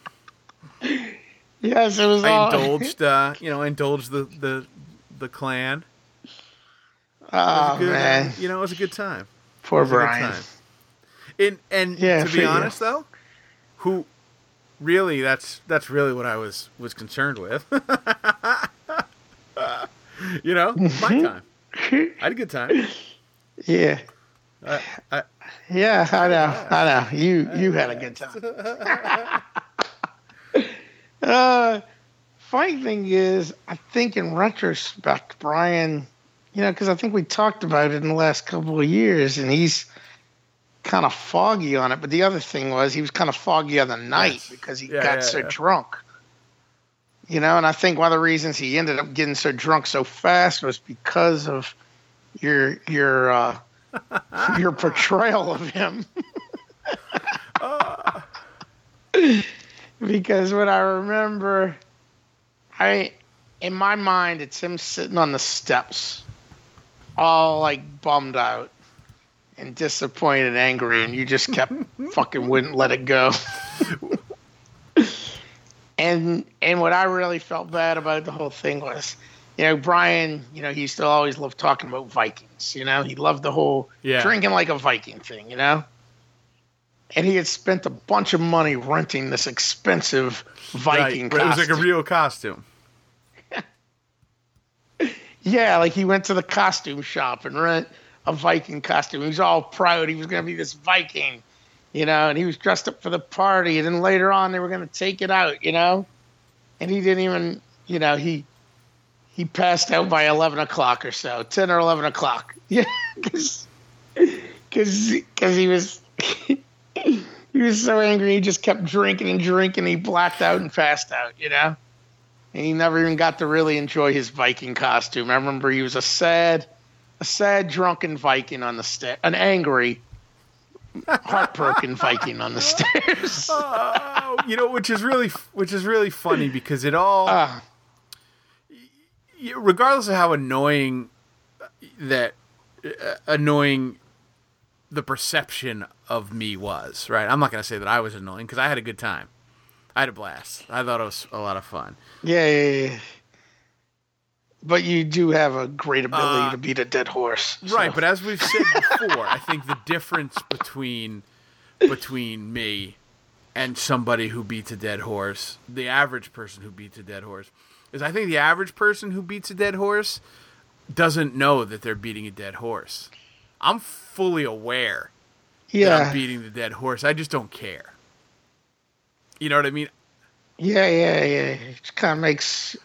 Yes, it was I all. indulged, uh, you know, I indulged the the the clan. Oh Good, uh, man, you know, it was a good time. poor a good Brian. time. And and Yeah, to be honest though, who really that's that's really what I was was concerned with. you know, my time. I had a good time. Yeah, I, I, yeah, I know, I know. You you had a good time. uh, funny thing is, I think in retrospect, Brian, you know, because I think we talked about it in the last couple of years, and he's kind of foggy on it. But the other thing was he was kind of foggy on the night Yes. because he Yeah, got yeah, so yeah. drunk. You know, and I think one of the reasons he ended up getting so drunk so fast was because of your your uh, your portrayal of him. because what I remember, I in my mind, it's him sitting on the steps, all like bummed out and disappointed and angry, and you just kept fucking wouldn't let it go. and and what I really felt bad about the whole thing was, you know, Brian, you know, he used to always love talking about Vikings. You know, he loved the whole Yeah. drinking like a Viking thing. You know. And he had spent a bunch of money renting this expensive Viking right, it was like a real costume. Yeah, like he went to the costume shop and rent a Viking costume. He was all proud he was going to be this Viking, you know, and he was dressed up for the party. And then later on, they were going to take it out, you know, and he didn't even, you know, he he passed out by eleven o'clock or so, ten or eleven o'clock. Yeah, because because he was. He was so angry, he just kept drinking and drinking. He blacked out and passed out, you know? And he never even got to really enjoy his Viking costume. I remember he was a sad, a sad drunken Viking on the sta an angry, heartbroken Viking on the stairs. Oh, you know, which is really, which is really funny because it all, Uh, regardless of how annoying that uh, annoying the perception of me was, right? I'm not going to say that I was annoying because I had a good time. I had a blast. I thought it was a lot of fun. yeah, yeah, yeah. But you do have a great ability Uh, to beat a dead horse. so- Right, but as we've said before, I think the difference between between me and somebody who beats a dead horse, the average person who beats a dead horse, is I think the average person who beats a dead horse doesn't know that they're beating a dead horse. I'm fully aware that yeah, I'm beating the dead horse. I just don't care. You know what I mean? yeah, yeah, yeah. It kind of makes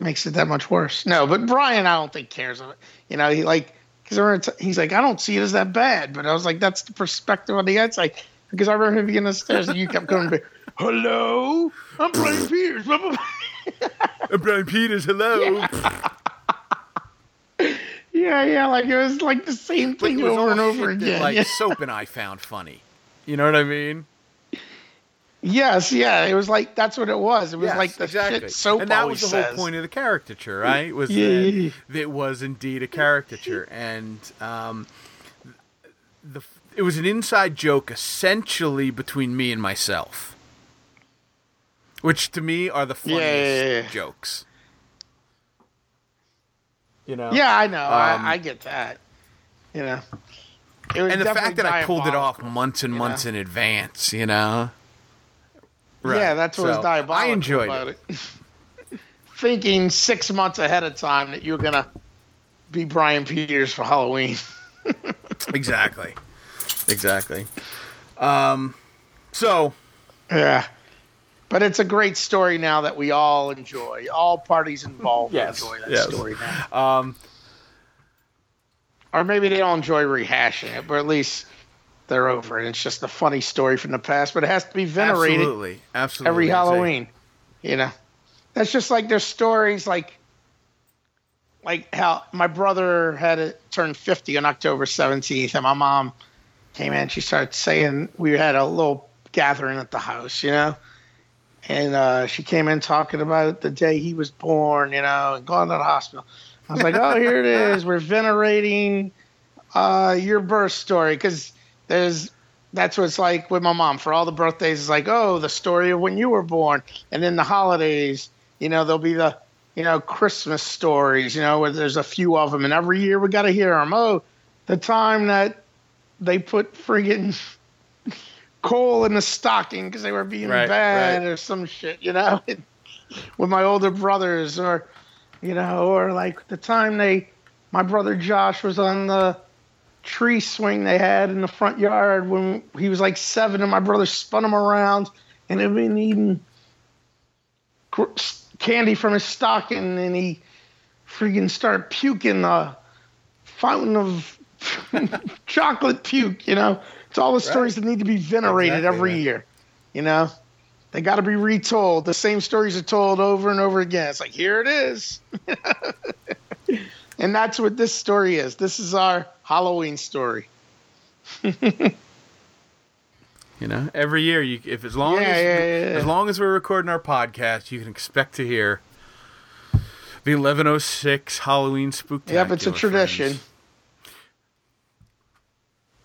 makes it that much worse. No, but Brian, I don't think cares of. You know, he like because he's like, I don't see it as that bad. But I was like, that's the perspective on the outside. Because I remember him being on the stairs and you kept going, "Hello, I'm Brian Peters." blah, blah, blah." Uh, Brian Peters, hello. yeah, yeah, like it was like the same thing over and over shit that, again. like yeah. Soap and I found funny. You know what I mean? Yes, yeah, it was like that's what it was. It was Yes, like the shit soap and that was the whole point of the caricature, right? Was Yeah, that, yeah, yeah. that it was indeed a caricature, and um, the it was an inside joke essentially between me and myself, which to me are the funniest Yeah, yeah, yeah. jokes. You know, Yeah, I know. Um, I, I get that. You know, and the fact that I pulled it off months and months know? in advance, you know. Yeah, that's what was So, diabolical I enjoyed about it. it. Thinking six months ahead of time that you're gonna be Brian Peters for Halloween. Exactly, exactly. Um, so Yeah. But it's a great story now that we all enjoy. All parties involved Yes, enjoy that yes. story now. um, Or maybe they don't enjoy rehashing it, but at least they're over and It's just a funny story from the past, but it has to be venerated absolutely, absolutely. every Halloween. You know, that's just like there's stories like, like how my brother had it turned 50 on October 17th, and my mom came in. She started saying we had a little gathering at the house, you know, and uh, she came in talking about the day he was born, you know, and going to the hospital. I was like, oh, here it is. We're venerating uh, your birth story because there's that's what it's like with my mom for all the birthdays. It's like, oh, the story of when you were born, and then the holidays. You know, there'll be the you know Christmas stories. You know, where there's a few of them, and every year we got to hear them. Oh, the time that they put friggin' coal in the stocking because they were being Right, bad right. or some shit. You know, with my older brothers, or you know, or like the time they, my brother Josh was on the tree swing they had in the front yard when he was like seven, and my brother spun him around and had been eating candy from his stocking, and he freaking started puking a fountain of chocolate puke. You know, it's all the stories that need to be venerated Exactly, every man. year. You know, they got to be retold. The same stories are told over and over again. It's like here it is. And that's what this story is. This is our Halloween story. You know, every year, you if as long Yeah, as yeah, yeah, as long as we're recording our podcast, you can expect to hear the 1106 Halloween spook. Yep, it's a tradition.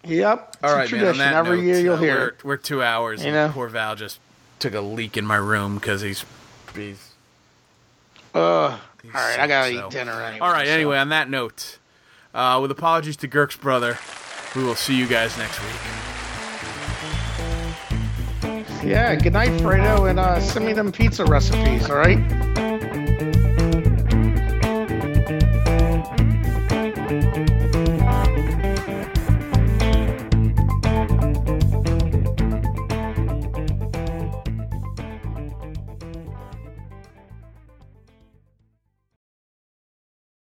Yep, it's All a right, man. On tradition. that Every note, year you'll uh, hear we're, we're two hours. You and know? poor Val just took a leak in my room because he's he's. Ugh. All right, I gotta so- eat dinner anyway. All right. so- Anyway, on that note, uh, with apologies to Girk's brother, we will see you guys next week. Yeah, good night, Fredo, and uh, send me them pizza recipes, all right?